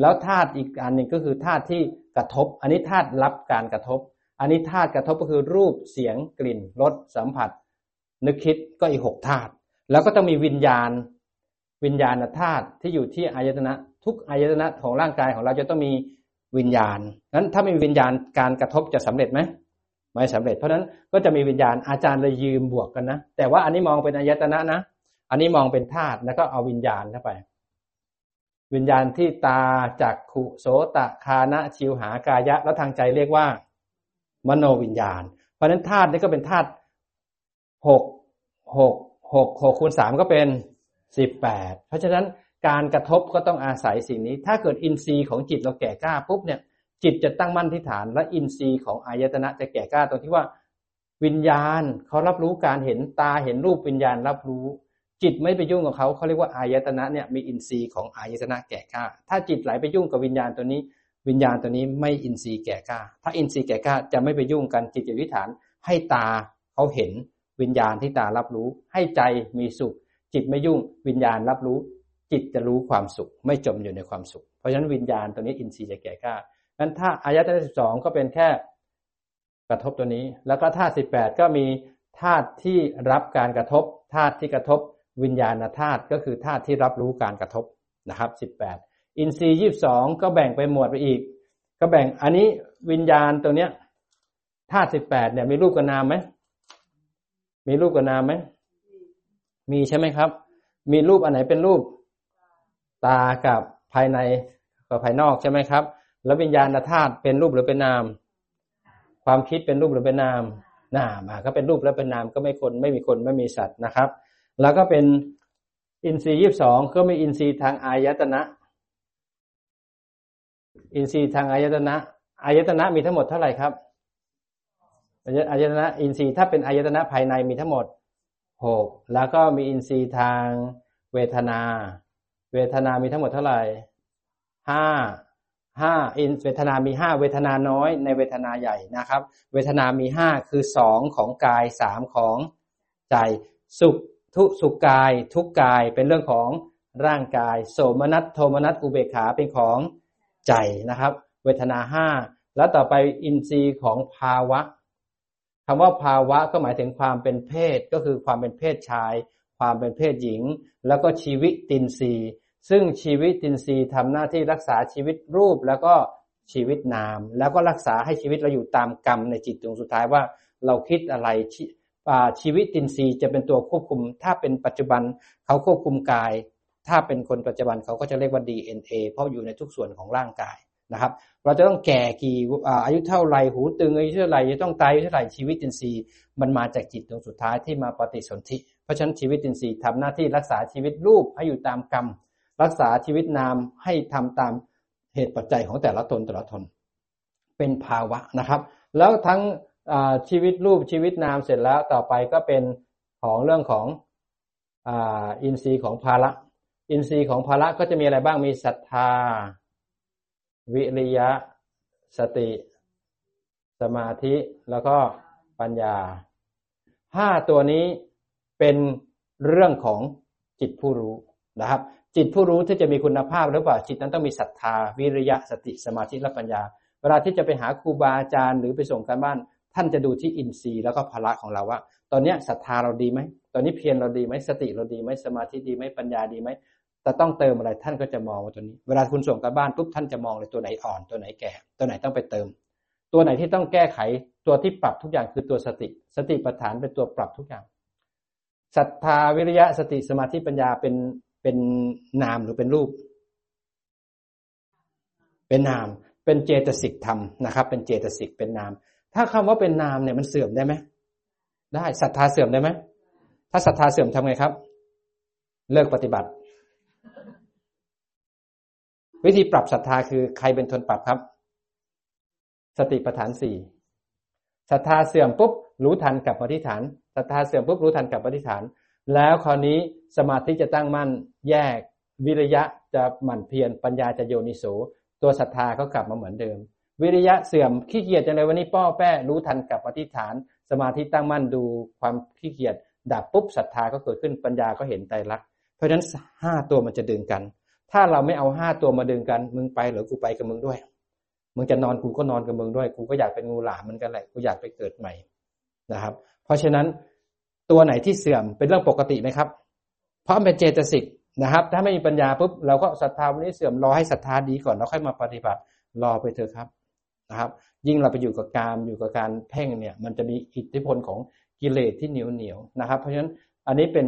แล้วธาตุอีกอันหนึ่งก็คือธาตุที่กระทบ อันนี้ธาตุรับการกระทบ อันนี้ธาตุกระทบก็คือรูปเสียงกลิ่นรสสัมผัส นึกคิดก็อีกหกธาตุแล้วก็ต้องมีวิญญาณ วิญญาณธาตุที่อยู่ที่อายตนะ ทุกอายตนะของร่างกายของเราจะต้องมีวิญญาณนั้นถ้าไม่มีวิญญาณการกระทบจะสำเร็จไหมไม่สำเร็จ เพราะนั้นก็จะมีวิญญาณอาจารย์เลยยืมบวกกันนะ แต่ว่าอันนี้มองเป็นอายตนะนะ อันนี้มองเป็นธาตุแล้วก็เอาวิญญาณเข้าไป วิญญาณที่ตาจักขุโสตะคานะชิวหากายะ แล้วทางใจเรียกว่า มโนวิญญาณ เพราะนั้นธาตุนี่ก็เป็นธาตุหกหกหกหกคูณสามก็เป็น สิบแปดเพราะฉะนั้นการกระทบก็ต้องอาศัยสิ่งนี้ ถ้าเกิดอินทรีย์ของจิตเราแก่กล้าปุ๊บเนี่ย จิตจะตั้งมั่นที่ฐาน และอินทรีย์ของอายตนะจะแก่กล้าตรงที่ว่า วิญญาณเขารับรู้การเห็นตาเห็นรูปวิญญาณรับรู้ จิตไม่ไปยุ่งกับเขาเขาเรียกว่าอายตนะเนี่ยมีอินทรีย์ของอายตนะแก่กล้า ถ้าจิตไหลไปยุ่งกับวิญญาณตัวนี้ วิญญาณตัวนี้ไม่อินทรีย์แก่กล้า ถ้าอินทรีย์แก่กล้าจะไม่ไปยุ่งกันจิตจะวิฐาน ให้ตาเขาเห็นวิญญาณที่ตารับรู้ ให้ใจมีสุข จิตไม่ยุ่งวิญญาณรับรู้ จิตจะรู้ความสุข ไม่จมอยู่ในความสุข เพราะฉะนั้นวิญญาณตัวนี้อินทรีย์จะแก่กล้านั้นถ้าอายะที่สิบสองก็เป็นแค่กระทบตัวนี้ แล้วก็ธาตุสิบแปดก็มีธาตุที่รับการกระทบธาตุที่กระทบ วิญญาณธาตุก็คือธาตุที่รับรู้การกระทบนะครับสิบแปดอินทรีย์ยี่สิบสองก็แบ่งไปหมวดไปอีก ก็แบ่งอันนี้วิญญาณตัวเนี้ยธาตุสิบแปดเนี่ยมีรูปกับนามไหมมีรูปกับนามไหม มีใช่ไหมครับ มีรูปอันไหนเป็นรูปตากับภายในกับภายนอกใช่ไหมครับ แล้ววิญญาณธาตุเป็นรูปหรือเป็นนาม ความคิดเป็นรูปหรือเป็นนามนามอะก็เป็นรูปแล้วเป็นนามก็ไม่คนไม่มีคนไม่มีสัตว์นะครับ แล้วก็เป็นอินทรีย์ยี่สิบสองก็มีอินทรีย์ทางอายตนะ อินทรีย์ทางอายตนะอายตนะมีทั้งหมดเท่าไหร่ครับอายตนะอินทรีย์ถ้าเป็นอายตนะภายในมีทั้งหมด หกแล้วก็มีอินทรีย์ทางเวทนา เวทนามีทั้งหมดเท่าไหร่ห้าห้าอินเวทนามีห้าเวทนาน้อยในเวทนาใหญ่นะครับ เวทนามีห้าคือสองของกายสามของใจสุขทุสุขกาย ทุกกายเป็นเรื่องของร่างกาย โสมนัสโทมนัสอุเบกขาเป็นของใจนะครับ เวทนาห้าแล้วต่อไปอินทรีย์ของภาวะ คำว่าภาวะก็หมายถึงความเป็นเพศก็คือความเป็นเพศชาย ความเป็นเพศหญิง แล้วก็ชีวิตตินรีซึ่งชีวิตตินรีย์ทำหน้าที่รักษาชีวิตรูปแล้วก็ชีวิตนาม แล้วก็รักษาให้ชีวิตเราอยู่ตามกรรมในจิตดวงสุดท้ายว่าเราคิดอะไรชีวิตตินรีจะเป็นตัวควบคุม ถ้าเป็นปัจจุบันเขาควบคุมกาย ถ้าเป็นคนปัจจุบันเขาก็จะเรียกว่า DNA เพราะอยู่ในทุกส่วนของร่างกาย นะครับ เราจะต้องแก่กี่อายุเท่าไรหูตึงอายุเท่าไรจะต้องตายอายุเท่าไรชีวิตตินทรีย์มันมาจากจิตดวงสุดท้ายที่มาปฏิสนธิเพราะฉะนั้นชีวิตตินทรีย์ทำหน้าที่รักษาชีวิตรูปให้อยู่ตามกรรม รักษาชีวิตนามให้ทำตามเหตุปัจจัยของแต่ละตนแต่ละตนเป็นภาวะนะครับ แล้วทั้งชีวิตรูปชีวิตนามเสร็จแล้วต่อไปก็เป็นของเรื่องของอินทรีย์ของภาระอินทรีย์ของภาระก็จะมีอะไรบ้างมีศรัทธา วิริยะ สติ สมาธิแล้วก็ปัญญาห้าตัวนี้เป็นเรื่องของจิตผู้รู้นะครับ จิตผู้รู้ที่จะมีคุณภาพหรือเปล่าจิตนั้นต้องมีศรัทธา วิริยะสติสมาธิและปัญญา เวลาที่จะไปหาครูบาอาจารย์หรือไปส่งการบ้าน ท่านจะดูที่อินทรีย์แล้วก็พละของเราว่า ตอนนี้ศรัทธาเราดีไหม ตอนนี้เพียรเราดีไหมสติเราดีไหมสมาธิดีไหมปัญญาดีไหม แต่ต้องเติมอะไรท่านก็จะมองว่าตัวนี้ เวลาคุณส่งการบ้านปุ๊บท่านจะมองเลยตัวไหนอ่อนตัวไหนแก่ ตัวไหนต้องไปเติม ตัวไหนที่ต้องแก้ไขตัวที่ปรับทุกอย่างคือตัวสติ สติปัฏฐานเป็นตัวปรับทุกอย่างศรัทธาวิริยะสติสมาธิปัญญาเป็นเป็นนามหรือเป็นรูป เป็นนาม เป็นเจตสิกธรรมนะครับ เป็นเจตสิกเป็นนาม ถ้าคำว่าเป็นนามเนี่ยมันเสื่อมได้ไหมได้ศรัทธาเสื่อมได้ไหมถ้าศรัทธาเสื่อมทำไงครับ เลิกปฏิบัติ วิธีปรับศรัทธาคือใครเป็นทนปรับครับ สติปัฏฐานสี่ศรัทธาเสื่อมปุ๊บรู้ทันกับปฏิฐานศรัทธาเสื่อมปุ๊บรู้ทันกับปฏิฐาน แล้วคราวนี้สมาธิจะตั้งมั่นแยกวิริยะจะหมั่นเพียรปัญญาจะโยนิโสตัวศรัทธาก็กลับมาเหมือนเดิม วิริยะเสื่อมขี้เกียจจังเลยวันนี้ป้อแป้รู้ทันกับปฏิฐาน สมาธิตั้งมั่นดูความขี้เกียจดับปุ๊บศรัทธาก็เกิดขึ้นปัญญาก็เห็นใจรัก เพราะฉะนั้นห้าตัวมันจะดึงกัน ถ้าเราไม่เอาห้าตัวมาดึงกัน มึงไปหรือกูไปกับมึงด้วย มึงจะนอนกูก็นอนกับมึงด้วย กูก็อยากเป็นงูหลามเหมือนกันแหละกูอยากไปเกิดใหม่นะครับ เพราะฉะนั้นตัวไหนที่เสื่อมเป็นเรื่องปกติไหมครับ เพราะมันเป็นเจตสิกนะครับ ถ้าไม่มีปัญญาปุ๊บเราก็ศรัทธาวันนี้เสื่อมรอให้ศรัทธาดีก่อนแล้วค่อยมาปฏิบัติรอไปเถอะครับนะครับ ยิ่งเราไปอยู่กับการอยู่กับการเพ่งเนี่ย มันจะมีอิทธิพลของกิเลสที่เหนียวเหนียวนะครับ เพราะฉะนั้นอันนี้เป็น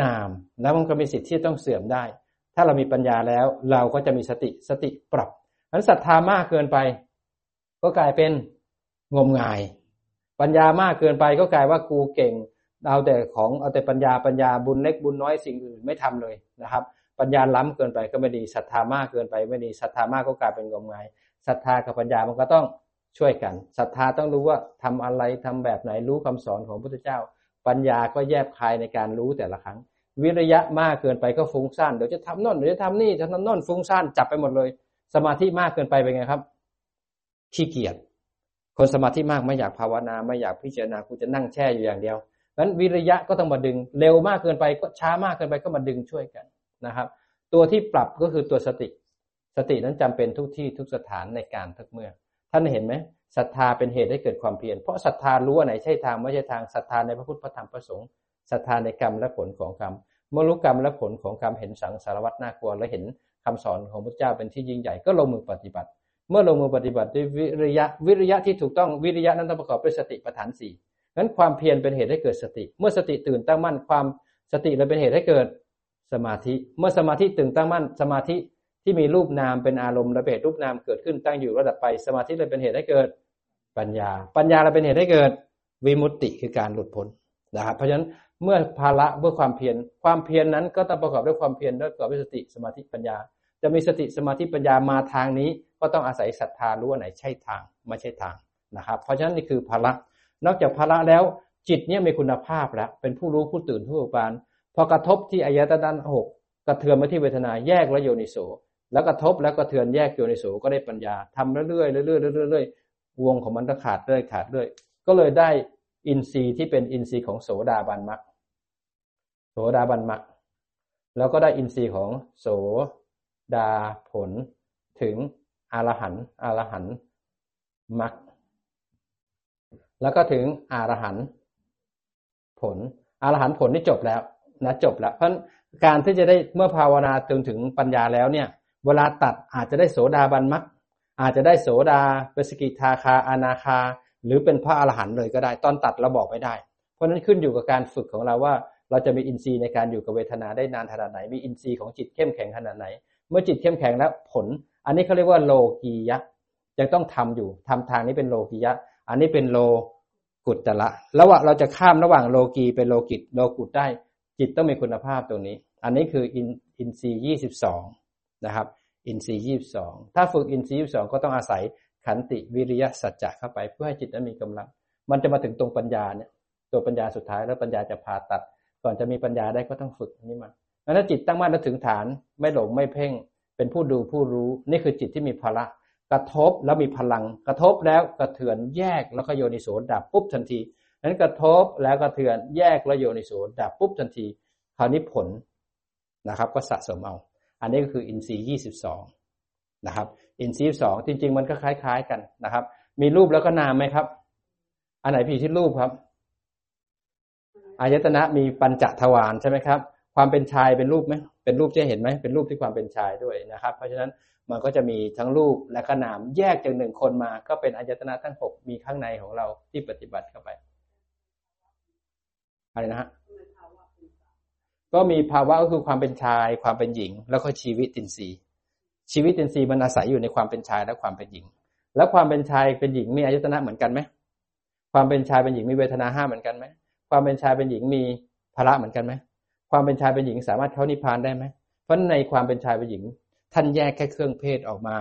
นาม แล้วมันก็มีสิทธิ์ที่ต้องเสื่อมได้ ถ้าเรามีปัญญาแล้ว เราก็จะมีสติสติปรับนั้นศรัทธามากเกินไป ก็กลายเป็นงมงาย ปัญญามากเกินไปก็กลายว่ากูเก่งเอาแต่ของเอาแต่ปัญญาปัญญาบุญเล็กบุญน้อยสิ่งอื่นไม่ทำเลยนะครับ ปัญญาล้ำเกินไปก็ไม่ดีศรัทธามากเกินไปไม่ดีศรัทธามากก็กลายเป็นงมงายศรัทธากับปัญญามันก็ต้องช่วยกันศรัทธาต้องรู้ว่าทำอะไรทำแบบไหนรู้คำสอนของพระพุทธเจ้า ปัญญาก็แยบคายในการรู้แต่ละครั้ง วิริยะมากเกินไปก็ฟุ้งซ่านเดี๋ยวจะทำน่นเดี๋ยวจะทำนี่จะทำน่นฟุ้งซ่านจับไปหมดเลย สมาธิมากเกินไปเป็นไงครับ ขี้เกียจคนสมาธิมากไม่อยากภาวนา ไม่อยากพิจารณากูจะนั่งแช่อยู่อย่างเดียวนั้นวิริยะก็ต้องมาดึง เร็วมากเกินไปก็ช้ามากเกินไปก็มาดึงช่วยกันนะครับ ตัวที่ปรับก็คือตัวสติ สตินั้นจำเป็นทุกที่ทุกสถานในการทุกเมื่อ ท่านเห็นไหม ศรัทธาเป็นเหตุให้เกิดความเพียรเพราะศรัทธารู้ว่าไหนใช่ทางไม่ใช่ทางศรัทธาในพระพุทธพระธรรมพระสงฆ์ศรัทธาในกรรมและผลของกรรมเมื่อรู้กรรมและผลของกรรมเห็นสังสารวัตรน่ากลัวและเห็นคำสอนของพระเจ้าเป็นที่ยิ่งใหญ่ก็ลงมือปฏิบัติ เมื่อลงมือปฏิบัติด้วยวิริยะวิริยะที่ถูกต้องวิริยะนั้นต้องประกอบด้วยสติปัฏฐานสี่นั้นความเพียรเป็นเหตุให้เกิดสติ เมื่อสติตื่นตั้งมั่นความสติเลยเป็นเหตุให้เกิดสมาธิ เมื่อสมาธิตื่นตั้งมั่นสมาธิ ที่มีรูปนามเป็นอารมณ์ระเบิดรูปนามเกิดขึ้นตั้งอยู่ระดับไป สมาธิเลยเป็นเหตุให้เกิดปัญญา ปัญญาเราเป็นเหตุให้เกิดวิมุตติคือการหลุดพ้นนะครับเพราะฉะนั้นเมื่อภาระเมื่อความเพียรความเพียรนนั้นก็ต้องประกอบด้วยความเพียรด้วยประกอบด้วยสติสมาธิปัญญา จะมีสติสมาธิปัญญามาทางนี้ ก็ต้องอาศัยศรัทธารู้ว่าไหนใช่ทางไม่ใช่ทางนะครับ เพราะฉะนั้นนี่คือภาระนอกจากภาระแล้วจิตเนี่ยมีคุณภาพแล้ว เป็นผู้รู้ผู้ตื่นผู้บานพอกระทบที่อายตนะหกกระเทือนมาที่เวทนาแยกแล้วโยนิโส แล้วกระทบแล้วกระเทือนแยกโยนิโสก็ได้ปัญญาทำเรื่อยๆเรื่อยๆเรื่อยๆวงของมันก็ขาดเรื่อยขาดเรื่อยก็เลยได้อินทรีย์ที่เป็นอินทรีย์ของโสดาบันมรรคโสดาบันมรรคแล้วก็ได้อินทรีย์ของโสดาผลถึงอรหันต์อรหันต์มรรคแล้วก็ถึงอรหันต์ผลอรหันต์ผลนี่จบแล้วนะจบแล้ว เพราะการที่จะได้เมื่อภาวนาจนถึงปัญญาแล้วเนี่ย เวลาตัดอาจจะได้โสดาบันมรรคอาจจะได้โสดาเปสกิทาคาอนาคา หรือเป็นพระอรหันต์เลยก็ได้ ตอนตัดเราบอกไม่ได้ เพราะนั้นขึ้นอยู่กับการฝึกของเราว่า เราจะมีอินทรีย์ในการอยู่กับเวทนาได้นานขนาดไหน มีอินทรีย์ของจิตเข้มแข็งขนาดไหน เมื่อจิตเข้มแข็งแล้วผล อันนี้เขาเรียกว่าโลกียะยังต้องทำอยู่ทำทางนี้เป็นโลกียะ อันนี้เป็นโลกุตตละระหว่างเราจะข้ามระหว่างโลกีเป็นโลกิตโลกุตได้ จิตต้องมีคุณภาพตรงนี้ อันนี้คืออินอินทรีย์ยี่สิบสอง นะครับ อินทรีย์ยี่สิบสองถ้าฝึกอินทรีย์ยี่สิบสองก็ต้องอาศัยขันติวิริยะสัจจะเข้าไป เพื่อให้จิตนั้นมีกำลัง มันจะมาถึงตรงปัญญาเนี่ย ตัวปัญญาสุดท้ายแล้วปัญญาจะพาตัด ก่อนจะมีปัญญาได้ก็ต้องฝึกนี้มาถ้าจิตตั้งมั่นแล้วถึงฐาน ไม่หลงไม่เพ่ง เป็นผู้ดูผู้รู้ นี่คือจิตที่มีพละกระทบแล้วมีพลัง กระทบแล้วกระเทือนแยกแล้วก็โยนิโสดับปุ๊บทันทีนั้นกระทบแล้วกระเทือนแยกแล้วโยนิโสดับปุ๊บทันที คราวนี้ผลนะครับ ก็สะสมเอา อันนี้ก็คืออินทรีย์ยี่สิบสองนะครับอินทรีย์สองจริง ๆ มันก็คล้าย ๆ กันนะครับ มีรูปแล้วก็นามไหมครับ อันไหนพี่ที่รูปครับอายตนะมีปัญจทวารใช่ไหมครับ ความเป็นชายเป็นรูปไหมเป็นรูปจะเห็นไหมเป็นรูปที่ความเป็นชายด้วยนะครับ เพราะฉะนั้นมันก็จะมีทั้งรูปและก็นามแยกจากหนึ่งคนมา ก็เป็นอายตนะทั้งหกมีข้างในของเราที่ปฏิบัติเข้าไปอะไรนะฮะ ก็มีภาวะก็คือความเป็นชาย ความเป็นหญิง แล้วก็ชีวิตตินทรีย์ ชีวิตตินทรีย์มันอาศัยอยู่ในความเป็นชายและความเป็นหญิง แล้วความเป็นชายเป็นหญิงมีอายตนะเหมือนกันไหมความเป็นชายเป็นหญิงมีเวทนาห้าเหมือนกันไหมความเป็นชายเป็นหญิงมีภระเหมือนกันไหมความเป็นชายเป็นหญิงสามารถเข้านิพพานได้ไหมเพราะในความเป็นชายเป็นหญิง ท่านแยกแค่เครื่องเพศออกมา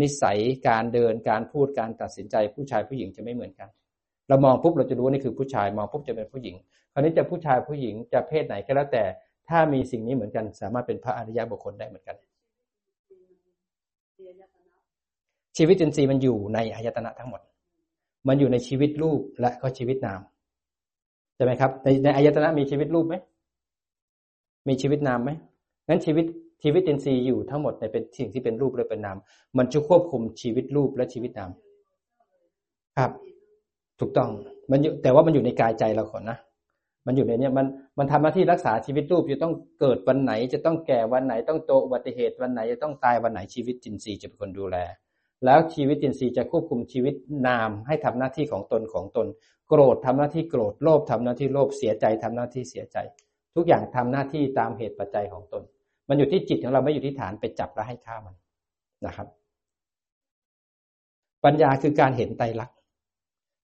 นิสัยการเดินการพูดการตัดสินใจผู้ชายผู้หญิงจะไม่เหมือนกัน เรามองปุ๊บเราจะรู้ว่านี่คือผู้ชายมองปุ๊บจะเป็นผู้หญิง คราวนี้จะผู้ชายผู้หญิงจะเพศไหนก็แล้วแต่ ถ้ามีสิ่งนี้เหมือนกัน สามารถเป็นพระอริยบุคคลได้เหมือนกัน ชีวิตจินทรีย์มันอยู่ในอายตนะทั้งหมด มันอยู่ในชีวิตรูปและก็ชีวิตนามใช่ไหมครับ ในในอายตนะมีชีวิตรูปไหมมีชีวิตนามไหมงั้นชีวิตชีวิตจินทรีย์อยู่ทั้งหมดในเป็นสิ่งที่เป็นรูปและเป็นนาม มันจะควบคุมชีวิตรูปและชีวิตนาม ครับ ถูกต้อง มันอยู่แต่ว่ามันอยู่ในกายใจเราก่อนนะ มันอยู่ในนี้มันมันทำหน้าที่รักษาชีวิตรูปจะต้องเกิดวันไหน จะต้องแก่วันไหน ต้องโตอุบัติเหตุวันไหน จะต้องตายวันไหนชีวิตจินทรีย์จะเป็นคนดูแล แล้วชีวิตจินทรีย์จะควบคุมชีวิตนาม ให้ทำหน้าที่ของตนของตน โกรธทำหน้าที่โกรธโลภทำหน้าที่โลภเสียใจทำหน้าที่เสียใจ ทุกอย่างทำหน้าที่ตามเหตุปัจจัยของตน มันอยู่ที่จิตของเราไม่อยู่ที่ฐานไปจับแล้วให้ฆ่ามันนะครับ ปัญญาคือการเห็นไตรลักษณ์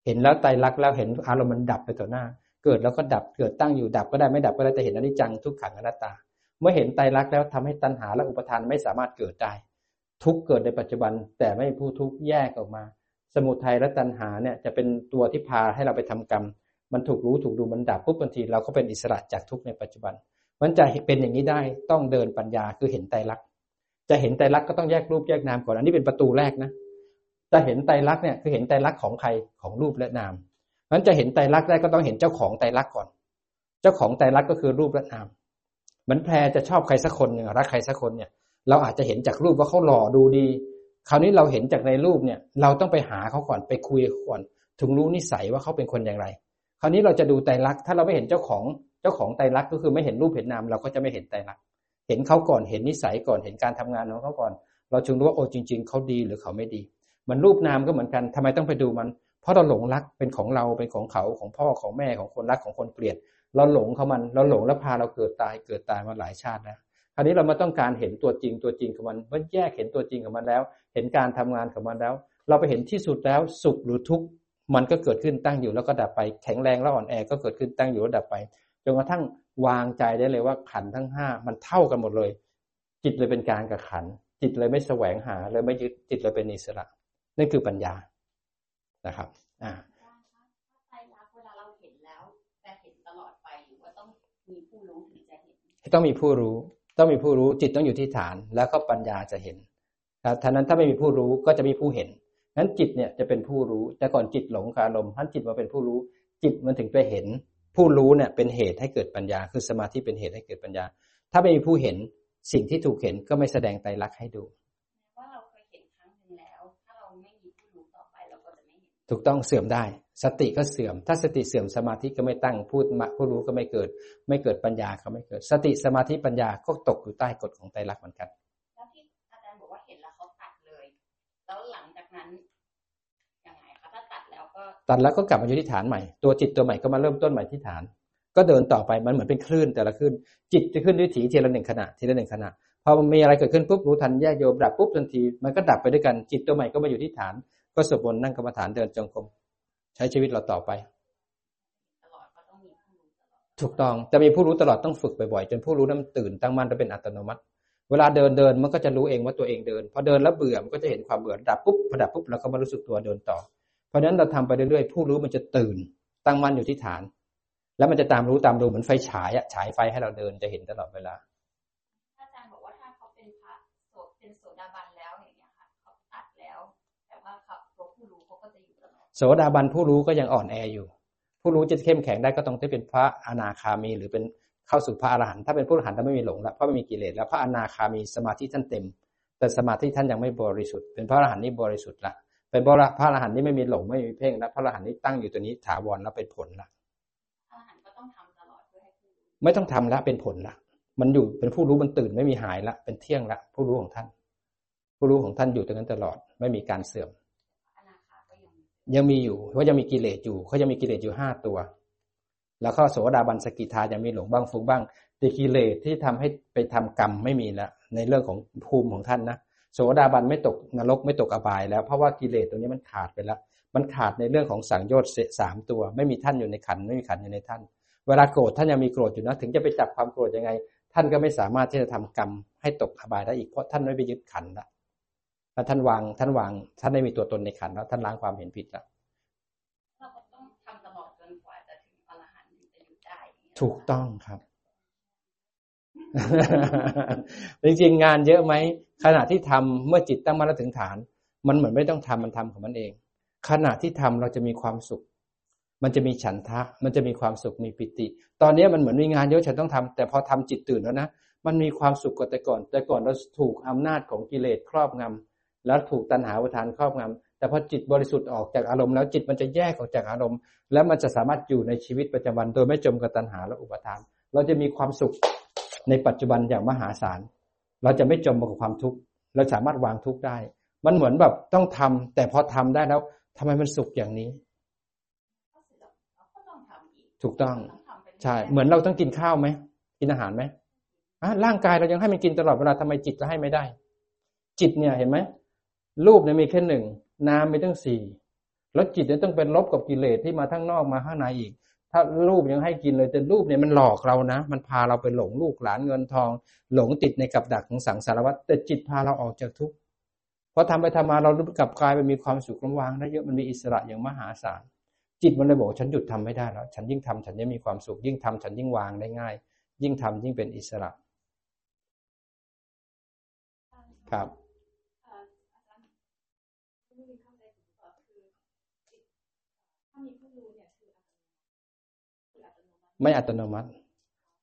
เห็นแล้วไตรลักษณ์แล้วเห็นอารมณ์มันดับไปต่อหน้า เกิดแล้วก็ดับเกิดตั้งอยู่ดับก็ได้ไม่ดับก็ได้แต่เห็นอนิจจังทุกขังอนัตตา เมื่อเห็นไตรลักษณ์แล้วทำให้ตัณหาและอุปทานไม่สามารถเกิดได้ ทุกเกิดในปัจจุบันแต่ไม่ผู้ทุกแยกออกมา สมุทัยและตัณหาเนี่ยจะเป็นตัวที่พาให้เราไปทำกรรม มันถูกรู้ถูกดูมันดับปุ๊บบางทีเราก็เป็นอิสระจากทุกในปัจจุบันมันจะเป็นอย่างนี้ได้ต้องเดินปัญญาคือเห็นไตรลักษณ์จะเห็นไตรลักษณ์ก็ต้องแยกรูปแยกนามก่อนอันนี้เป็นประตูแรกนะจะเห็นไตรลักษณ์เนี่ยคือเห็นไตรลักษณ์ของใครของรูปและนาม มันจะเห็นไตรลักษณ์ได้ก็ต้องเห็นเจ้าของไตรลักษณ์ก่อน เจ้าของไตรลักษณ์ก็คือรูปและนามเหมือนแพรจะชอบใครสักคนหนึ่งรักใครสักคนเนี่ย เราอาจจะเห็นจากรูปว่าเขาหล่อดูดี คราวนี้เราเห็นจากในรูปเนี่ย เราต้องไปหาเขาก่อนไปคุยก่อน ถึงรู้นิสัยว่าเขาเป็นคนอย่างไร คราวนี้เราจะดูไตรลักษณ์ถ้าเราไม่เห็นเจ้าของเจ้าของไตรลักษณ์ก็คือไม่เห็นรูปเห็นนามเราก็จะไม่เห็นไตรลักษณ์เห็นเขาก่อนเห็นนิสัยก่อนเห็นการทำงานของเขาก่อน เราจึงรู้ว่าโอ้จริง ๆเขาดีหรือเขาไม่ดี มันรูปนามก็เหมือนกันทำไมต้องไปดูมัน เพราะเราหลงรักเป็นของเราเป็นของเขาของพ่อของแม่ของคนรักของคนเกลียด เราหลงเขามันเราหลงแล้วพาเราเกิดตายเกิดตายมาหลายชาติแล้วคราวนี้เรามาต้องการเห็นตัวจริงตัวจริงของมันเมื่อแยกเห็นตัวจริงของมันแล้ว เห็นการทำงานของมันแล้ว เราไปเห็นที่สุดแล้วสุขหรือทุกข์มันก็เกิดขึ้นตั้งอยู่แล้วก็ดับไปแข็งแรงแล้วอ่อนแอก็เกิดขึ้นตั้งอยู่แล้วดับไปจนกระทั่งวางใจได้เลยว่าขันทั้งห้ามันเท่ากันหมดเลย จิตเลยเป็นกลางกับขัน จิตเลยไม่แสวงหาเลยไม่ยึดจิตเลยเป็นอิสระนั่นคือปัญญา นะครับอ่าใจรักเวลาเราเห็นแล้วจะเห็นตลอดไปหรือว่าต้องมีผู้รู้ถึงจะเห็นต้องมีผู้รู้ ต้องมีผู้รู้จิตต้องอยู่ที่ฐาน แล้วก็ปัญญาจะเห็นครับท่านั้นถ้าไม่มีผู้รู้ก็จะมีผู้เห็นนั้นจิตเนี่ยจะเป็นผู้รู้ แต่ก่อนจิตหลงคารมท่านจิตมาเป็นผู้รู้ จิตมันถึงไปเห็น ผู้รู้เนี่ยเป็นเหตุให้เกิดปัญญา คือสมาธิเป็นเหตุให้เกิดปัญญา ถ้าไม่มีผู้เห็นสิ่งที่ถูกเห็นก็ไม่แสดงไตรลักษณ์ให้ดู ถูกต้องเสื่อมได้ สติก็เสื่อม ถ้าสติเสื่อมสมาธิก็ไม่ตั้งพูดมาผู้รู้ก็ไม่เกิด ไม่เกิดปัญญาก็ไม่เกิด สติสมาธิปัญญาก็ตกอยู่ใต้กฎของไตรลักษณ์เหมือนกันแล้วที่อาจารย์บอกว่าเห็นแล้วเขาตัดเลย แล้วหลังจากนั้นยังไงคะถ้าตัดแล้วก็ตัดแล้วก็กลับมาอยู่ที่ฐานใหม่ ตัวจิตตัวใหม่ก็มาเริ่มต้นใหม่ที่ฐาน ก็เดินต่อไปมันเหมือนเป็นคลื่นแต่ละคลื่นจิตจะขึ้นด้วยถีทีละหนึ่งขณะทีละหนึ่งขณะพอมันมีอะไรเกิดขึ้นปุ๊บรู้ทันแยกโยมดับปุ๊บทันที มันก็ดับไปด้วยกันจิตตัวใหม่ก็มาอยู่ที่ฐาน ก็สวดมนต์นั่งกรรมฐานเดินจงกรมใช้ชีวิตเราต่อไป ถูกต้องจะมีผู้รู้ตลอดต้องฝึกบ่อยๆจนผู้รู้นั้นตื่นตั้งมั่นและเป็นอัตโนมัติ เวลาเดินเดินมันก็จะรู้เองว่าตัวเองเดินพอเดินแล้วเบื่อมันก็จะเห็นความเบื่อดับปุ๊บพอดับปุ๊บเราก็มารู้สึกตัวเดินต่อ เพราะฉะนั้นเราทำไปเรื่อยๆผู้รู้มันจะตื่นตั้งมั่นอยู่ที่ฐาน แล้วมันจะตามรู้ตามรู้เหมือนไฟฉายอะฉายไฟให้เราเดินจะเห็นตลอดเวลา โสดาบันผู้รู้ก็ยังอ่อนแออยู่ ผู้รู้จะเข้มแข็งได้ก็ต้องได้เป็นพระอนาคามี หรือเป็นเข้าสู่พระอรหันต์ถ้าเป็นผู้อรหันต์แล้วไม่มีหลงแล้วเพราะไม่มีกิเลสแล้วพระอนาคามีสมาธิท่านเต็ม แต่สมาธิท่านยังไม่บริสุทธิ์เป็นพระอรหันต์นี่บริสุทธิ์ละเป็นพระพระอรหันต์นี่ไม่มีหลงไม่มีเพ่งแล้วพระอรหันต์นี่ตั้งอยู่ตัวนี้ถาวรแล้วเป็นผลละพระอรหันต์ก็ต้องทำตลอดเพื่อให้ผู้รู้ไม่ต้องทำละเป็นผลละมันอยู่เป็นผู้รู้มันตื่นไม่มีหายละเป็นเที่ยงละผู้รู้ของท่าน ผู้รู้ของท่านอยู่ตรงนั้นตลอดไม่มีการเสื่อมอนาคาก็ ยังมีอยู่เพราะยังมีกิเลสอยู่เขายังมีกิเลสอยู่ห้าตัว แล้วก็โสดาบันสกิทายังมีหลงบ้างฟุ้งบ้างแต่กิเลสที่ทำให้ไปทำกรรมไม่มีแล้วในเรื่องของภูมิของท่านนะโสดาบันไม่ตกนรกไม่ตกอบายแล้วเพราะว่ากิเลสตัวนี้มันขาดไปแล้ว มันขาดในเรื่องของสังโยชน์สามตัว ไม่มีท่านอยู่ในขันไม่มีขันอยู่ในท่าน เวลาโกรธท่านยังมีโกรธอยู่นะถึงจะไปจับความโกรธยังไง ท่านก็ไม่สามารถที่จะทำกรรมให้ตกอบายได้อีกเพราะท่านไม่ไปยึดขันละแล้ว ท่านวางท่านวางท่านไม่มีตัวตนในขันธ์แล้วท่านล้างความเห็นผิดแล้วเราก็ต้องทำตลอดจนกว่าจะถึงอรหันต์ถึงจะหยุดได้อย่างเงี้ยถูกต้องครับจริงๆงานเยอะไหมขณะที่ทำเมื่อจิตตั้งมั่นแล้วถึงฐาน มันเหมือนไม่ต้องทำมันทำของมันเอง ขณะที่ทำเราจะมีความสุข มันจะมีฉันทะ มันจะมีความสุขมีปิติ ตอนนี้มันเหมือนมีงานเยอะฉันต้องทำแต่พอทำจิตตื่นแล้วนะมันมีความสุขกว่าแต่ก่อน แต่ก่อนเราถูกอำนาจของกิเลสครอบงำ แล้วถูกตัณหาอุทานครอบงำแต่พอจิตบริสุทธิ์ออกจากอารมณ์แล้วจิตมันจะแยกออกจากอารมณ์ แล้วมันจะสามารถอยู่ในชีวิตประจำวัน โดยไม่จมกับตัณหาและอุปทาน เราจะมีความสุขในปัจจุบันอย่างมหาศาล เราจะไม่จมกับความทุกข์เราสามารถวางทุกข์ได้ มันเหมือนแบบต้องทำแต่พอทำได้แล้วทำไมมันสุขอย่างนี้ ถูกต้องใช่เหมือนเราต้องกินข้าวไหมกินอาหารไหมร่างกายเรายังให้มันกินตลอดเวลาทำไมจิตจะให้ไม่ได้ จิตเนี่ยเห็นไหม รูปเนี่ยมีแค่หนึ่งนามมีตั้งสี่แล้วจิตเนี่ยต้องเป็นลบกับกิเลสที่มาทั้งนอกมาข้างในอีก ถ้ารูปยังให้กินเลยแต่รูปเนี่ยมันหลอกเรานะ มันพาเราไปหลงลูกหลานเงินทอง หลงติดในกับดักของสังสารวัฏแต่จิตพาเราออกจากทุกข์พอทำไปทำมาเรากลับกลายไปมีความสุขระวางได้เยอะมันมีอิสระอย่างมหาศาลจิตมันเลยบอกฉันหยุดทำไม่ได้แล้วฉันยิ่งทำฉันยิ่งมีความสุข ยิ่งทำฉันยิ่งวางได้ง่าย ยิ่งทำยิ่งเป็นอิสระครับ เอ่ออาจารย์ไม่ได้เข้าใจถูกหรือเปล่าคือจิตถ้ามีผู้รู้เนี่ยคืออัตโนมัติคืออัตโนมัติ ไม่อัตโนมัติ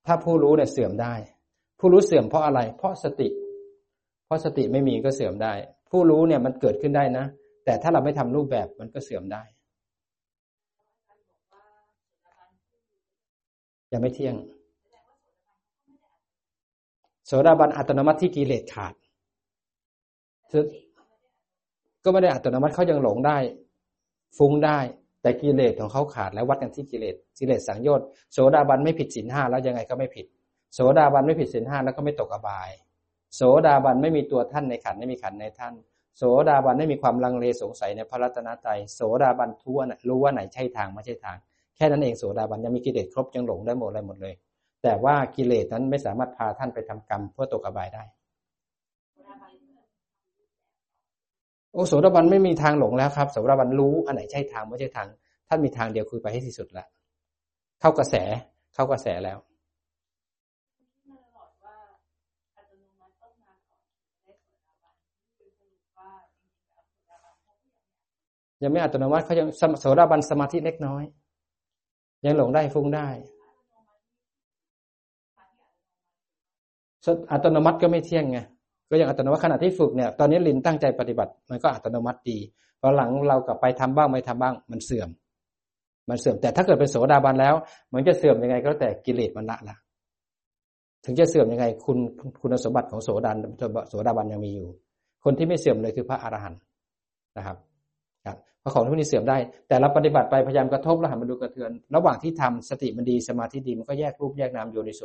ถ้าผู้รู้เนี่ยเสื่อมได้ ผู้รู้เสื่อมเพราะอะไร เพราะสติ เพราะสติไม่มีก็เสื่อมได้ ผู้รู้เนี่ยมันเกิดขึ้นได้นะ แต่ถ้าเราไม่ทำรูปแบบมันก็เสื่อมได้ยังไม่เที่ยง โสดาบันอัตโนมัติที่กิเลสขาดก็ไม่ได้อัตโนมัติเขายังหลงได้ ฟุ้งได้ แต่กิเลสของเขาขาดแล้ววัดกันที่กิเลสกิเลสสังโยชน์โสดาบันไม่ผิดศีลห้าแล้วยังไงก็ไม่ผิด โสดาบันไม่ผิดศีลห้าแล้วก็ไม่ตกอบาย โสดาบันไม่มีตัวท่านในขันไม่มีขันในท่าน โสดาบันไม่มีความลังเลสงสัยในพระรัตนตรัยโสดาบันทั่วรู้ว่าไหนใช่ทางไม่ใช่ทาง แค่นั้นเองโสดาบันยังมีกิเลสครบยังหลงได้หมดอะไรหมดเลย แต่ว่ากิเลสนั้นไม่สามารถพาท่านไปทำกรรมเพื่อตกอบายได้ โอ้โสดาบันไม่มีทางหลงแล้วครับโสดาบันรู้อันไหนใช่ทางไม่ใช่ทาง ท่านมีทางเดียวคือไปให้ที่สุดละเข้ากระแสเข้ากระแสแล้วยังยังไม่อัตโนมัติเขายังโสดาบันสมาธิเล็กน้อย ยังหลงได้ฟุ้งได้อัตโนมัติก็ไม่เที่ยงไง ก็ยังอัตโนมัติขณะที่ฝึกเนี่ยตอนนี้ลินตั้งใจปฏิบัติ มันก็อัตโนมัติดีพอหลังเรากลับไปทำบ้างไม่ทำบ้าง มันเสื่อม มันเสื่อมแต่ถ้าเกิดเป็นโสดาบันแล้ว มันจะเสื่อมยังไงก็แต่กิเลสมันละละถึงจะเสื่อมยังไง คุณคุณสมบัติของโสดาโสดาบันยังมีอยู่ คนที่ไม่เสื่อมเลยคือพระอรหันต์นะครับครับเพราะของพวกนี้เสื่อมได้ แต่เราปฏิบัติไปพยายามกระทบแล้วหันมาดูกระเทือน ระหว่างที่ทำสติมันดีสมาธิดีมันก็แยกรูปแยกนามโยนิโส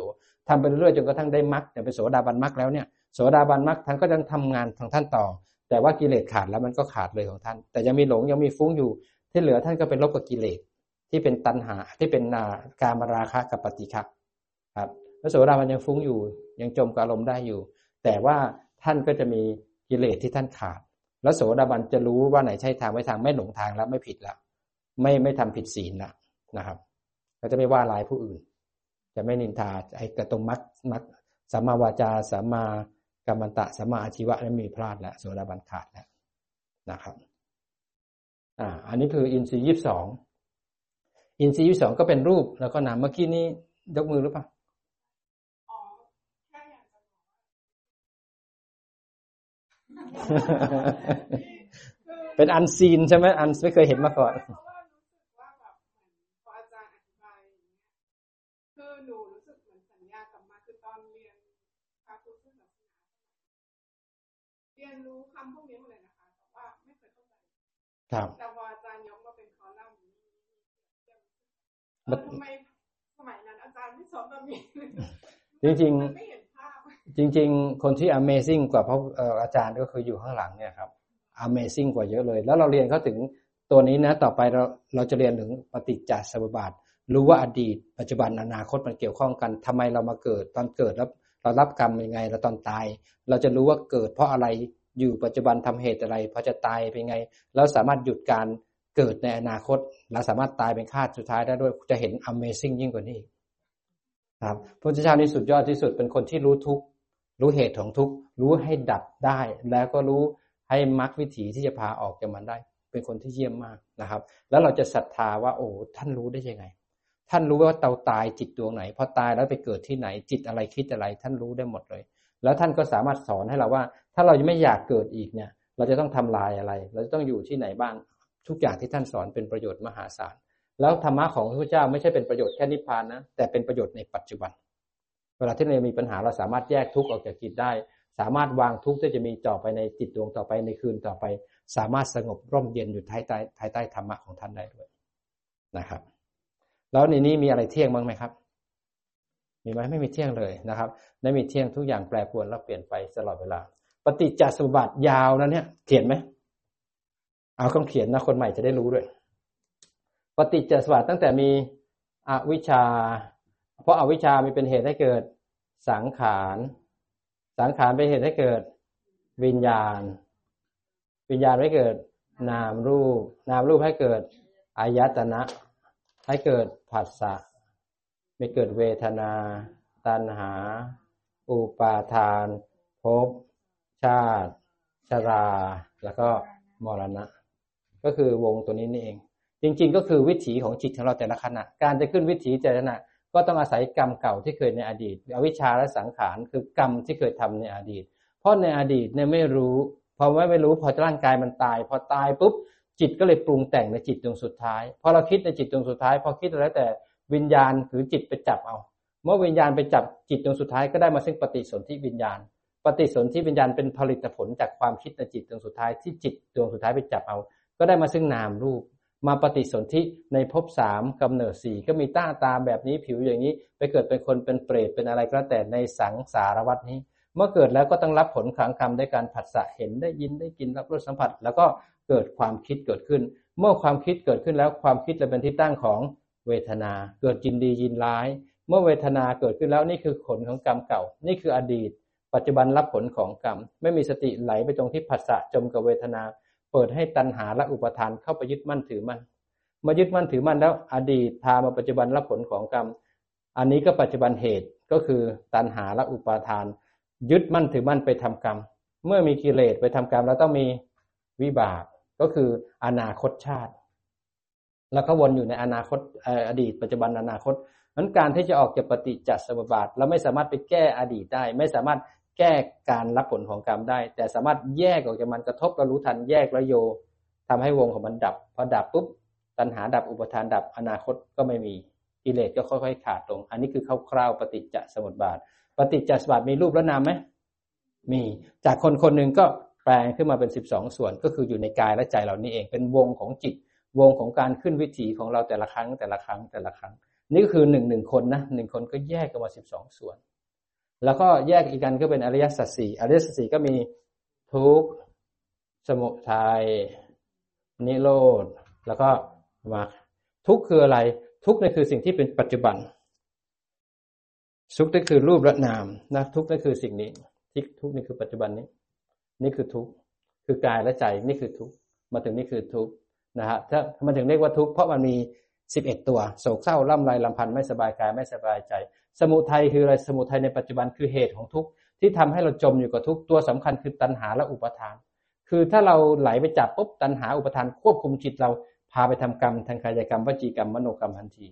ทำไปเรื่อยๆจนกระทั่งได้มรรคแต่เป็นโสดาบันมรรคแล้วเนี่ย โสดาบันมรรคท่านก็ยังทำงานของท่านต่อ แต่ว่ากิเลสขาดแล้วมันก็ขาดเลยของท่าน แต่ยังมีหลงยังมีฟุ้งอยู่ ที่เหลือท่านก็เป็นลบกับกิเลสที่เป็นตัณหาที่เป็นนาการมราคะกับปฏิฆะครับพระโสดาบันยังฟุ้งอยู่ ยังจมกับอารมณ์ได้อยู่ แต่ว่าท่านก็จะมีกิเลสที่ท่านขาด แล้วโสดาบันจะรู้ว่าไหนใช่ทางไม่ทางไม่หลงทางแล้วไม่ผิดแล้วไม่ไม่ทำผิดศีลละนะครับก็จะไม่ว่าลายผู้อื่น จะไม่นินทาไอ้กระตรงมัดมัดสัมมาวาจาสัมมา กรรมันตะสัมมาอาชีวะนั้นมีพลาดแล้วโสดาบันขาดแล้วนะครับอ่าอันนี้คืออินทรีย์ยี่สิบสองอินทรีย์ยี่สิบสองก็เป็นรูปแล้วก็นามเมื่อกี้นี้ยกมือหรือเปล่าอ๋อแค่อยากจะบอกคือเป็นอันซีนใช่ไหมอันไม่เคยเห็นมาก่อน ครับแต่พออาจารย์ยกมาเป็นคอลัมน์นี้เอแล้อวทำไมสมัยนั้นอาจารย์ไม่สอนแบบนี้จริงมันไม่เห็นภาพๆจริง ๆ คนที่ Amazing กว่าพระเอ่ออาจารย์ก็คืออยู่ข้างหลังเนี่ยครับ Amazing กว่าเยอะเลย แล้วเราเรียนเขาถึงตัวนี้นะ ต่อไปเราเราจะเรียนถึงปฏิจจสมุปบาท รู้ว่าอดีต ปัจจุบันอนาคตมันเกี่ยวข้องกันทำไมเรามาเกิด ตอนเกิดแล้วเรารับกรรมยังไงแล้วตอนตาย เราจะรู้ว่าเกิดเพราะอะไร อยู่ปัจจุบันทำเหตุอะไรพอจะตายเป็นไงเราสามารถหยุดการเกิดในอนาคตเราสามารถตายเป็นชาตสุดท้ายได้ด้วยจะเห็น Amazing ยิ่งกว่านี้อีกครับพระพุทธเจ้านี่สุดยอดที่สุดเป็นคนที่รู้ทุกรู้เหตุของทุกรู้ให้ดับได้ แล้วก็รู้ให้มรรควิถีที่จะพาออกจากมันได้ เป็นคนที่เยี่ยมมากนะครับ แล้วเราจะศรัทธาว่า โอ้ท่านรู้ได้ยังไง ท่านรู้ว่าเตาตายจิตดวงไหนพอตายแล้วไปเกิดที่ไหนจิตอะไรคิดอะไร ท่านรู้ได้หมดเลย แล้วท่านก็สามารถสอนให้เราว่า ถ้าเราไม่อยากเกิดอีกเนี่ย เราจะต้องทำลายอะไร เราจะต้องอยู่ที่ไหนบ้าง ทุกอย่างที่ท่านสอนเป็นประโยชน์มหาศาล แล้วธรรมะของพระพุทธเจ้าไม่ใช่เป็นประโยชน์แค่นิพพานนะ แต่เป็นประโยชน์ในปัจจุบัน เวลาที่เรามีปัญหาเราสามารถแยกทุกข์ออกจากจิตได้ สามารถวางทุกข์ที่จะมีต่อไปในจิตดวงต่อไปในคืนต่อไป สามารถสงบร่มเย็นอยู่ภายใต้ภายใต้ธรรมะของท่านได้ด้วยนะครับ แล้วในนี้มีอะไรเที่ยงบ้างไหมครับ มีไหมไม่มีเที่ยงเลยนะครับไม่มีเที่ยงทุกอย่างแปรปรวนแล้วเปลี่ยนไปตลอดเวลา ปฏิจจสมุปบาทยาวนะเนี่ยเขียนไหมเอาคำเขียนนะคนใหม่จะได้รู้ด้วย ปฏิจจสมุปบาทตั้งแต่มีอวิชชา เพราะอาวิชชามีเป็นเหตุให้เกิดสังขารสังขารเป็นเหตุให้เกิดวิญญาณ วิญญาณให้เกิดนามรูป นามรูปให้เกิดอายตนะ ให้เกิดผัสสะ ไม่เกิดเวทนา ตัณหา อุปาทานภพชาติ ชรา แล้วก็มรณะ ก็คือวงตัวนี้นี่เอง จริง ๆ ก็คือวิถีของจิตของเราแต่ละขณะ การจะขึ้นวิถีแต่ละขณะก็ต้องอาศัยกรรมเก่าที่เคยในอดีต อวิชชาและสังขารคือกรรมที่เคยทำในอดีต เพราะในอดีตเนี่ยไม่รู้พอไม่ไม่รู้พอร่างกายมันตาย พอตายปุ๊บจิตก็เลยปรุงแต่งในจิตดวงสุดท้าย พอเราคิดในจิตดวงสุดท้าย พอคิดแล้วแต่ วิญญาณหรือจิตไปจับเอา เมื่อวิญญาณไปจับจิตดวงสุดท้ายก็ได้มาซึ่งปฏิสนธิวิญญาณ ปฏิสนธิวิญญาณเป็นผลิตผลจากความคิดในจิตดวงสุดท้ายที่จิตดวงสุดท้ายไปจับเอา ก็ได้มาซึ่งนามรูป มาปฏิสนธิในภพสามกำเนิดสี่ก็มีต้าตาแบบนี้ผิวอย่างนี้ ไปเกิดเป็นคนเป็นเปรตเป็นอะไรก็แต่ในสังสารวัตนี้ เมื่อเกิดแล้วก็ต้องรับผลขังกรรมด้วยการผัสสะเห็นได้ยินได้กินรับรสสัมผัส แล้วก็เกิดความคิดเกิดขึ้น เมื่อความคิดเกิดขึ้นแล้วความคิดจะเป็นที่ตั้งของ เวทนา เกิดยินดียินร้าย เมื่อเวทนาเกิดขึ้นแล้วนี่คือผลของกรรมเก่า นี่คืออดีต ปัจจุบันรับผลของกรรม ไม่มีสติไหลไปตรงที่ผัสสะจมกับเวทนา เปิดให้ตัณหาและอุปทานเข้าไปยึดมั่นถือมั่นมายึดมั่นถือมั่นแล้ว อดีตพามาปัจจุบันรับผลของกรรม อันนี้ก็ปัจจุบันเหตุก็คือตัณหาและอุปาทาน ยึดมั่นถือมั่นไปทำกรรม เมื่อมีกิเลสไปทำกรรมแล้วต้องมีวิบากก็คืออนาคตชาติ แล้วก็วนอยู่ในอนาคตอดีต ปัจจุบันอนาคตนั้นการที่จะออกจากปฏิจจสมุปบาทเราไม่สามารถไปแก้อดีตได้ ไม่สามารถแก้การรับผลของกรรมได้ แต่สามารถแยกออกจากมันกระทบกระรู้ทันแยกระโยทำให้วงของมันดับพอดับปุ๊บตัณหาดับอุปทานดับอนาคตก็ไม่มีกิเลสก็ค่อยๆ ขาดลง อันนี้คือคร่าวๆปฏิจจสมุปบาท ปฏิจจสมุปบาทมีรูปและนามไหมมีจากคนคนหนึ่งก็แปลงขึ้นมาเป็นสิบสองส่วนก็คืออยู่ในกายและใจเรานี่เองเป็นวงของจิต วงของการขึ้นวิถีของเราแต่ละครั้งแต่ละครั้งแต่ละครั้ง นี่ก็คือหนึ่งหนึ่งคนนะหนึ่งคนก็แยกกันมาสิบสองส่วน แล้วก็แยกอีกกันก็เป็นอริยสัจสี่อริยสัจสี่ก็มีทุกข์สมุทัยนิโรธแล้วก็มาทุกคืออะไร ทุกนี่คือสิ่งที่เป็นปัจจุบัน ทุกนี่คือรูปและนามนะทุกนี่คือสิ่งนี้ที่ทุกนี่คือปัจจุบันนี้ นี่คือทุกคือกายและใจนี่คือทุกมาถึงนี่คือทุก นะฮะถ้ามันถึงเรียกว่าทุกเพราะมันมีสิบเอ็ดตัวโศกเศร้าล่ำไรลำพันธ์ไม่สบายกายไม่สบายใจ สมุทัยคืออะไรสมุทัยในปัจจุบันคือเหตุของทุกข์ที่ทำให้เราจมอยู่กับทุกข์ตัวสำคัญคือตัณหาและอุปทาน คือถ้าเราไหลไปจับปุ๊บตัณหาอุปทานควบคุมจิตเราพาไปทำกรรมทางกายกรรมวจีกรรมมโนกรรมทันที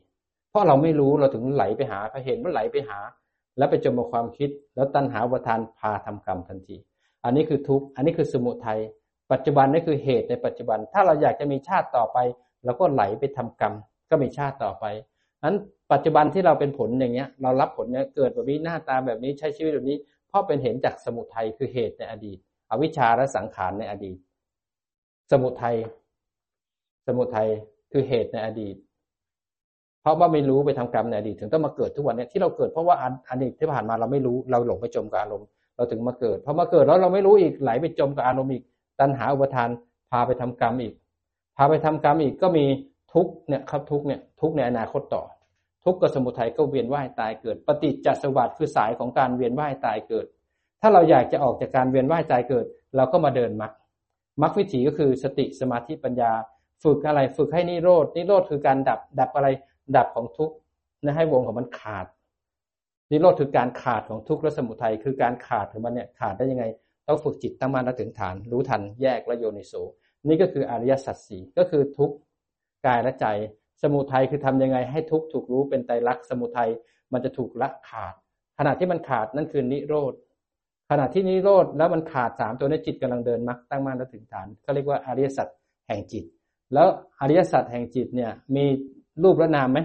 เพราะเราไม่รู้เราถึงไหลไปหาพอเห็นว่าไหลไปหา แล้วไปจมกับความคิด แล้วตัณหาอุปทานพาทำกรรมทันที อันนี้คือทุกข์อันนี้คือสมุทัย ปัจจุบันนี่คือเหตุในปัจจุบัน ถ้าเราอยากจะมีชาติต่อไปเราก็ไหลไปทำกรรม ก็มีชาติต่อไปนั้นปัจจุบันที่เราเป็นผลอย่างเงี้ย เรารับผลเนี้ยเกิดแบบนี้หน้าตาแบบนี้ใช้ชีวิตแบบนี้ เพราะเป็นเห็นจากสมุทัยคือเหตุในอดีต อวิชชาและสังขารในอดีต สมุทัยสมุทัยคือเหตุในอดีต เพราะว่าไม่รู้ไปทำกรรมในอดีต ถึงต้องมาเกิดทุกวันเนี้ยที่เราเกิดเพราะว่าอดีตที่ผ่านมาเราไม่รู้เราหลงไปจมกับอารมณ์ เราถึงมาเกิดพอมาเกิดแล้วเราไม่รู้อีกไหลไปจมกับอารมณ์อีก ตัณหาอุปทานพาไปทำกรรมอีก พาไปทำกรรมอีกก็มีทุกเนี่ยครับทุกเนี่ยทุกในอนาคตต่อ ทุกกับสมุทัยก็เวียนว่ายตายเกิด ปฏิจจสมบัติคือสายของการเวียนว่ายตายเกิด ถ้าเราอยากจะออกจากการเวียนว่ายตายเกิด เราก็มาเดินมรรคมรรควิถีก็คือสติสมาธิปัญญา ฝึกอะไรฝึกให้นิโรดนิโรธคือการดับดับอะไรดับของทุกนะให้วงของมันขาดนิโรธคือการขาดของทุกข์และสมุทัยคือการขาดของมันเนี่ยขาดได้ยังไง ต้องฝึกจิตตั้งมั่นถึงฐาน รู้ทันแยกและโยนิโสนี่ก็คืออริยสัจสี่ก็คือทุกข์กายและใจ สมุทัยคือทำยังไงให้ทุกข์ถูกรู้เป็นไตรลักษณ์สมุทัยมันจะถูกละขาด ขณะที่มันขาดนั่นคือนิโรธขณะที่นิโรธแล้วมันขาดสามตัวนี้จิตกำลังเดินมรรคตั้งมั่นและถึงฐานเขาเรียกว่าอริยสัจแห่งจิต แล้วอริยสัจแห่งจิตเนี่ย มีรูปและนามไหม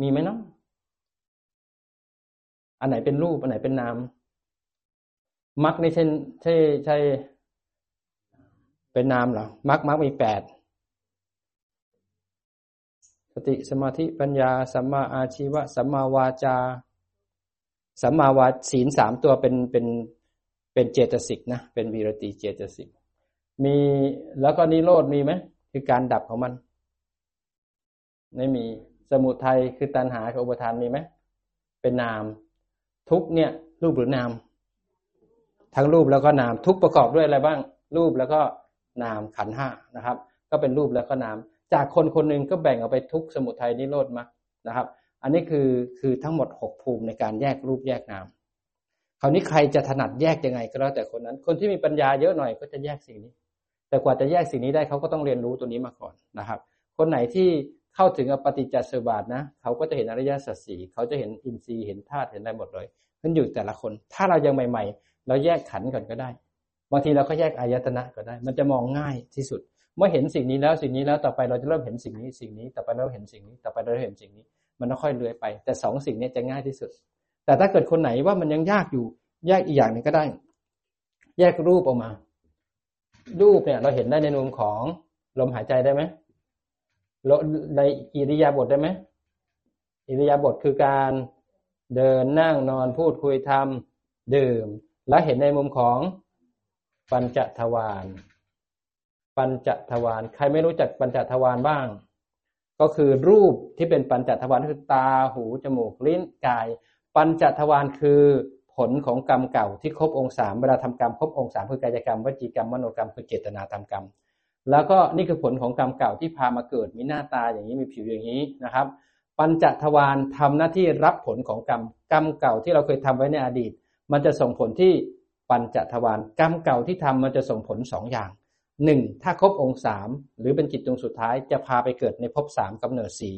มีไหมเนาะอันไหนเป็นรูปอันไหนเป็นนาม มรรคนี่ใช่ใช่ใช่ เป็นนามเหรอมรรคมรรคมีแปดสติสมาธิปัญญาสัมมาอาชีวะสัมมาวาจาสัมมาวาศีลสามตัวเป็นเป็นเป็นเจตสิกนะเป็นวีรติเจตสิกมีแล้วก็นิโรธมีไหมคือการดับของมัน ไม่มีสมุทัยคือตัณหากับอุปทานมีไหมเป็นนาม ทุกเนี่ยรูปหรือนาม ทั้งรูปแล้วก็นามทุกประกอบด้วยอะไรบ้าง รูปแล้วก็นามขันห้านะครับ ก็เป็นรูปแล้วก็นาม จากคนคนหนึ่งก็แบ่งออกไปทุกสมุทัยนิโรธมานะครับ อันนี้คือคือทั้งหมดหกภูมิในการแยกรูปแยกนาม คราวนี้ใครจะถนัดแยกยังไงก็แล้วแต่คนนั้น คนที่มีปัญญาเยอะหน่อยก็จะแยกสิ่งนี้ แต่กว่าจะแยกสิ่งนี้ได้เขาก็ต้องเรียนรู้ตัวนี้มาก่อนนะครับ คนไหนที่เข้าถึงอปฏิจจสมบาทนะเขาก็จะเห็นอริยสัจสี่เขาจะเห็นอินทรีย์เห็นธาตุเห็นได้หมดเลยมันอยู่แต่ละคน ถ้าเรายังใหม่ ๆ เราแยกขันก่อนก็ได้ บางทีเราก็แยกอายตนะก็ได้ มันจะมองง่ายที่สุด เมื่อเห็นสิ่งนี้แล้วสิ่งนี้แล้วต่อไปเราจะเริ่มเห็นสิ่งนี้สิ่งนี้ต่อไปเราเห็นสิ่งนี้ต่อไปเราเห็นสิ่งนี้ มันค่อยเลื่อยไป แต่สองสิ่งนี้จะง่ายที่สุด แต่ถ้าเกิดคนไหนว่ามันยังยากอยู่แยกอีกอย่างหนึ่งก็ได้ แยกรูปออกมา รูปเนี่ยเราเห็นได้ในมุมของลมหายใจได้ไหมในอิริยาบถได้ไหมอิริยาบถคือการเดินนั่งนอนพูดคุยทำดื่ม และเห็นในมุมของปัญจทวารปัญจทวารใครไม่รู้จักปัญจทวารบ้าง ก็คือรูปที่เป็นปัญจทวารคือตาหูจมูกลิ้นกาย ปัญจทวารคือผลของกรรมเก่าที่ครบองค์สามเวลาทำกรรมครบองค์สามคือกายกรรมวจีกรรมมโนกรรมคือเจตนาทำกรรม แล้วก็นี่คือผลของกรรมเก่าที่พามาเกิดมีหน้าตาอย่างนี้มีผิวอย่างนี้นะครับ ปัญจทวารทำหน้าที่รับผลของกรรมกรรมเก่าที่เราเคยทำไว้ในอดีต มันจะส่งผลที่ปัญจทวารกรรมเก่าที่ทำมันจะส่งผลสองอย่างหนึ่งถ้าครบองค์สามหรือเป็นจิตดวงสุดท้ายจะพาไปเกิดในภพสามกำเนิดสี่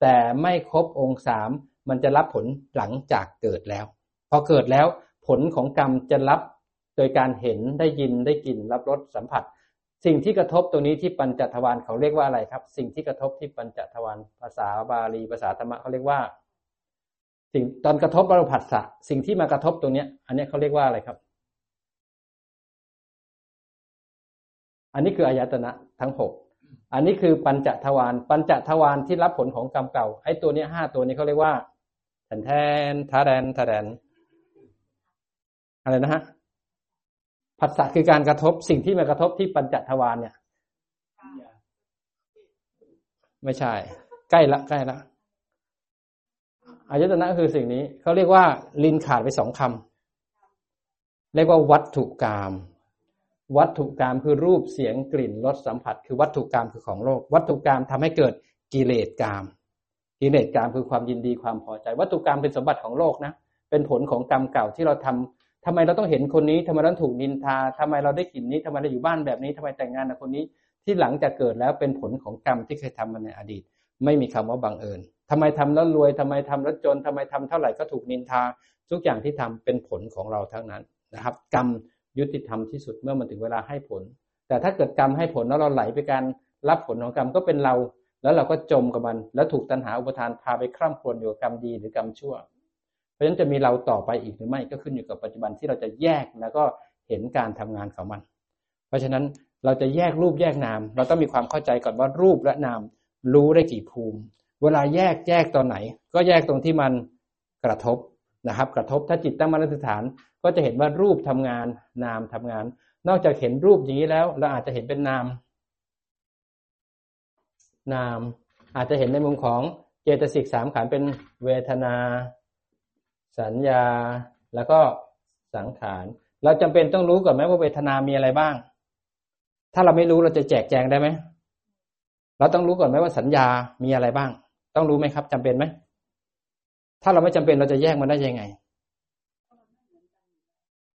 แต่ไม่ครบองค์สามมันจะรับผลหลังจากเกิดแล้ว พอเกิดแล้วผลของกรรมจะรับโดยการเห็นได้ยินได้กลิ่นรับรสสัมผัส สิ่งที่กระทบตัวนี้ที่ปัญจทวารเขาเรียกว่าอะไรครับ สิ่งที่กระทบที่ปัญจทวารภาษาบาลีภาษาธรรมะเขาเรียกว่า สิ่งตอนกระทบเราผัสสะสิ่งที่มากระทบตรงนี้อันนี้เขาเรียกว่าอะไรครับ อันนี้คืออายตนะทั้งหกอันนี้คือปัญจทวารปัญจทวารที่รับผลของกรรมเก่าไอ้ตัวนี้ห้าตัวนี้เขาเรียกว่าแทนแทนทาแดนทาแดนอะไรนะฮะผัสสะคือการกระทบสิ่งที่มากระทบที่ปัญจทวารเนี่ย ไม่ใช่ ใกล้ละใกล้ละ อายตนะคือสิ่งนี้เขาเรียกว่า ลินขาดไปสองคำเรียกว่าวัตถุกรรมวัตถุกรรมคือรูปเสียงกลิ่นรสสัมผัส คือวัตถุกรรมคือของโลก วัตถุกรรมทำให้เกิดกิเลสกรรมกิเลสกรรมคือความยินดีความพอใจ วัตถุกรรมเป็นสมบัติของโลกนะเป็นผลของกรรมเก่าที่เราทำทำไมเราต้องเห็นคนนี้ทำไมเราถูกนินทาทำไมเราได้กลิ่นนี้ทำไมเราอยู่บ้านแบบนี้ทำไมแต่งงานกับคนนี้ที่หลังจากเกิดแล้วเป็นผลของกรรมที่เคยทำมาในอดีต ไม่มีคำว่าบังเอิญ ทำไมทำแล้วรวยทำไมทำแล้วจนทำไมทำเท่าไหร่ก็ถูกนินทา ทุกอย่างที่ทำเป็นผลของเราทั้งนั้นนะครับ กรรมยุติธรรมที่สุดเมื่อมันถึงเวลาให้ผล แต่ถ้าเกิดกรรมให้ผลแล้วเราไหลไปการรับผลของกรรมก็เป็นเรา แล้วเราก็จมกับมัน แล้วถูกตัณหาอุปทานพาไปคร่ำครวญอยู่กับกรรมดีหรือกรรมชั่ว เพราะฉะนั้นจะมีเราต่อไปอีกหรือไม่ก็ขึ้นอยู่กับปัจจุบันที่เราจะแยกแล้วก็เห็นการทำงานของมัน เพราะฉะนั้นเราจะแยกรูปแยกนาม เราต้องมีความเข้าใจก่อนว่ารูปและนามรู้ได้กี่ภูมิ เวลาแยกแยกตอนไหน ก็แยกตรงที่มันกระทบนะครับ กระทบถ้าจิตตั้งมั่นสถาน ก็จะเห็นว่ารูปทำงานนามทำงาน นอกจากเห็นรูปอย่างนี้แล้ว เราอาจจะเห็นเป็นนาม นาม อาจจะเห็นในมุมของเจตสิกสามขันเป็นเวทนา สัญญา แล้วก็สังขาร เราจำเป็นต้องรู้ก่อนไหมว่าเวทนามีอะไรบ้าง ถ้าเราไม่รู้เราจะแจกแจงได้ไหม เราต้องรู้ก่อนไหมว่าสัญญามีอะไรบ้าง ต้องรู้ไหมครับจำเป็นไหม ถ้าเราไม่จำเป็นเราจะแยกมันได้ยังไง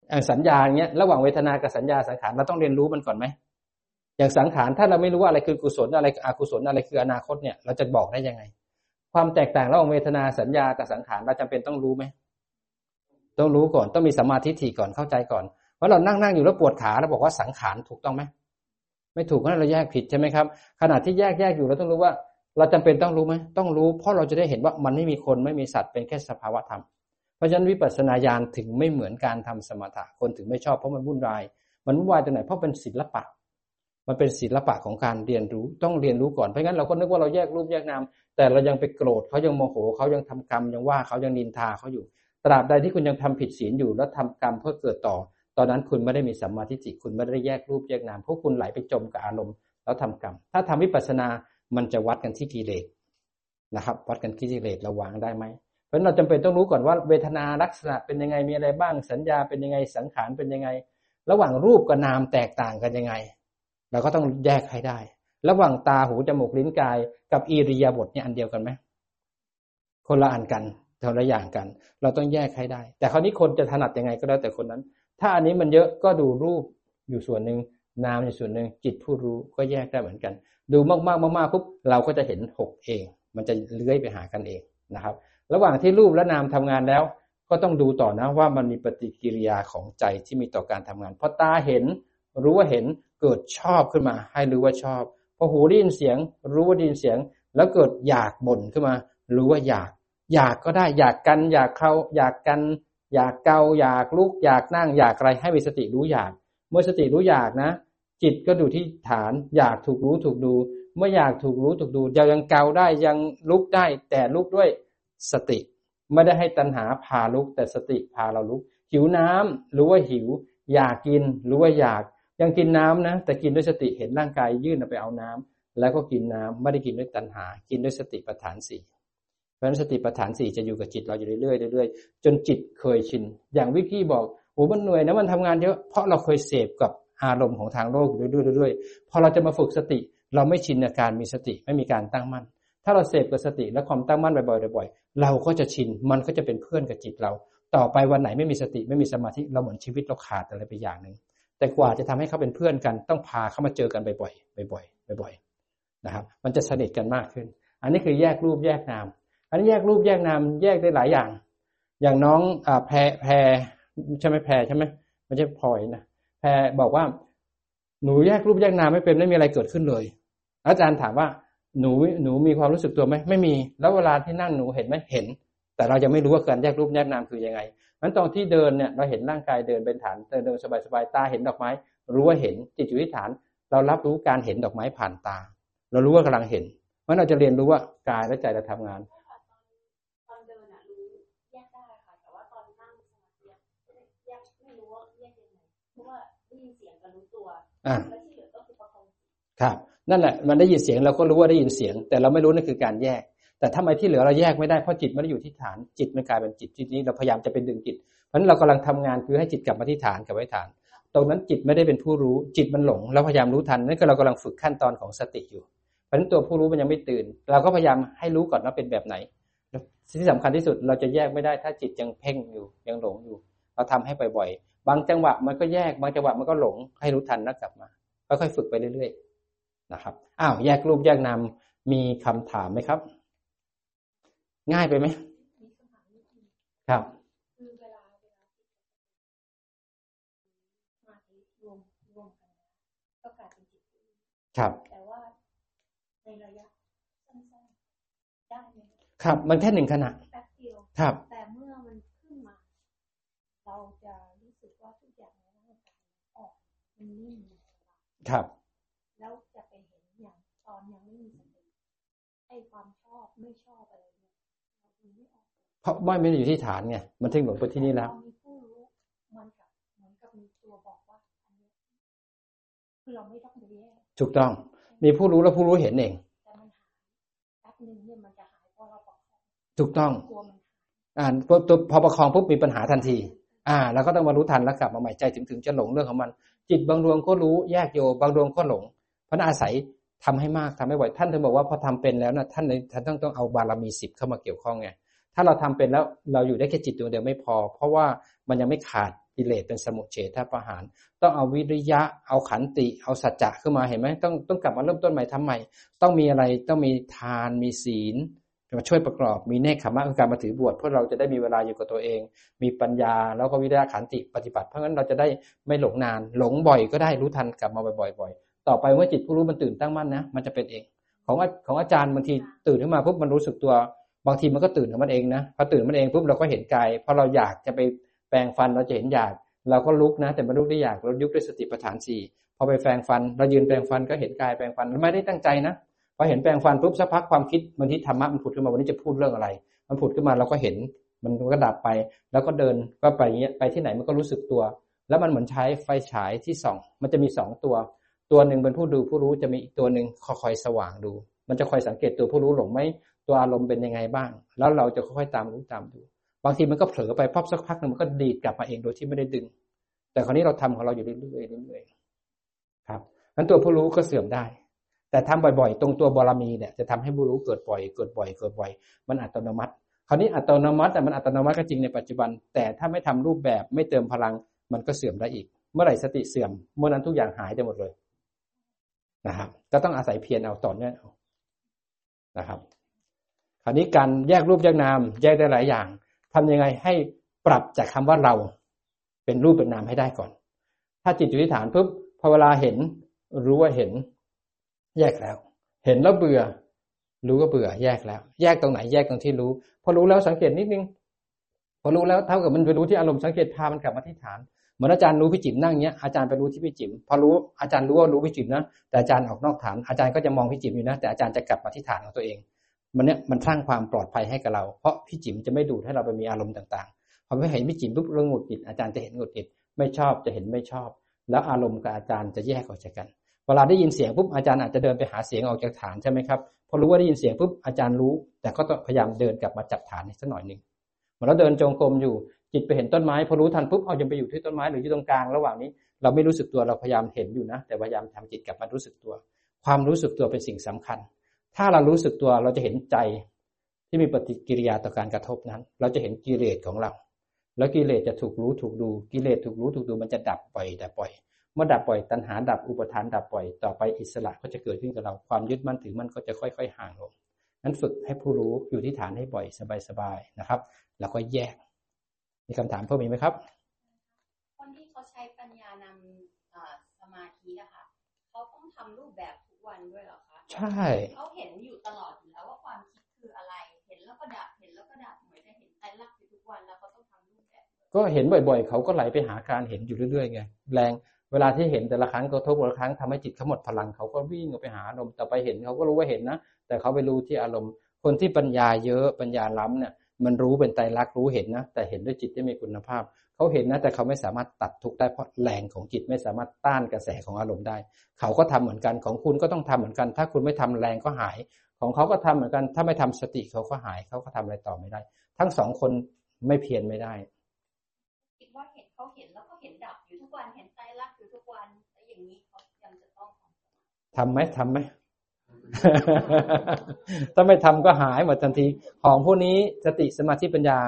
อย่างสัญญาเนี้ยระหว่างเวทนากับสัญญาสังขารเราต้องเรียนรู้มันก่อนไหมอย่างสังขารถ้าเราไม่รู้ว่าอะไรคือกุศลอะไรอกุศลอะไรคืออนาคตเนี่ยเราจะบอกได้ยังไง ความแตกต่างระหว่างเวทนาสัญญากับสังขารเราจำเป็นต้องรู้ไหมต้องรู้ก่อนต้องมีสมาธิถี่ก่อนเข้าใจก่อนเพราเรานั่งนั่งอยู่แล้วปวดขาเราบอกว่าสังขารถูกต้องไหมไม่ถูกเพราะเราแยกผิดใช่ไหมครับขณะที่แยกแยกอยู่เราต้องรู้ว่า เราจำเป็นต้องรู้ไหมต้องรู้ เพราะเราจะได้เห็นว่ามันไม่มีคนไม่มีสัตว์เป็นแค่สภาวะธรรม เพราะฉะนั้นวิปัสสนาญาณถึงไม่เหมือนการทำสมถะคนถึงไม่ชอบเพราะมันวุ่นวาย มันวุ่นวายตรงไหนเพราะเป็นศิลปะ มันเป็นศิลปะของการเรียนรู้ต้องเรียนรู้ก่อนเพราะงั้นเราก็นึกว่าเราแยกรูปแยกนามแต่เรายังไปโกรธเขายังโมโหเขายังทำกรรมยังว่าเขายังนินทาเขาอยู่ ตราบใดที่คุณยังทำผิดศีลอยู่แล้วทำกรรมเพื่อเกิดต่อ ตอนนั้นคุณไม่ได้มีสัมมาทิฏฐิคุณไม่ได้แยกรูปแยกนามเพราะคุณไหลไปจมกับอารมณ์แล้วทำกรรม ถ้าทำวิปัสสนา มันจะวัดกันที่กิเลสนะครับ วัดกันที่กิเลสเราวางได้ไหมเพราะเราจำเป็นต้องรู้ก่อนว่าเวทนาลักษณะเป็นยังไงมีอะไรบ้างสัญญาเป็นยังไงสังขารเป็นยังไง ระหว่างรูปกับนามแตกต่างกันยังไง เราก็ต้องแยกให้ได้ ระหว่างตาหูจมูกลิ้นกาย กับอิริยาบถเนี่ยอันเดียวกันไหมคนละอันกันคนละอย่างกัน เราต้องแยกให้ได้ แต่คราวนี้คนจะถนัดยังไงก็แล้วแต่คนนั้น ถ้าอันนี้มันเยอะก็ดูรูปอยู่ส่วนหนึ่งนามอยู่ส่วนหนึ่งจิตผู้รู้ก็แยกได้เหมือนกัน ดูมากๆมากๆปุ๊บเราก็จะเห็นหกเอง มันจะเลื้อยไปหากันเองนะครับ ระหว่างที่รูปและนามทำงานแล้ว ก็ต้องดูต่อนะว่ามันมีปฏิกิริยาของใจที่มีต่อการทำงานพอตาเห็น รู้ว่าเห็นเกิดชอบขึ้นมา ให้รู้ว่าชอบพอหูได้ยินเสียง รู้ว่าได้ยินเสียง แล้วเกิดอยากบ่นขึ้นมา รู้ว่าอยาก อยากก็ได้อยากกัน อยากเขาอยากกัน อยากเกาอยากลุกอยากนั่ง อยากอะไรให้มีสติรู้อยาก เมื่อสติรู้อยากนะ จิตก็ดูที่ฐาน อยากถูกรู้ถูกดู เมื่ออยากถูกรู้ถูกดูยังยังเกาได้ยังลุกได้ แต่ลุกด้วยสติ ไม่ได้ให้ตัณหาพาลุก แต่สติพาเราลุก หิวน้ำรู้ว่าหิว อยากกินรู้ว่าอยาก ยังกินน้ำนะ แต่กินด้วยสติเห็นร่างกายยื่นไปเอาน้ำแล้วก็กินน้ำไม่ได้กินด้วยตัณหา กินด้วยสติปัฏฐานสี่เพราะฉะนั้นสติปัฏฐานสี่จะอยู่กับจิตเราอยู่เรื่อยๆเรื่อยๆจนจิตเคยชิน อย่างวิกกี้บอกโอ้มันเหนื่อยนะมันทำงานเยอะเพราะเราเคยเสพกับ อารมณ์ของทางโลกเรื่อยๆพอเราจะมาฝึกสติ เราไม่ชินในการมีสติไม่มีการตั้งมั่น ถ้าเราเสพกับสติและความตั้งมั่นบ่อยๆบ่อยๆเราก็จะชินมันก็จะเป็นเพื่อนกับจิตเรา ต่อไปวันไหนไม่มีสติไม่มีสมาธิเราเหมือนชีวิตเราขาดอะไรไปอย่างหนึ่งแต่กว่าจะทำให้เขาเป็นเพื่อนกันต้องพาเขามาเจอกันบ่อยๆบ่อยๆบ่อยๆนะครับ มันจะสนิทกันมากขึ้น อันนี้คือแยกรูปแยกนาม อันนี้แยกรูปแยกนามแยกได้หลายอย่าง อย่างน้องอแพรแพรใช่ไหมแพรใช่ไหมไม่ใช่พลอยนะ แพรบอกว่า หนูแยกรูปแยกนามไม่เป็นไม่มีอะไรเกิดขึ้นเลย อาจารย์ถามว่าหนูหนูมีความรู้สึกตัวไหมไม่มี แล้วเวลาที่นั่งหนูเห็นไหมเห็น แต่เรายังไม่รู้ว่าการแยกรูปแยกนามคือยังไงนั้นตอนที่เดินเนี่ยเราเห็นร่างกายเดินเป็นฐานเดินสบายๆตาเห็นดอกไม้ รู้ว่าเห็นจิตอยู่ที่ฐาน เรารับรู้การเห็นดอกไม้ผ่านตา เรารู้ว่ากำลังเห็นเพราะเราจะเรียนรู้ว่ากายและใจเราทำงาน ตอนเดินอะรู้แยกได้ค่ะ แต่ว่าตอนนั่งสมาธิแยกไม่รู้ว่าแยกยังไงเพราะว่าได้ยินเสียงกับรู้ตัว อ่าครับ นั่นแหละ มันได้ยินเสียงเราก็รู้ว่าได้ยินเสียง แต่เราไม่รู้นั่นคือการแยก แต่ทำไมที่เหลือเราแยกไม่ได้เพราะจิตไม่ได้อยู่ที่ฐานจิตมันกลายเป็นจิตจิตนี้เราพยายามจะเป็นดึงจิต เพราะฉะนั้นเรากำลังทำงานคือให้จิตกลับมาที่ฐานกลับไว้ฐาน ตรงนั้นจิตไม่ได้เป็นผู้รู้จิตมันหลงแล้วพยายามรู้ทันนั่นคือเรากำลังฝึกขั้นตอนของสติอยู่ เพราะฉะนั้นตัวผู้รู้มันยังไม่ตื่น เราก็พยายามให้รู้ก่อนว่าเป็นแบบไหนสิ่งที่สำคัญที่สุดเราจะแยกไม่ได้ถ้าจิตยังเพ่งอยู่ยังหลงอยู่ เราทำให้บ่อยๆ บางจังหวะมันก็แยก บางจังหวะมันก็หลง ให้รู้ทันแล้วกลับมาค่อยๆฝึกไปเรื่อยๆนะครับอ้าวแยกรูปแยกนามมีคำถามไหมครับ ง่ายไปไหมมีคำถามนิดนึงครับคือเวลาเวลาที่สมาธิรวมรวมกันนะก็กลายเป็นจิตอื่นครับแต่ว่าในระยะสั้นๆได้ไหมครับ มันแค่หนึ่งขณะแป๊บเดียวครับ แต่เมื่อมันขึ้นมา เราจะรู้สึกว่าทุกอย่างในร่างกายออก มันนิ่มมันสบายครับ แล้วจะไปเห็นอย่างตอนยังไม่มีสติไอ้ความชอบไม่ชอบอะไรเนี่ยเราดูไม่ออกเพราะไม่ไม่ได้อยู่ที่ฐานไงมันถึงหลงไปที่นี่แล้วพอมีผู้รู้มันกับเหมือนกับมีตัวบอกว่าอันเนี้ยคือเราไม่ต้องไปแยกถูกต้อง มีผู้รู้แล้วผู้รู้เห็นเองแต่มันหายแป๊บหนึ่งเนี่ยมันจะหายเพราะเราประคองถูกต้องกลัวมันหายอ่าพอตัวพอประคองปุ๊บมีปัญหาทันที อ่าเราก็ต้องมารู้ทันแล้วกลับมาใหม่ใจถึงถึงจะหลงเรื่องของมัน จิตบางดวงก็รู้แยกโยบางดวงก็หลงเพราะนั้นอาศัยทำให้มากทำให้บ่อยท่านถึงบอกว่าพอทำเป็นแล้วนะท่านเลยท่านต้องต้องเอาบารมีสิบเข้ามาเกี่ยวข้องไงถ้าเราทำเป็นแล้วเราอยู่ได้แค่จิตดวงเดียวไม่พอ เพราะว่ามันยังไม่ขาดกิเลสเป็นสมุเฉทประหาร ต้องเอาวิริยะ เอาขันติ เอาสัจจะขึ้นมาเห็นไหมต้องต้องกลับมาเริ่มต้นใหม่ทำใหม่ ต้องมีอะไรต้องมีทานมีศีล มาช่วยประกอบมีเนคขมะคือการมาถือบวชเพื่อเราจะได้มีเวลาอยู่กับตัวเอง มีปัญญาแล้วก็วิริยะขันติปฏิบัติ เพราะงั้นเราจะได้ไม่หลงนาน หลงบ่อยก็ได้รู้ทันกลับมาบ่อยๆต่อไปเมื่อจิตผู้รู้มันตื่นตั้งมั่นนะมันจะเป็นเอง ของอาของอาจารย์บางทีตื่นขึ้นมาปุ๊บมันรู้สึกตัว บางทีมันก็ตื่นของมันเองนะพอตื่นมันเองปุ๊บเราก็เห็นกายพอเราอยากจะไปแปรงฟันเราจะเห็นอยาก เราก็ลุกนะ แต่มันลุกได้อยากเรายุบด้วยสติปัฏฐานสี่พอไปแปรงฟัน เรายืนแปรงฟันก็เห็นกายแปรงฟันไม่ได้ตั้งใจนะ พอเห็นแปรงฟันปุ๊บสักพักความคิดบางทีธรรมะมันผุดขึ้นมาวันนี้จะพูดเรื่องอะไร มันผุดขึ้นมาเราก็เห็นมันก็ดับไป แล้วก็เดินก็ไปเงี้ยไปที่ไหนมันก็รู้สึกตัว แล้วมันเหมือนใช้ไฟฉายที่ส่อง มันจะมีสองตัว ตัวหนึ่งเป็นผู้ดูผู้รู้จะมีอีกตัวหนึ่งคอยสว่างดู มันจะคอยสังเกตตัวผู้รู้หลงไหมตัวอารมณ์เป็นยังไงบ้าง แล้วเราจะค่อยๆตามรู้ตามดู บางทีมันก็เผลอไปพอบสักพักหนึ่งมันก็ดีดกลับมาเองโดยที่ไม่ได้ดึง แต่คราวนี้เราทำของเราอยู่เรื่อยๆเรื่อยๆครับนั้นตัวผู้รู้ก็เสื่อมได้ แต่ทำบ่อยๆ ตรงตัวบารมีเนี่ยจะทำให้ผู้รู้เกิดบ่อย เกิดบ่อย เกิดบ่อย มันอัตโนมัติ คราวนี้อัตโนมัติแต่มันอัตโนมัติก็จริงในปัจจุบัน แต่ถ้าไม่ทำรูปแบบไม่เติมพลังมันก็เสื่อมได้อีก เมื่อไหร่สติเสื่อมเมื่อนั้นทุกอย่างหายไปหมดเลยนะครับ ก็ต้องอาศัยเพียรเอาต่อเนื่องเอานะครับ คราวนี้การแยกรูปแยกนามแยกได้หลายอย่างทำยังไงให้ปรับจากคำว่าเราเป็นรูปเป็นนามให้ได้ก่อน ถ้าจิตอยู่ที่ฐานปุ๊บพอเวลาเห็นรู้ว่าเห็น แยกแล้ว เห็นแล้วเบื่อ รู้ก็เบื่อ แยกแล้ว แยกตรงไหนแยกตรงที่รู้ พอรู้แล้วสังเกตนิดนึง พอรู้แล้วเท่ากับมันไปรู้ที่อารมณ์สังเกตพามันกลับมาที่ฐานเหมือนอาจารย์รู้พี่จิ๋มนั่งเนี้ยอาจารย์ไปรู้ที่พี่จิ๋มพอรู้อาจารย์รู้ว่ารู้พี่จิ๋มนะแต่อาจารย์ออกนอกฐานอาจารย์ก็จะมองพี่จิ๋มอยู่นะ แต่อาจารย์จะกลับมาที่ฐานของตัวเอง มันเนี้ยมันสร้างความปลอดภัยให้กับเรา เพราะพี่จิ๋มจะไม่ดูดให้เราไปมีอารมณ์ต่างๆพอไม่เห็นพี่จิ๋มปุ๊บเรื่องหงุดหงิดอาจารย์จะเห็นหงุดหงิดไม่ชอบจะเห็นไม่ชอบ แล้วอารมณ์กับอาจารย์จะแยกออกจากกัน เวลาได้ยินเสียงปุ๊บอาจารย์อาจจะเดินไปหาเสียงออกจากฐานใช่ไหมครับพอรู้ว่าได้ยินเสียงปุ๊บอาจารย์รู้ แต่ก็ต้องพยายามเดินกลับมาจับฐานสักหน่อยหนึ่งเมือเราเดินจงกรมอยู่จิตไปเห็นต้นไม้พอรู้ทันปุ๊บเอาจะไปอยู่ที่ต้นไม้หรืออยู่ตรงกลางระหว่างนี้ เราไม่รู้สึกตัวเราพยายามเห็นอยู่นะ แต่พยายามทำจิตกลับมารู้สึกตัว ความรู้สึกตัวเป็นสิ่งสำคัญ ถ้าเรารู้สึกตัวเราจะเห็นใจที่มีปฏิกิริยาต่อการกระทบนั้น เราจะเห็นกิเลสของเรา แล้วกิเลสจะถูกรู้ถูกดูกิเลสถูกรู้ถูกดูมันจะดับปล่อยดับปล่อย เมื่อดับปล่อยตัณหาดับอุปทานดับปล่อยต่อไปอิสระก็จะเกิดขึ้นกับเราความยึดมั่นถือมั่นก็จะค่อย ๆ ห่างลงนั้นฝึกให้ผู้รู้อยู่ที่ฐานให้บ่อยสบายๆนะครับ แล้วก็แยก มีคำถามเพิ่มอีกไหมครับ คนที่เขาใช้ปัญญานำสมาธิอะค่ะเขาต้องทำรูปแบบทุกวันด้วยเหรอคะใช่เขาเห็นอยู่ตลอดอยู่แล้วว่าความคิดคืออะไร เห็นแล้วก็ดับเห็นแล้วก็ดับเหมือนจะเห็นไตรลักษณ์อยู่ทุกวันแล้วเขาต้องทำรูปแบบ ก็เห็นบ่อย ๆ เขาก็ไหลไปหาการเห็นอยู่เรื่อยๆไงแรง เวลาที่เห็นแต่ละครั้งกระทบแต่ละครั้งทำให้จิตเขาหมดพลังเขาก็วิ่งออกไปหาอารมณ์แต่ไปเห็นเขาก็รู้ว่าเห็นนะแต่เขาไปรู้ที่อารมณ์ คนที่ปัญญาเยอะปัญญาล้ำเนี่ยมันรู้เป็นไตรลักษณ์รู้เห็นนะ แต่เห็นด้วยจิตที่มีคุณภาพ เขาเห็นนะแต่เขาไม่สามารถตัดทุกได้เพราะแรงของจิตไม่สามารถต้านกระแสของอารมณ์ได้ เขาก็ทำเหมือนกันของคุณก็ต้องทำเหมือนกัน ถ้าคุณไม่ทำแรงก็หาย ของเขาก็ทำเหมือนกัน ถ้าไม่ทำสติเขาก็หายเขาก็ทำอะไรต่อไม่ได้ ทั้งสองคนไม่เพียรไม่ได้คิดว่าเห็นเขาเห็นแล้วก็เห็นดับอยู่ทุกวันเห็น อย่างนี้เขายังจะต้องทำไหมทำไหมถ้าไม่ทำก็หายหมดทันที ของพวกนี้สติสมาธิปัญญา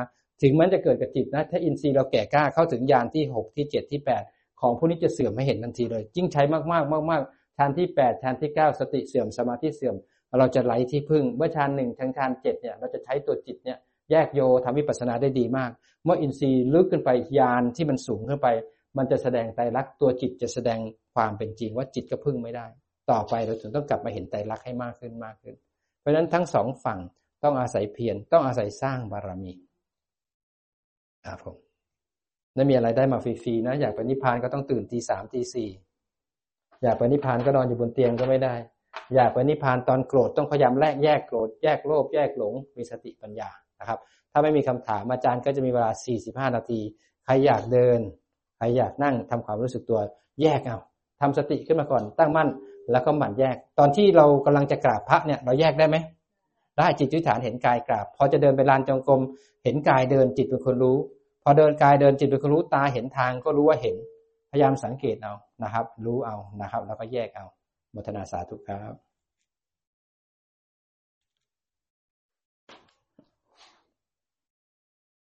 ถึงมันจะเกิดกับจิตนะ ถ้าอินทรีย์เราแก่กล้าเข้าถึงญาณที่หกที่เจ็ดที่แปดของพวกนี้จะเสื่อมไม่เห็นทันทีเลยยิ่งใช้มากๆมากๆฌานที่แปดฌานที่เก้าสติเสื่อมสมาธิเสื่อม เราจะไหลที่พึ่ง เมื่อฌานหนึ่งทางฌานเจ็ดเนี่ยเราจะใช้ตัวจิตเนี่ยแยกโยทำวิปัสสนาได้ดีมาก เมื่ออินทรีย์ลึกขึ้นไปญาณที่มันสูงขึ้นไป มันจะแสดงไตรลักษณ์ตัวจิตจะแสดงความเป็นจริงว่าจิตก็พึ่งไม่ได้ ต่อไปเราถึงต้องกลับมาเห็นไตรลักษณ์ให้มากขึ้นมากขึ้น เพราะฉะนั้นทั้งสองฝั่งต้องอาศัยเพียรต้องอาศัยสร้างบารมีครับผมไม่มีอะไรได้มาฟรีๆนะ อยากไปนิพพานก็ต้องตื่นตีสามตีสี่อยากไปนิพพานก็นอนอยู่บนเตียงก็ไม่ได้ อยากไปนิพพานตอนโกรธต้องพยายามแลกแยกโกรธแยกโลภแยกหลงมีสติปัญญานะครับ ถ้าไม่มีคำถามอาจารย์ก็จะมีเวลา 45 นาที ใครอยากเดิน ใครอยากนั่งทำความรู้สึกตัวแยกเอาทำสติขึ้นมาก่อนตั้งมั่น แล้วก็หมั่นแยก ตอนที่เรากำลังจะกราบพระเนี่ยเราแยกได้ไหมได้จิตวิฐานเห็นกายกราบ พอจะเดินไปลานจงกรมเห็นกายเดินจิตเป็นคนรู้ พอเดินกายเดินจิตเป็นคนรู้ตาเห็นทางก็รู้ว่าเห็น พยายามสังเกตเอานะครับ รู้เอานะครับ แล้วก็แยกเอามทนาสาธุครับ